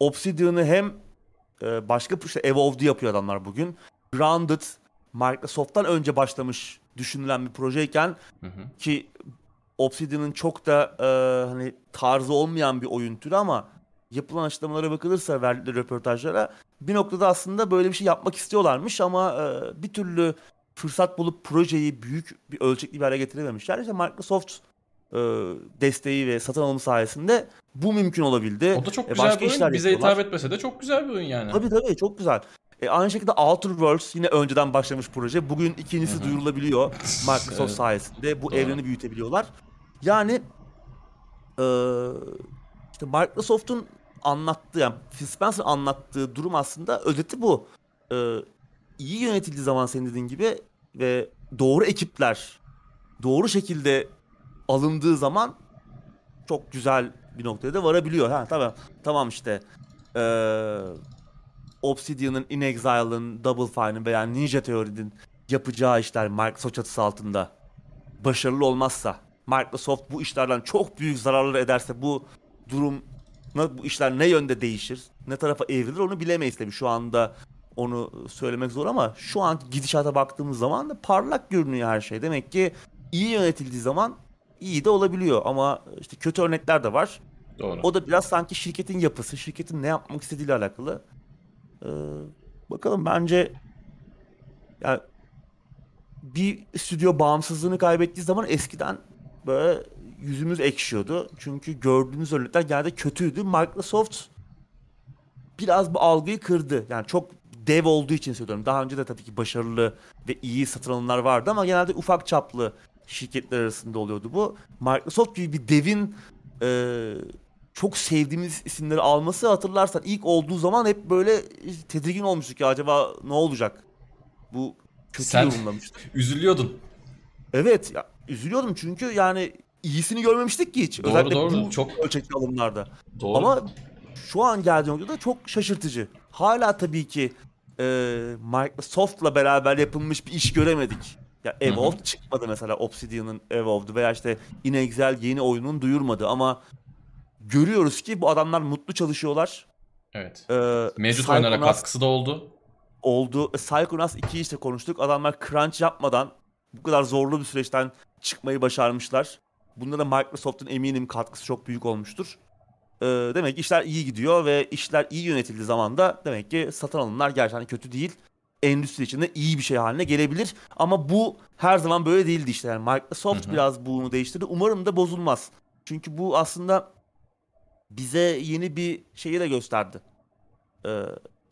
Obsidian'ı hem e, başka işte Evolved yapıyor adamlar bugün. Grounded Microsoft'tan önce başlamış düşünülen bir projeyken Hı hı. ki Obsidian'ın çok da e, hani tarzı olmayan bir oyun türü ama yapılan açıklamalara bakılırsa verdikleri röportajlara bir noktada aslında böyle bir şey yapmak istiyorlarmış ama e, bir türlü fırsat bulup projeyi büyük bir ölçekli bir hale getirememişler. İşte Microsoft e, desteği ve satın alımı sayesinde bu mümkün olabildi. O da çok E, güzel başka bir oyun. Bize hitap etmese de çok güzel bir oyun yani. Tabii tabii çok güzel. E, aynı şekilde Outer Worlds yine önceden başlamış proje. Bugün ikincisi Hı hı. duyurulabiliyor Microsoft Evet. sayesinde. Bu Doğru. evreni büyütebiliyorlar. Yani e, işte Microsoft'un anlattığı, yani Phil Spencer anlattığı durum aslında özeti bu. E, iyi yönetildiği zaman senin dediğin gibi ve doğru ekipler doğru şekilde alındığı zaman çok güzel bir noktaya da varabiliyor. Ha tamam. Tamam işte. Eee Obsidian'ın, In Exile'ın, Double Fine'ın veya Ninja Theory'nin yapacağı işler Microsoft çatısı altında başarılı olmazsa, Microsoft bu işlerden çok büyük zararlar ederse bu durum bu işler ne yönde değişir, ne tarafa evrilir onu bilemeyiz tabii. Şu anda onu söylemek zor ama şu anki gidişata baktığımız zaman da parlak görünüyor her şey. Demek ki iyi yönetildiği zaman iyi de olabiliyor ama işte kötü örnekler de var. Doğru. O da biraz sanki şirketin yapısı, şirketin ne yapmak istediğiyle alakalı. Ee, bakalım bence yani bir stüdyo bağımsızlığını kaybettiği zaman eskiden böyle yüzümüz ekşiyordu. Çünkü gördüğünüz örnekler genelde kötüydü. Microsoft biraz bu algıyı kırdı. Yani çok dev olduğu için söylüyorum. Daha önce de tabii ki başarılı ve iyi satın alımlar vardı ama genelde ufak çaplı şirketler arasında oluyordu bu. Microsoft gibi bir devin e, çok sevdiğimiz isimleri alması hatırlarsan ilk olduğu zaman hep böyle tedirgin olmuştuk ya acaba ne olacak? Bu kötü Sen- yorumlamıştı. Üzülüyordun. Evet ya, üzülüyordum çünkü yani iyisini görmemiştik ki hiç. Doğru, Özellikle doğru. bu Çok- ölçekli alımlarda. Doğru. Ama şu an geldiği noktada çok şaşırtıcı. Hala tabii ki e, Microsoft'la beraber yapılmış bir iş göremedik. Ya. Evolved çıkmadı mesela Obsidian'ın Evolved'ı veya işte In Exile yeni oyunun duyurmadı ama görüyoruz ki bu adamlar mutlu çalışıyorlar. Evet. Ee, Mevcut oyunlara Psychonauts katkısı da oldu. oldu. E, Psychonauts 2'yi işte konuştuk. Adamlar crunch yapmadan bu kadar zorlu bir süreçten çıkmayı başarmışlar. Bunda da Microsoft'un eminim katkısı çok büyük olmuştur. Ee, demek ki işler iyi gidiyor ve işler iyi yönetildiği zaman da demek ki satın alımlar gerçekten kötü değil. Endüstri içinde iyi bir şey haline gelebilir. Ama bu her zaman böyle değildi işte. Yani Microsoft Hı hı. biraz bunu değiştirdi. Umarım da bozulmaz. Çünkü bu aslında bize yeni bir şeyi de gösterdi. Ee,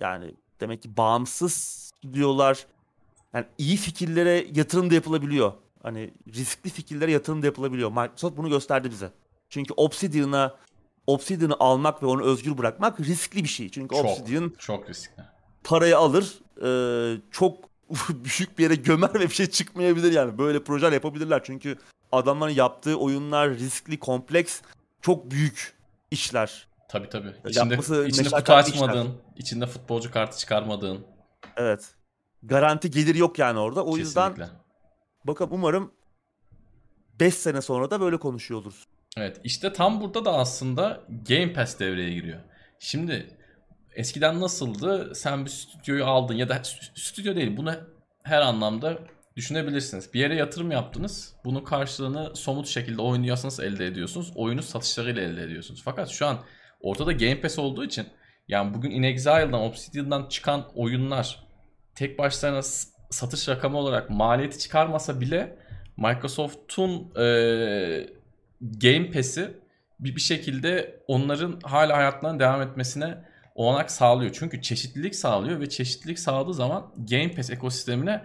yani demek ki bağımsız stüdyolar yani iyi fikirlere yatırım da yapılabiliyor. Hani riskli fikirlere yatırım da yapılabiliyor. Microsoft bunu gösterdi bize. Çünkü Obsidian'a Obsidian'ı almak ve onu özgür bırakmak riskli bir şey. Çünkü Çok. Obsidian Çok riskli. parayı alır, e, çok büyük bir yere gömer ve bir şey çıkmayabilir yani. Böyle projeler yapabilirler. Çünkü adamların yaptığı oyunlar riskli, kompleks, çok büyük işler. Tabii tabii. İçinde, Yapması içinde kutu meşakkatli işler. açmadığın, içinde futbolcu kartı çıkarmadığın. Evet. Garanti gelir yok yani orada. O yüzden Kesinlikle. Bakalım umarım 5 sene sonra da böyle konuşuyor oluruz. Evet işte tam burada da aslında Game Pass devreye giriyor. Şimdi eskiden nasıldı? Sen bir stüdyoyu aldın ya da stü- stüdyo değil bunu her anlamda düşünebilirsiniz. Bir yere yatırım yaptınız. Bunun karşılığını somut şekilde oynuyorsanız elde ediyorsunuz. Oyunu satışlarıyla elde ediyorsunuz. Fakat şu an ortada Game Pass olduğu için yani bugün In Exile'dan, Obsidian'dan çıkan oyunlar tek başlarına satış rakamı olarak maliyeti çıkarmasa bile Microsoft'un eee Game Pass'i bir, bir şekilde onların hala hayatlarına devam etmesine olanak sağlıyor. Çünkü çeşitlilik sağlıyor ve çeşitlilik sağladığı zaman Game Pass ekosistemine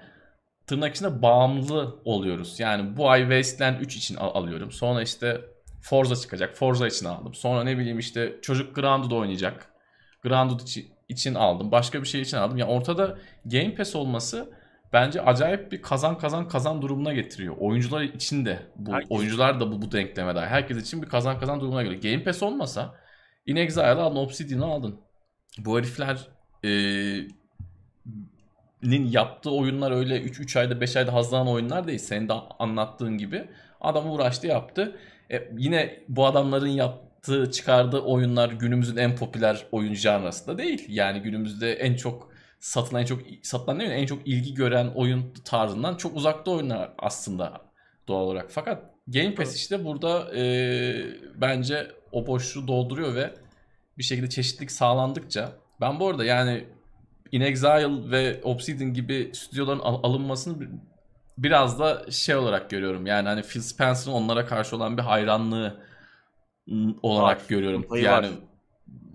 tırnak içinde bağımlı oluyoruz. Yani bu ay Wasteland 3 için al- alıyorum. Sonra işte Forza çıkacak. Forza için aldım. Sonra ne bileyim işte çocuk Grounded oynayacak. Grounded içi- için aldım. Başka bir şey için aldım. Yani ortada Game Pass olması bence acayip bir kazan kazan kazan durumuna getiriyor. Oyuncular için de bu Herkes- oyuncular da bu bu denkleme dahil. Herkes için bir kazan kazan durumuna geliyor. Game Pass olmasa In Exile'ı aldın, Obsidian'ı aldın. Bu herifler eee nin yaptığı oyunlar öyle 3 3 ayda 5 ayda hazırlanan oyunlar değil. Senin de anlattığın gibi. Adam uğraştı yaptı. E, yine bu adamların yaptığı çıkardığı oyunlar günümüzün en popüler oyun janrasında değil. Yani günümüzde en çok satılan en çok satılan değil mi? En çok ilgi gören oyun tarzından çok uzakta oyunlar aslında doğal olarak. Fakat Game Pass işte burada e, bence o boşluğu dolduruyor ve bir şekilde çeşitlilik sağlandıkça ben bu arada yani In Exile ve Obsidian gibi stüdyoların al- alınmasını bir- biraz da şey olarak görüyorum. Yani hani Phil Spencer'ın onlara karşı olan bir hayranlığı olarak Var. görüyorum. Yani var.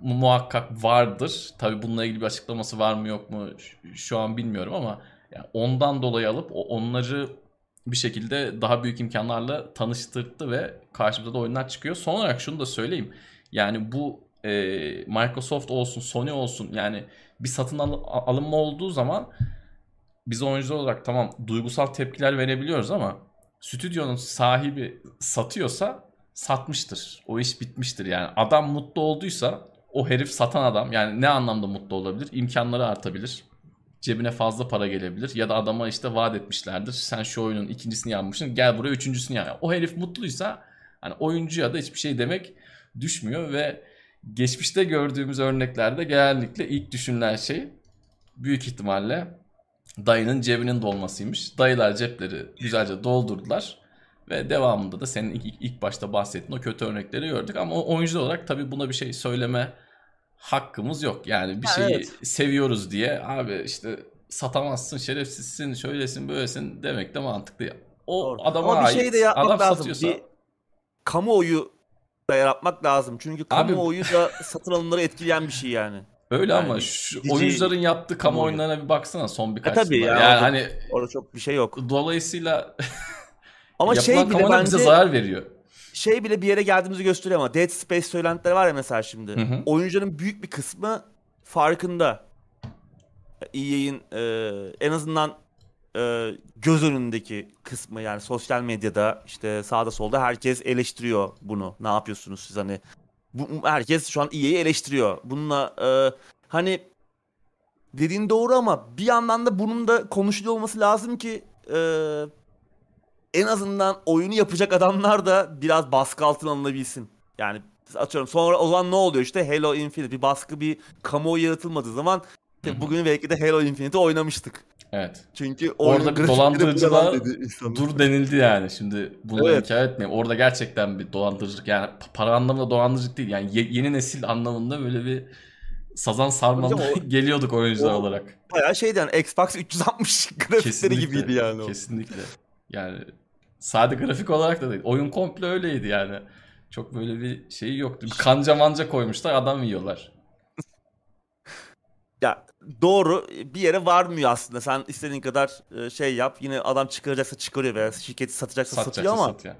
Mu- muhakkak vardır. Tabii bununla ilgili bir açıklaması var mı yok mu şu an bilmiyorum ama yani ondan dolayı alıp onları bir şekilde daha büyük imkanlarla tanıştırdı ve karşımıza da oyunlar çıkıyor. Son olarak şunu da söyleyeyim. Yani bu e, Microsoft olsun, Sony olsun yani bir satın al- alınma olduğu zaman biz oyuncular olarak tamam duygusal tepkiler verebiliyoruz ama stüdyonun sahibi satıyorsa satmıştır. O iş bitmiştir yani. Adam mutlu olduysa o herif satan adam yani ne anlamda mutlu olabilir? İmkanları artabilir. Cebine fazla para gelebilir ya da adama işte vaat etmişlerdir. Sen şu oyunun ikincisini yapmışsın gel buraya üçüncüsünü yap. O herif mutluysa hani oyuncuya da hiçbir şey demek düşmüyor ve geçmişte gördüğümüz örneklerde genellikle ilk düşünülen şey büyük ihtimalle dayının cebinin dolmasıymış. Dayılar cepleri güzelce doldurdular ve devamında da senin ilk, ilk başta bahsettiğin o kötü örnekleri gördük ama o oyuncu olarak tabii buna bir şey söyleme hakkımız yok. Yani bir şeyi evet. seviyoruz diye abi işte satamazsın, şerefsizsin, şöylesin, böylesin demek de mantıklı. O Doğru. adama Ama bir ait. şey de yapmak adam lazım. satıyorsa Bir kamuoyu da yaratmak lazım. Çünkü Abi- kamuoyu da satın alımları etkileyen bir şey yani. öyle Yani ama şu dizi- oyuncuların yaptığı kamu kamuoyu. oyunlarına bir baksana son birkaç tabii yılda. ya, Yani orada- hani Orada çok bir şey yok. dolayısıyla Ama yapılan şey bile oyunları bize bence zarar veriyor. şey bile bir yere geldiğimizi gösteriyor ama Dead Space söylentileri var ya mesela şimdi. Hı hı. Oyuncuların büyük bir kısmı farkında. EA'in e, en azından e, göz önündeki kısmı yani sosyal medyada işte sağda solda herkes eleştiriyor bunu. Ne yapıyorsunuz siz hani? Bu, herkes şu an EA'yi eleştiriyor. Bununla e, hani dediğin doğru ama bir yandan da bunun da konuşuluyor olması lazım ki e, en azından oyunu yapacak adamlar da biraz baskı altına alınabilsin. Yani atıyorum sonra o zaman ne oluyor işte Halo Infinite bir baskı bir kamuoyu yaratılmadığı zaman işte bugün belki de Halo Infinite oynamıştık. Evet. Çünkü Orada insanlar. Dur denildi yani. Şimdi bunu Evet. inkar etmeyeyim. Orada gerçekten bir dolandırıcılık yani pa- para anlamında dolandırıcılık değil. Yani ye- yeni nesil anlamında böyle bir sazan sarmalı geliyorduk oyuncular o- olarak. Bayağı şeydi yani Xbox 360 grafikleri gibiydi yani o. Kesinlikle. Yani sade grafik olarak da değil. Oyun komple öyleydi yani. Çok böyle bir şeyi yoktu. Kanca manca koymuşlar adam yiyorlar. Ya doğru bir yere varmıyor aslında. Sen istediğin kadar e, şey yap. Yine adam çıkaracaksa çıkarıyor veya şirketi satacaksa satıyor Satacaksa ama satıyor.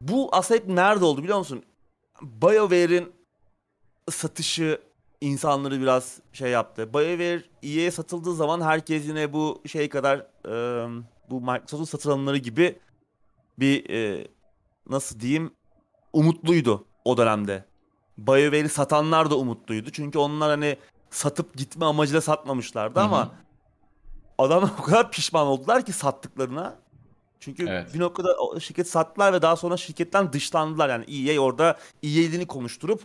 bu aslında hep nerede oldu biliyor musun? BioWare'in satışı insanları biraz şey yaptı. BioWare EA'ye satıldığı zaman herkes yine bu şey kadar e, bu Microsoft'un satın alımları gibi bir e, nasıl diyeyim umutluydu o dönemde. BioWare'i satanlar da umutluydu. Çünkü onlar hani satıp gitme amacıyla satmamışlardı Hı hı. ama adamlar o kadar pişman oldular ki sattıklarına. Çünkü Evet. bir noktada şirket sattılar ve daha sonra şirketten dışlandılar. Yani EA orada EA'liğini konuşturup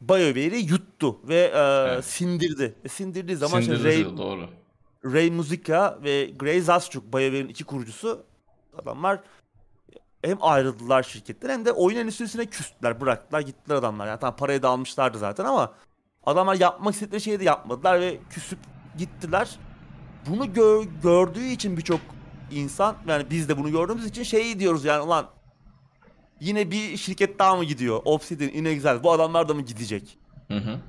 BioWare'i yuttu ve e, Evet. sindirdi. E, sindirdiği zaman işte Sindiririz Ray, doğru. Ray Muzica ve Gray Zaschuk BioWare'in iki kurucusu adamlar hem ayrıldılar şirketten hem de oyun endüstrisine küstüler, bıraktılar, gittiler adamlar. Yani tamam parayı da almışlardı zaten ama adamlar yapmak istedikleri şeyi de yapmadılar ve küsüp gittiler. Bunu gör- gördüğü için birçok insan yani biz de bunu gördüğümüz için şey diyoruz yani ulan yine bir şirket daha mı gidiyor? Obsidian, Inexile bu adamlar da mı gidecek? Hı hı.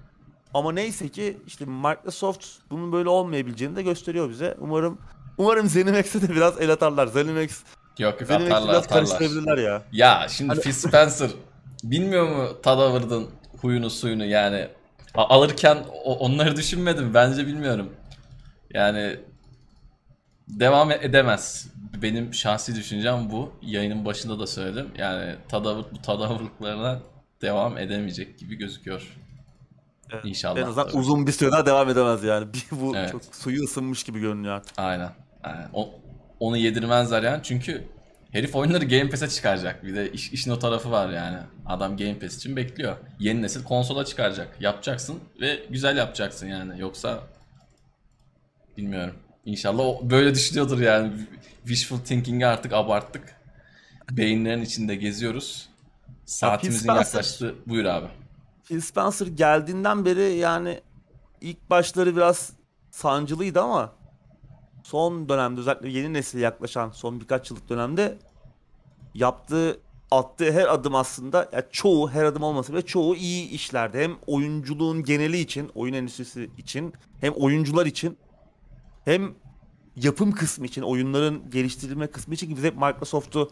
Ama neyse ki işte Microsoft bunun böyle olmayabileceğini de gösteriyor bize. Umarım umarım ZeniMax'e de biraz el atarlar. ZeniMax, Yok yok ZeniMax'i atarlar biraz atarlar. karıştırabilirler ya. Ya şimdi Hani- Phil Spencer bilmiyor mu Tadavır'ın huyunu suyunu yani A- alırken o- onları düşünmedim bence bilmiyorum. Yani devam e- edemez. Benim şahsi düşüncem bu. Yayının başında da söyledim. Yani Tadavır bu tadavırlıklarına devam edemeyecek gibi gözüküyor. Evet. İnşallah. En azından tabii. uzun bir süre daha devam edemez yani. Bir, bu Evet. çok suyu ısınmış gibi görünüyor artık. Aynen. aynen. O- onu yedirmezler yani çünkü herif oyunları Game Pass'e çıkaracak. Bir de iş- işin o tarafı var yani. Adam Game Pass için bekliyor. Yeni nesil konsola çıkaracak. Yapacaksın ve güzel yapacaksın yani. Yoksa bilmiyorum. İnşallah o böyle düşünüyordur yani. Wishful thinking'i artık abarttık. Beyinlerin içinde geziyoruz. Saatimizin yaklaştı. Buyur abi. Phil Spencer geldiğinden beri yani ilk başları biraz sancılıydı ama son dönemde özellikle yeni nesile yaklaşan son birkaç yıllık dönemde yaptığı attığı her adım aslında ya çoğu her adım olmasa bile çoğu iyi işlerdi. Hem oyunculuğun geneli için, oyun endüstrisi için, hem oyuncular için hem yapım kısmı için, oyunların geliştirilme kısmı için ki biz hep Microsoft'u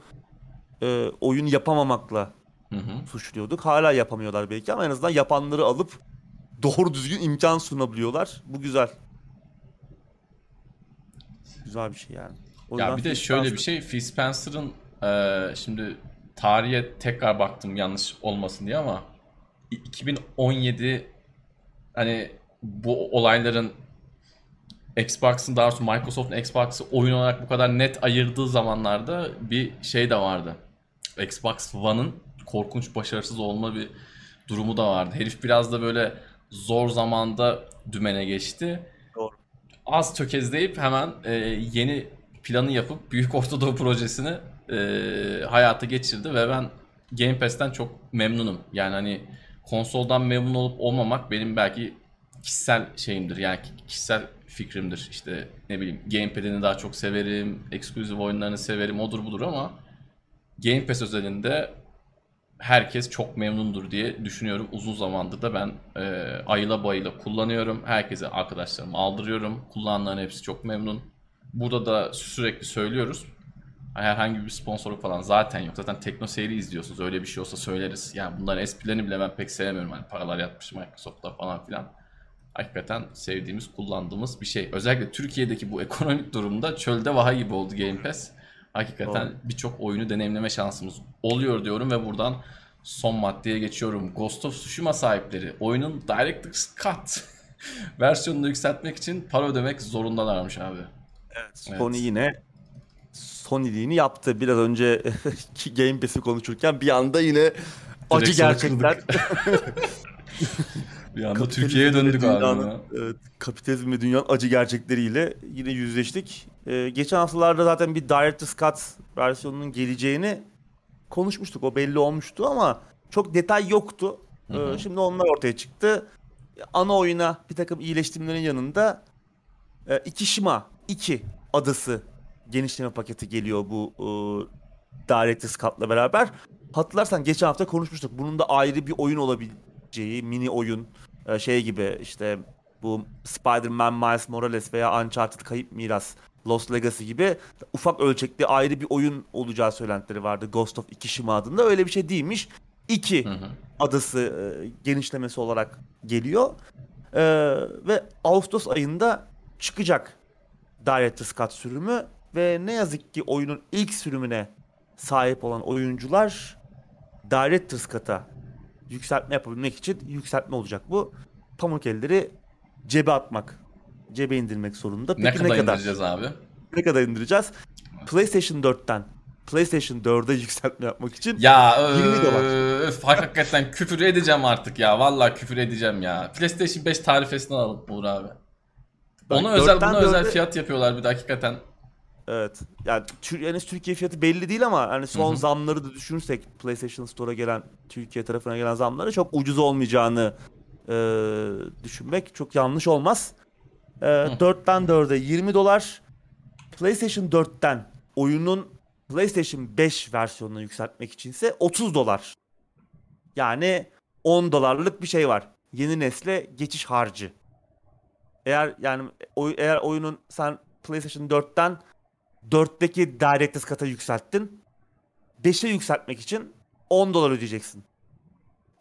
e, oyun yapamamakla Hı hı. suçluyorduk. Hala yapamıyorlar belki ama en azından yapanları alıp doğru düzgün imkan sunabiliyorlar. Bu güzel. Güzel bir şey yani. O Ya bir de Phil şöyle Spencer- bir şey Phil Spencer'ın eee, şimdi tarihe tekrar baktım yanlış olmasın diye ama i- 2017 hani bu olayların Xbox'ın daha doğrusu Microsoft'un Xbox'ı oyun olarak bu kadar net ayırdığı zamanlarda bir şey de vardı. Xbox One'ın korkunç başarısız olma bir durumu da vardı. Herif biraz da böyle zor zamanda dümene geçti. Az tökezleyip hemen e, yeni planı yapıp Büyük Orta Doğu projesini e, hayata geçirdi ve ben Game Pass'ten çok memnunum. Yani hani konsoldan memnun olup olmamak benim belki kişisel şeyimdir. Yani kişisel fikrimdir. İşte ne bileyim Gamepad'ini daha çok severim, eksklusif oyunlarını severim, odur budur ama Game Pass özelinde herkes çok memnundur diye düşünüyorum. Uzun zamandır da ben e, ayıla bayıla kullanıyorum. Herkese arkadaşlarıma aldırıyorum. Kullananların hepsi çok memnun. Burada da sürekli söylüyoruz. Herhangi bir sponsoru falan zaten yok. Zaten Tekno Seyri izliyorsunuz. Öyle bir şey olsa söyleriz. Yani bunların esprilerini bile ben pek sevmiyorum. Hani paralar yatmış Microsoft'ta falan filan. Hakikaten sevdiğimiz, kullandığımız bir şey. Özellikle Türkiye'deki bu ekonomik durumda çölde vaha gibi oldu Game Pass. Hakikaten birçok oyunu deneyimleme şansımız oluyor diyorum ve buradan son maddeye geçiyorum. Ghost of Tsushima sahipleri oyunun Director's Cut versiyonunu yükseltmek için para ödemek zorundalarmış abi. Evet. Sony yine Sony'liğini yaptı. Biraz önce Game Pass'i konuşurken bir anda yine acı gerçekler. Bir anda Türkiye'ye döndük abi. dünyanın- ya. Evet, kapitalizm ve dünyanın acı gerçekleriyle yine yüzleştik. Ee, geçen haftalarda zaten bir Director's Cut versiyonunun geleceğini konuşmuştuk. O belli olmuştu ama çok detay yoktu. Ee, Hı hı. şimdi onlar ortaya çıktı. Ana oyuna bir takım iyileştirmelerin yanında e, Ikishima 2 adası genişleme paketi geliyor bu e, Director's Cut'la beraber. Hatırlarsan geçen hafta konuşmuştuk. Bunun da ayrı bir oyun olabileceği, mini oyun e, şey gibi işte bu Spider-Man Miles Morales veya Uncharted Kayıp Miras Lost Legacy gibi ufak ölçekli ayrı bir oyun olacağı söylentileri vardı Ghost of Ikishima adında. Öyle bir şey değilmiş. İki Hı hı. adası e, genişlemesi olarak geliyor. E, ve Ağustos ayında çıkacak Director's Cut sürümü ve ne yazık ki oyunun ilk sürümüne sahip olan oyuncular Director's Cut'a yükseltme yapabilmek için yükseltme olacak bu. Pamuk elleri cebe atmak, cebe indirmek zorunda. Peki Ne kadar indireceğiz abi? Ne kadar indireceğiz? PlayStation 4'ten PlayStation 4'e yükseltme yapmak için Ya 20 dolar. öf, hakikaten küfür edeceğim artık ya. Vallahi küfür edeceğim ya. PlayStation 5 tarifesini alalım Uğur abi. Bak, Ona özel dörtten buna özel dörde- fiyat yapıyorlar bir de hakikaten. Evet. Yani henüz Türkiye fiyatı belli değil ama hani son Hı hı. zamları da düşünürsek PlayStation Store'a gelen Türkiye tarafına gelen zamları çok ucuz olmayacağını e, düşünmek çok yanlış olmaz. E, 4'ten 4'e 20 dolar. PlayStation 4'ten oyunun PlayStation 5 versiyonuna yükseltmek içinse 30 dolar. Yani 10 dolarlık bir şey var. Yeni nesle geçiş harcı. Eğer yani oy- eğer oyunun sen PlayStation 4'ten 4'teki Director's Cut'a yükselttin. 5'e yükseltmek için 10 dolar ödeyeceksin.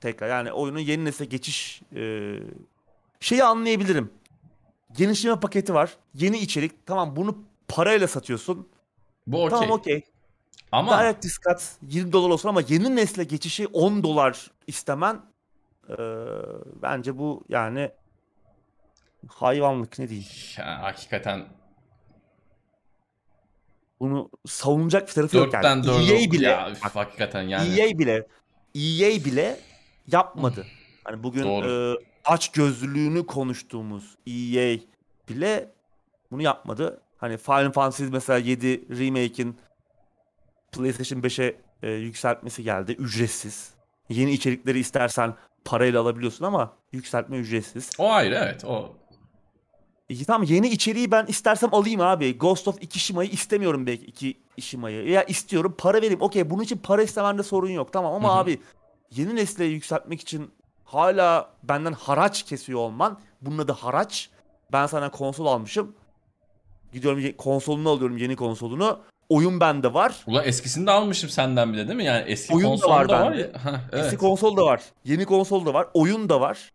Tekrar yani oyunun yeni nesile geçiş e, şeyi anlayabilirim. Genişleme paketi var. Yeni içerik. Tamam bunu parayla satıyorsun. Bu okey. Tamam okey. Ama Director's Cut 20 dolar olsun ama yeni nesle geçişi 10 dolar istemen e, bence bu yani hayvanlık ne diyeyim. ya, hakikaten Bunu savunacak bir tarafı yok yani. 4'ten 4'e EA bile ya, bak, hakikaten yani. EA bile EA bile yapmadı. Hani bugün Doğru. e, aç gözlülüğünü konuştuğumuz EA bile bunu yapmadı. Hani Final Fantasy mesela 7 remake'in PlayStation 5'e e, yükseltmesi geldi ücretsiz. Yeni içerikleri istersen parayla alabiliyorsun ama yükseltme ücretsiz. O ayrı evet o. E, tamam yeni içeriği ben istersem alayım abi. Ghost of Ikishima'yı istemiyorum belki iki Ishima'yı. Ya istiyorum para vereyim. Okey bunun için para istemende sorun yok tamam ama Hı hı. abi yeni nesle yükseltmek için hala benden haraç kesiyor olman. Bunun adı haraç. Ben sana konsol almışım. Gidiyorum konsolunu alıyorum yeni konsolunu. Oyun bende var. Ulan eskisini de almışım senden bile değil mi? Yani eski Oyun da konsolda var var, bende. ya. Hah, evet. Eski konsol da var. Yeni konsol da var. Oyun da var.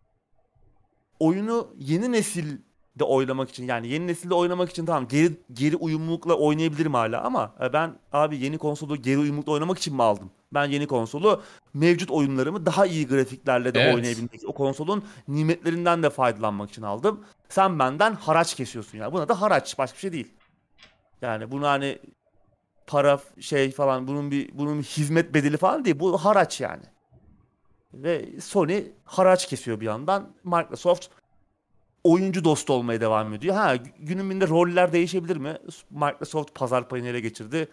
Oyunu yeni nesilde oynamak için yani yeni nesilde oynamak için tamam geri geri uyumlulukla oynayabilirim hala ama e, ben abi yeni konsolu geri uyumlulukla oynamak için mi aldım? Ben yeni konsolu mevcut oyunlarımı daha iyi grafiklerle de Evet. oynayabilmek, o konsolun nimetlerinden de faydalanmak için aldım. Sen benden haraç kesiyorsun ya. Buna da haraç başka bir şey değil. Yani bunu hani para şey falan bunun bir bunun bir hizmet bedeli falan değil. Bu haraç yani. Ve Sony haraç kesiyor bir yandan. Microsoft oyuncu dostu olmaya devam ediyor. Ha günün birinde roller değişebilir mi? Microsoft pazar payını ele geçirdi.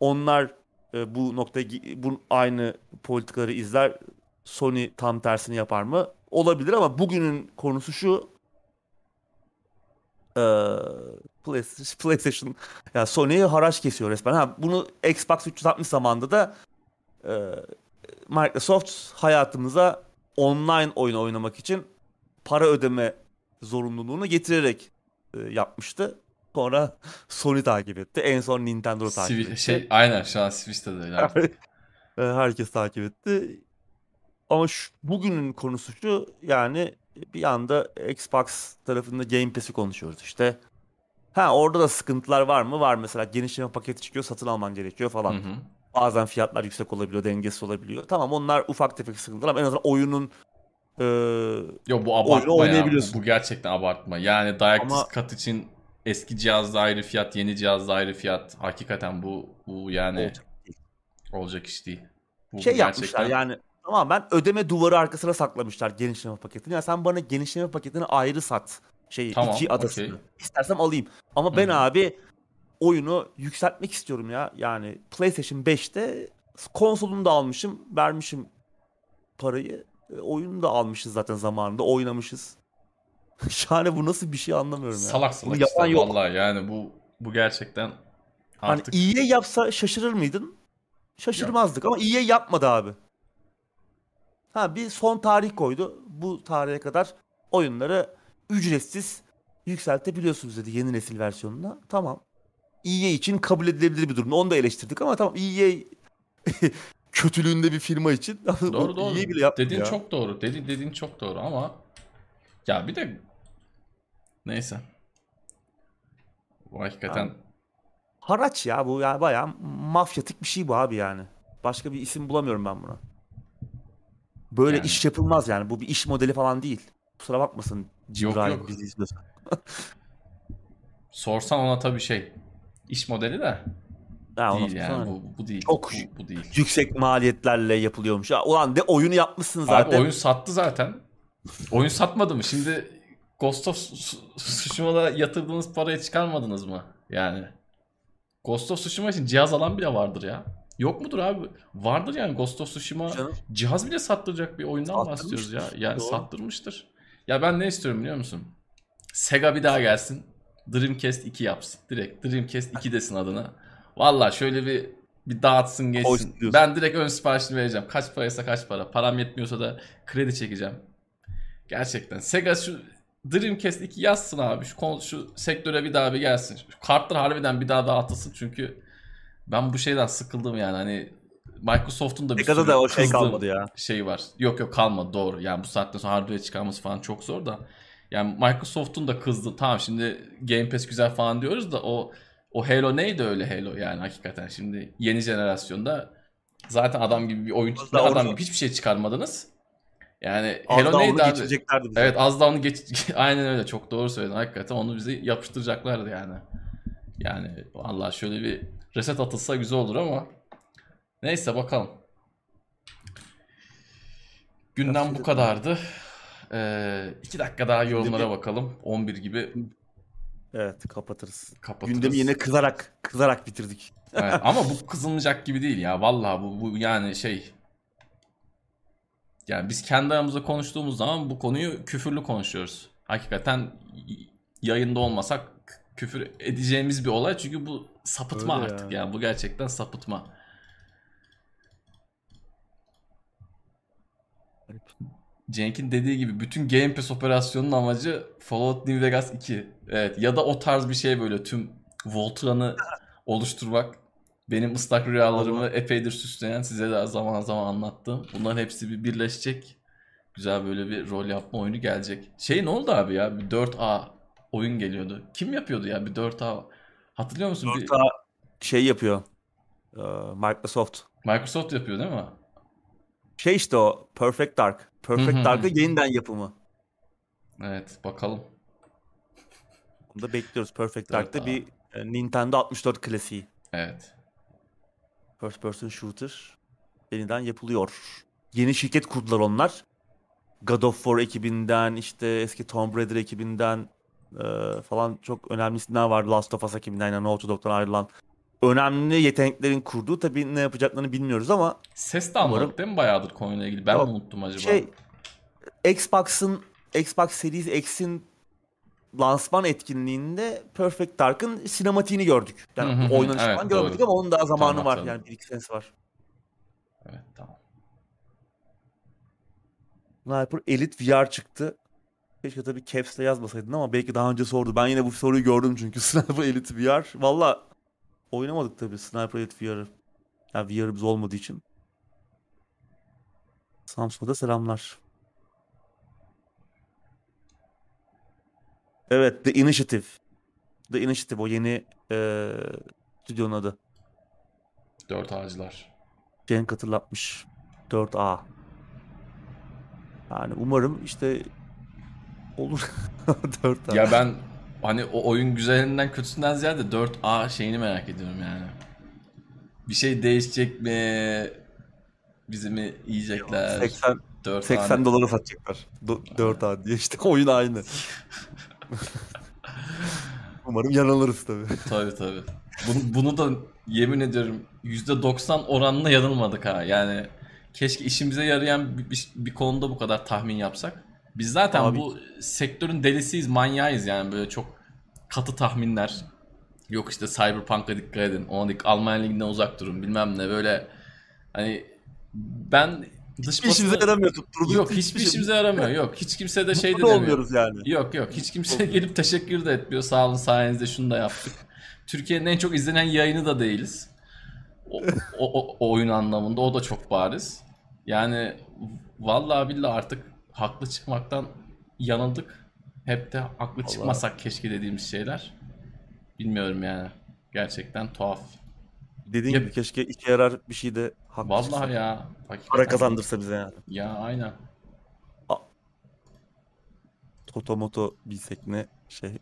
Onlar e, bu noktaya gi- bu aynı politikaları izler. Sony tam tersini yapar mı? Olabilir ama bugünün konusu şu. Ee, PlayStation, PlayStation ya Sony'ye haraç kesiyor resmen. Ha bunu Xbox 360 zamanında da e, Microsoft hayatımıza online oyun oynamak için para ödeme zorunluluğunu getirerek e, yapmıştı. Sonra Sony takip etti. En son Nintendo takip etti. şey aynen şu an Switch'te de öyle. artık. Herkes takip etti. Ama şu, bugünün konusu şu yani bir anda Xbox tarafında Game Pass'i konuşuyoruz işte. Ha orada da sıkıntılar var mı? Var mesela genişleme paketi çıkıyor satın alman gerekiyor falan. Hı hı. Bazen fiyatlar yüksek olabiliyor, dengesiz olabiliyor. Tamam onlar ufak tefek sıkıntılar ama en azından oyunun e, Yo bu Oyunu abartma ya. oynayabiliyorsun. Bu, gerçekten abartma. Yani Director's Ama- Cut için eski cihazda ayrı fiyat, yeni cihazda ayrı fiyat. Hakikaten bu bu yani Olacak olacak, iş değil. Bu, şey bu yapmışlar gerçekten- yani tamamen ödeme duvarı arkasına saklamışlar genişleme paketini. Yani sen bana genişleme paketini ayrı sat. Şey Tamam, iki adasını. okey. İstersem alayım. Ama ben Hı hı. abi oyunu yükseltmek istiyorum ya. Yani PlayStation 5'te konsolunu da almışım, vermişim parayı. E, oyunu da almışız zaten zamanında, oynamışız. Yani bu nasıl bir şey anlamıyorum ya. Salak salak işte yok. vallahi yani bu bu gerçekten Hani artık EA yapsa şaşırır mıydın? Şaşırmazdık ama EA yapmadı abi. Ha bir son tarih koydu. Bu tarihe kadar oyunları ücretsiz yükseltebiliyorsunuz dedi yeni nesil versiyonuna. Tamam. EA için kabul edilebilir bir durum. Onu da eleştirdik ama tamam EA kötülüğünde bir firma için. doğru doğru. EA bile yaptı Dediğin ya. çok doğru. Dedi dediğin çok doğru ama ya bir de neyse. Bu hakikaten Haraç ya bu yani bayağı mafyatik bir şey bu abi yani. Başka bir isim bulamıyorum ben buna. Böyle Yani. iş yapılmaz yani. Bu bir iş modeli falan değil. Kusura bakmasın yok. bizi izliyorsa. sorsan ona tabii şey iş modeli de Ha, değil sonra yani bu, bu değil. Çok- bu, bu değil. Yüksek maliyetlerle yapılıyormuş. Ya, ulan de oyunu yapmışsın zaten. Abi oyun sattı zaten. Oyun satmadı mı? Şimdi Ghost of Tsushima'da yatırdığınız parayı çıkarmadınız mı? Yani. Ghost of Tsushima için cihaz alan bile vardır ya. Yok mudur abi? Vardır yani Ghost of Tsushima Canım. cihaz bile sattıracak bir oyundan bahsediyoruz ya. Yani doğru. sattırmıştır. Ya ben ne istiyorum biliyor musun? Sega bir daha gelsin. Dreamcast 2 yapsın. Direkt Dreamcast 2 desin adına. Valla şöyle bir bir dağıtsın geçsin. Ben direkt ön siparişini vereceğim. Kaç paraysa kaç para. Param yetmiyorsa da kredi çekeceğim. Gerçekten. Sega şu Dreamcast 2 yazsın abi. Şu, şu sektöre bir daha bir gelsin. Şu kartlar harbiden bir daha dağıtılsın. Çünkü ben bu şeyden sıkıldım yani. Hani Microsoft'un da bir Sega'da da o şey kalmadı ya. şey var. Yok yok kalmadı doğru. Yani bu saatten sonra hardware çıkarması falan çok zor da. Yani Microsoft'un da kızdı. Tamam şimdi Game Pass güzel falan diyoruz da o o Halo neydi öyle Halo yani hakikaten şimdi yeni jenerasyonda zaten adam gibi bir oyun adam gibi hiçbir şey çıkarmadınız. Yani Az daha neydi onu abi? geçireceklerdi bize. Evet az onu geç aynen öyle çok doğru söyledin hakikaten onu bize yapıştıracaklardı yani. Yani Allah şöyle bir reset atılsa güzel olur ama neyse bakalım. Gündem bu kadardı. Ee, iki dakika daha yorumlara Gündemi- bakalım. 11 gibi Evet kapatırız. kapatırız. Gündemi yine kızarak kızarak bitirdik. Evet, ama bu kızılmayacak gibi değil ya. Vallahi bu, bu yani şey. Yani biz kendi aramızda konuştuğumuz zaman bu konuyu küfürlü konuşuyoruz. Hakikaten yayında olmasak küfür edeceğimiz bir olay çünkü bu sapıtma Öyle artık ya. yani bu gerçekten sapıtma. Cenk'in dediği gibi bütün Game Pass operasyonunun amacı Fallout New Vegas 2. Evet ya da o tarz bir şey böyle tüm Voltran'ı oluşturmak. Benim ıslak rüyalarımı epeydir süsleyen size de zaman zaman anlattım. Bunların hepsi bir birleşecek. Güzel böyle bir rol yapma oyunu gelecek. Şey ne oldu abi ya? Bir 4A oyun geliyordu. Kim yapıyordu ya bir 4A? Hatırlıyor musun? Bir- Orta şey yapıyor. Ee, Microsoft. Microsoft yapıyor değil mi? Şey işte o Perfect Dark. Perfect hı. Dark'ın yeniden yapımı. Evet bakalım. Bunu da bekliyoruz. Perfect Dark'ta bir e, Nintendo 64 klasiği. Evet. First person shooter yeniden yapılıyor. Yeni şirket kurdular onlar. God of War ekibinden işte eski Tomb Raider ekibinden e, falan çok önemli isimler var. Last of Us ekibinden yani Naughty Dog'dan ayrılan önemli yeteneklerin kurduğu tabii ne yapacaklarını bilmiyoruz ama Ses de Umarım- değil mi bayağıdır konuyla ilgili? Ben Yok. mi unuttum acaba? şey Xbox'ın Xbox Series X'in lansman etkinliğinde Perfect Dark'ın sinematiğini gördük. Yani oynanışı Evet, falan görmedik doğru. ama onun daha zamanı Tamam, var. Yani bir iki senesi var. Evet tamam. Sniper Elite VR çıktı. Keşke tabii caps'le yazmasaydın ama belki daha önce sordu. Ben yine bu soruyu gördüm çünkü Sniper Elite VR. Valla oynamadık tabii Sniper Elite VR'ı. Yani VR'ımız olmadığı için. Samsun'a da selamlar. Evet The Initiative. The Initiative o yeni eee stüdyonun adı. Dört ağacılar. Cenk hatırlatmış. 4A. Yani umarım işte olur. 4A. Ya ben hani o oyun güzelinden kötüsünden ziyade 4A şeyini merak ediyorum yani. Bir şey değişecek mi? Bizi mi yiyecekler? 80 4 80 dolara satacaklar. 4 A diye işte oyun aynı. Umarım yanılırız tabii. Tabii tabii. Bunu, bunu da yemin ediyorum %90 oranla yanılmadık ha. Yani keşke işimize yarayan bir, bir, bir konuda bu kadar tahmin yapsak. Biz zaten Abi- bu sektörün delisiyiz, manyağıyız yani böyle çok katı tahminler. Yok işte Cyberpunk'a dikkat edin. Ona dik Almanya Ligi'nden uzak durun bilmem ne böyle. Hani ben dış Hiçbir işimize basını- yaramıyor tutturduk. Yok hiçbir işimize yaramıyor. Yok hiç kimse de şey de Mutlu da demiyor. olmuyoruz yani. Yok yok hiç kimse gelip teşekkür de etmiyor. Sağ olun sayenizde şunu da yaptık. Türkiye'nin en çok izlenen yayını da değiliz. O, o, o- o oyun anlamında o da çok bariz. Yani vallahi billahi artık haklı çıkmaktan yanıldık. Hep de haklı çıkmasak keşke dediğimiz şeyler. Bilmiyorum yani. Gerçekten tuhaf. Dediğin Yap- gibi keşke işe yarar bir şey de Vallahi ya. hakikaten. Para kazandırsa bize yani. Ya aynen. Toto moto bilsek ne şey.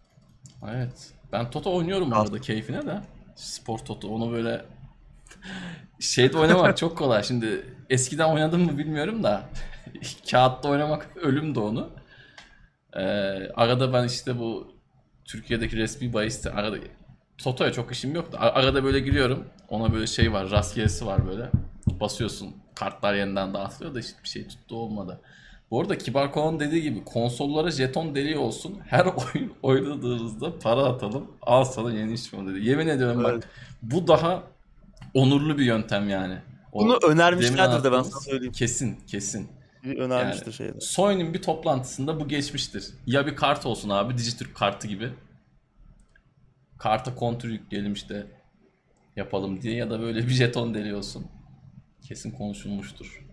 Evet. Ben Toto oynuyorum Al. arada keyfine de. Spor Toto. Onu böyle şeyde oynamak çok kolay. Şimdi eskiden oynadım mı bilmiyorum da kağıtta oynamak ölümdü onu. Ee, arada ben işte bu Türkiye'deki resmi bahiste arada Toto'ya çok işim yoktu. A- Arada böyle giriyorum. Ona böyle şey var. Rastgelesi var böyle. Basıyorsun. Kartlar yeniden dağıtılıyor da hiçbir şey tuttu olmadı. Bu arada Kibar Kovan dediği gibi konsollara jeton deliği olsun. Her oyun oynadığınızda para atalım. Al sana yeni işim dedi. Yemin ediyorum bak Evet. bu daha onurlu bir yöntem yani. O Bunu önermişlerdir de ben sana söyleyeyim. Kesin kesin. Bir önermiştir şeyde. Sony'nin bir toplantısında bu geçmiştir. Ya bir kart olsun abi Dijitürk kartı gibi. Karta kontür yükleyelim işte yapalım diye ya da böyle bir jeton deli olsun. Kesin konuşulmuştur.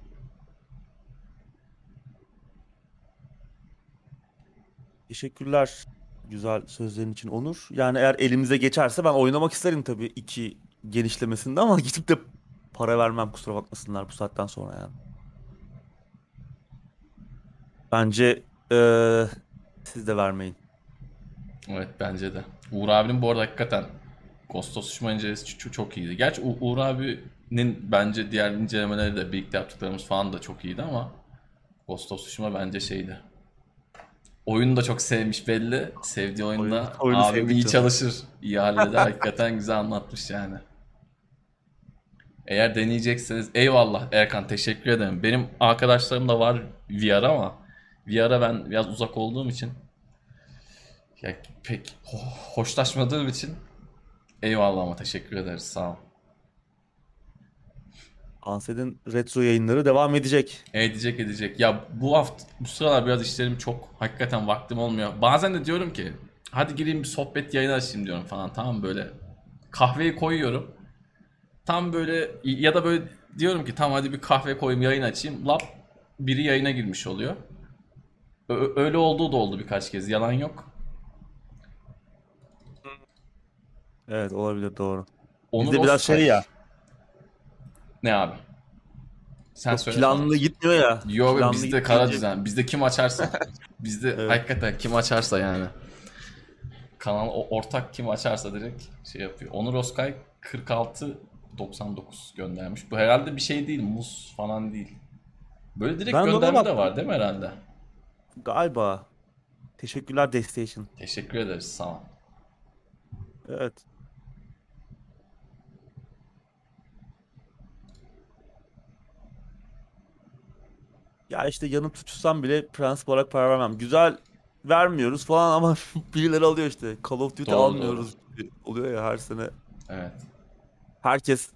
Teşekkürler güzel sözlerin için Onur. Yani eğer elimize geçerse ben oynamak isterim tabii iki genişlemesinde ama gidip de para vermem kusura bakmasınlar bu saatten sonra yani. Bence eee, siz de vermeyin. Evet bence de. Uğur abinin bu arada hakikaten of Tsushima incelemesi çok iyiydi. Gerçi U- Uğur abinin bence diğer incelemeleri de birlikte yaptıklarımız falan da çok iyiydi ama Ghost of Tsushima bence şeydi. Oyunu da çok sevmiş belli. Sevdiği oyunda Oyunu- oyunu abim iyi canım. çalışır. iyi halleder. hakikaten güzel anlatmış yani. Eğer deneyecekseniz eyvallah Erkan teşekkür ederim. Benim arkadaşlarım da var VR ama VR'a ben biraz uzak olduğum için ya pek ho- hoşlaşmadığım için eyvallah ama teşekkür ederiz sağ ol. Ansed'in retro yayınları devam edecek. Edecek edecek. Ya bu hafta bu sıralar biraz işlerim çok hakikaten vaktim olmuyor. Bazen de diyorum ki hadi gireyim bir sohbet yayını açayım diyorum falan tamam böyle kahveyi koyuyorum. Tam böyle ya da böyle diyorum ki tamam hadi bir kahve koyayım yayın açayım. Lap biri yayına girmiş oluyor. Ö- öyle olduğu da oldu birkaç kez yalan yok. Evet olabilir doğru. Onur Bizde biraz Özkay- şey ya. Ne abi? Sen Çok söyle. planlı gitmiyor ya. Yok bizde kara düzen. Bizde kim açarsa. bizde Evet. hakikaten kim açarsa yani. Kanal o ortak kim açarsa direkt şey yapıyor. Onur Özkay 46 99 göndermiş. Bu herhalde bir şey değil. Muz falan değil. Böyle direkt Ben gönderme de var değil mi herhalde? Galiba. Teşekkürler Destation. Teşekkür ederiz sağ ol. Evet. Ya işte yanıp tutuşsam bile prensip olarak para vermem. Güzel vermiyoruz falan ama birileri alıyor işte. Call of Duty Doğru, almıyoruz. Oluyor ya her sene. Evet. Herkes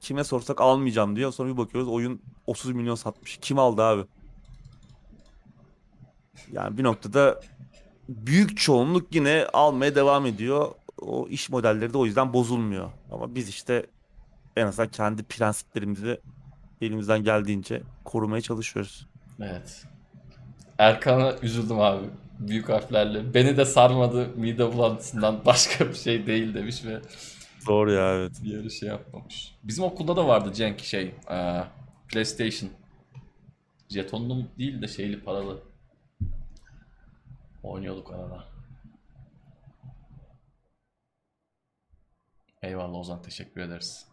kime sorsak almayacağım diyor. Sonra bir bakıyoruz oyun 30 milyon satmış. Kim aldı abi? Yani bir noktada büyük çoğunluk yine almaya devam ediyor. O iş modelleri de o yüzden bozulmuyor. Ama biz işte en azından kendi prensiplerimizi elimizden geldiğince korumaya çalışıyoruz. Evet. Erkan'a üzüldüm abi. Büyük harflerle. Beni de sarmadı mide bulantısından başka bir şey değil demiş ve Doğru ya evet. Diğeri şey yapmamış. Bizim okulda da vardı Cenk şey, eee, PlayStation. Jetonlu değil de şeyli paralı. Oynuyorduk arada. Eyvallah Ozan teşekkür ederiz.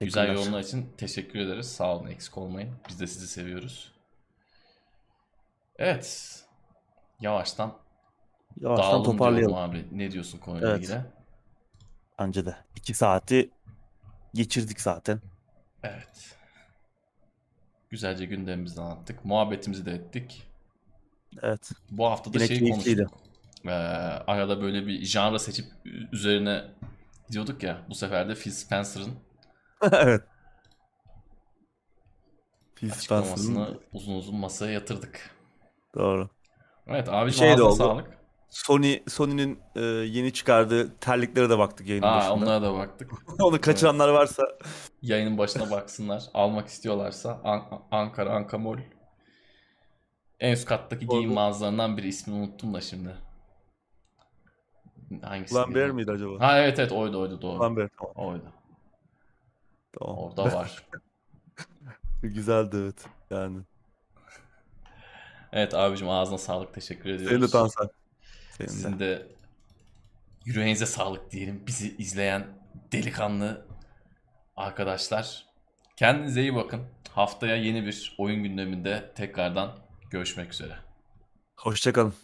Güzel Teşekkürler. yorumlar için teşekkür ederiz. Sağ olun eksik olmayın. Biz de sizi seviyoruz. Evet. Yavaştan Yavaştan toparlayalım. diyorum abi. Ne diyorsun konuyla Evet. ilgili? Bence de. 2 saati geçirdik zaten. Evet. Güzelce gündemimizi anlattık. Muhabbetimizi de ettik. Evet. Bu hafta da Yine şey keyifliydi. konuştuk. Ee, arada böyle bir janra seçip üzerine diyorduk ya. Bu sefer de Phil Spencer'ın evet. Phil Spencer'ın açıklamasını uzun uzun masaya yatırdık. Doğru. Evet abicim şey de oldu. sağlık. Sony Sony'nin e, yeni çıkardığı terliklere de baktık yayının Aa, başında. onlara da baktık. Onu kaçıranlar varsa Yayının başına baksınlar. Almak istiyorlarsa An- Ankara Ankamol. En üst kattaki giyim Orada- mağazalarından biri ismini unuttum da şimdi. Hangisi? Lambert miydi acaba? Ha evet evet oydu oydu doğru. Lambert tamam. Oydu. tamam. Orada var. Güzeldi evet. Yani. Evet abicim ağzına sağlık teşekkür ediyoruz. Senin de Tansel. Senin de. Yüreğinize sağlık diyelim. Bizi izleyen delikanlı arkadaşlar. Kendinize iyi bakın. Haftaya yeni bir oyun gündeminde tekrardan görüşmek üzere. Hoşçakalın.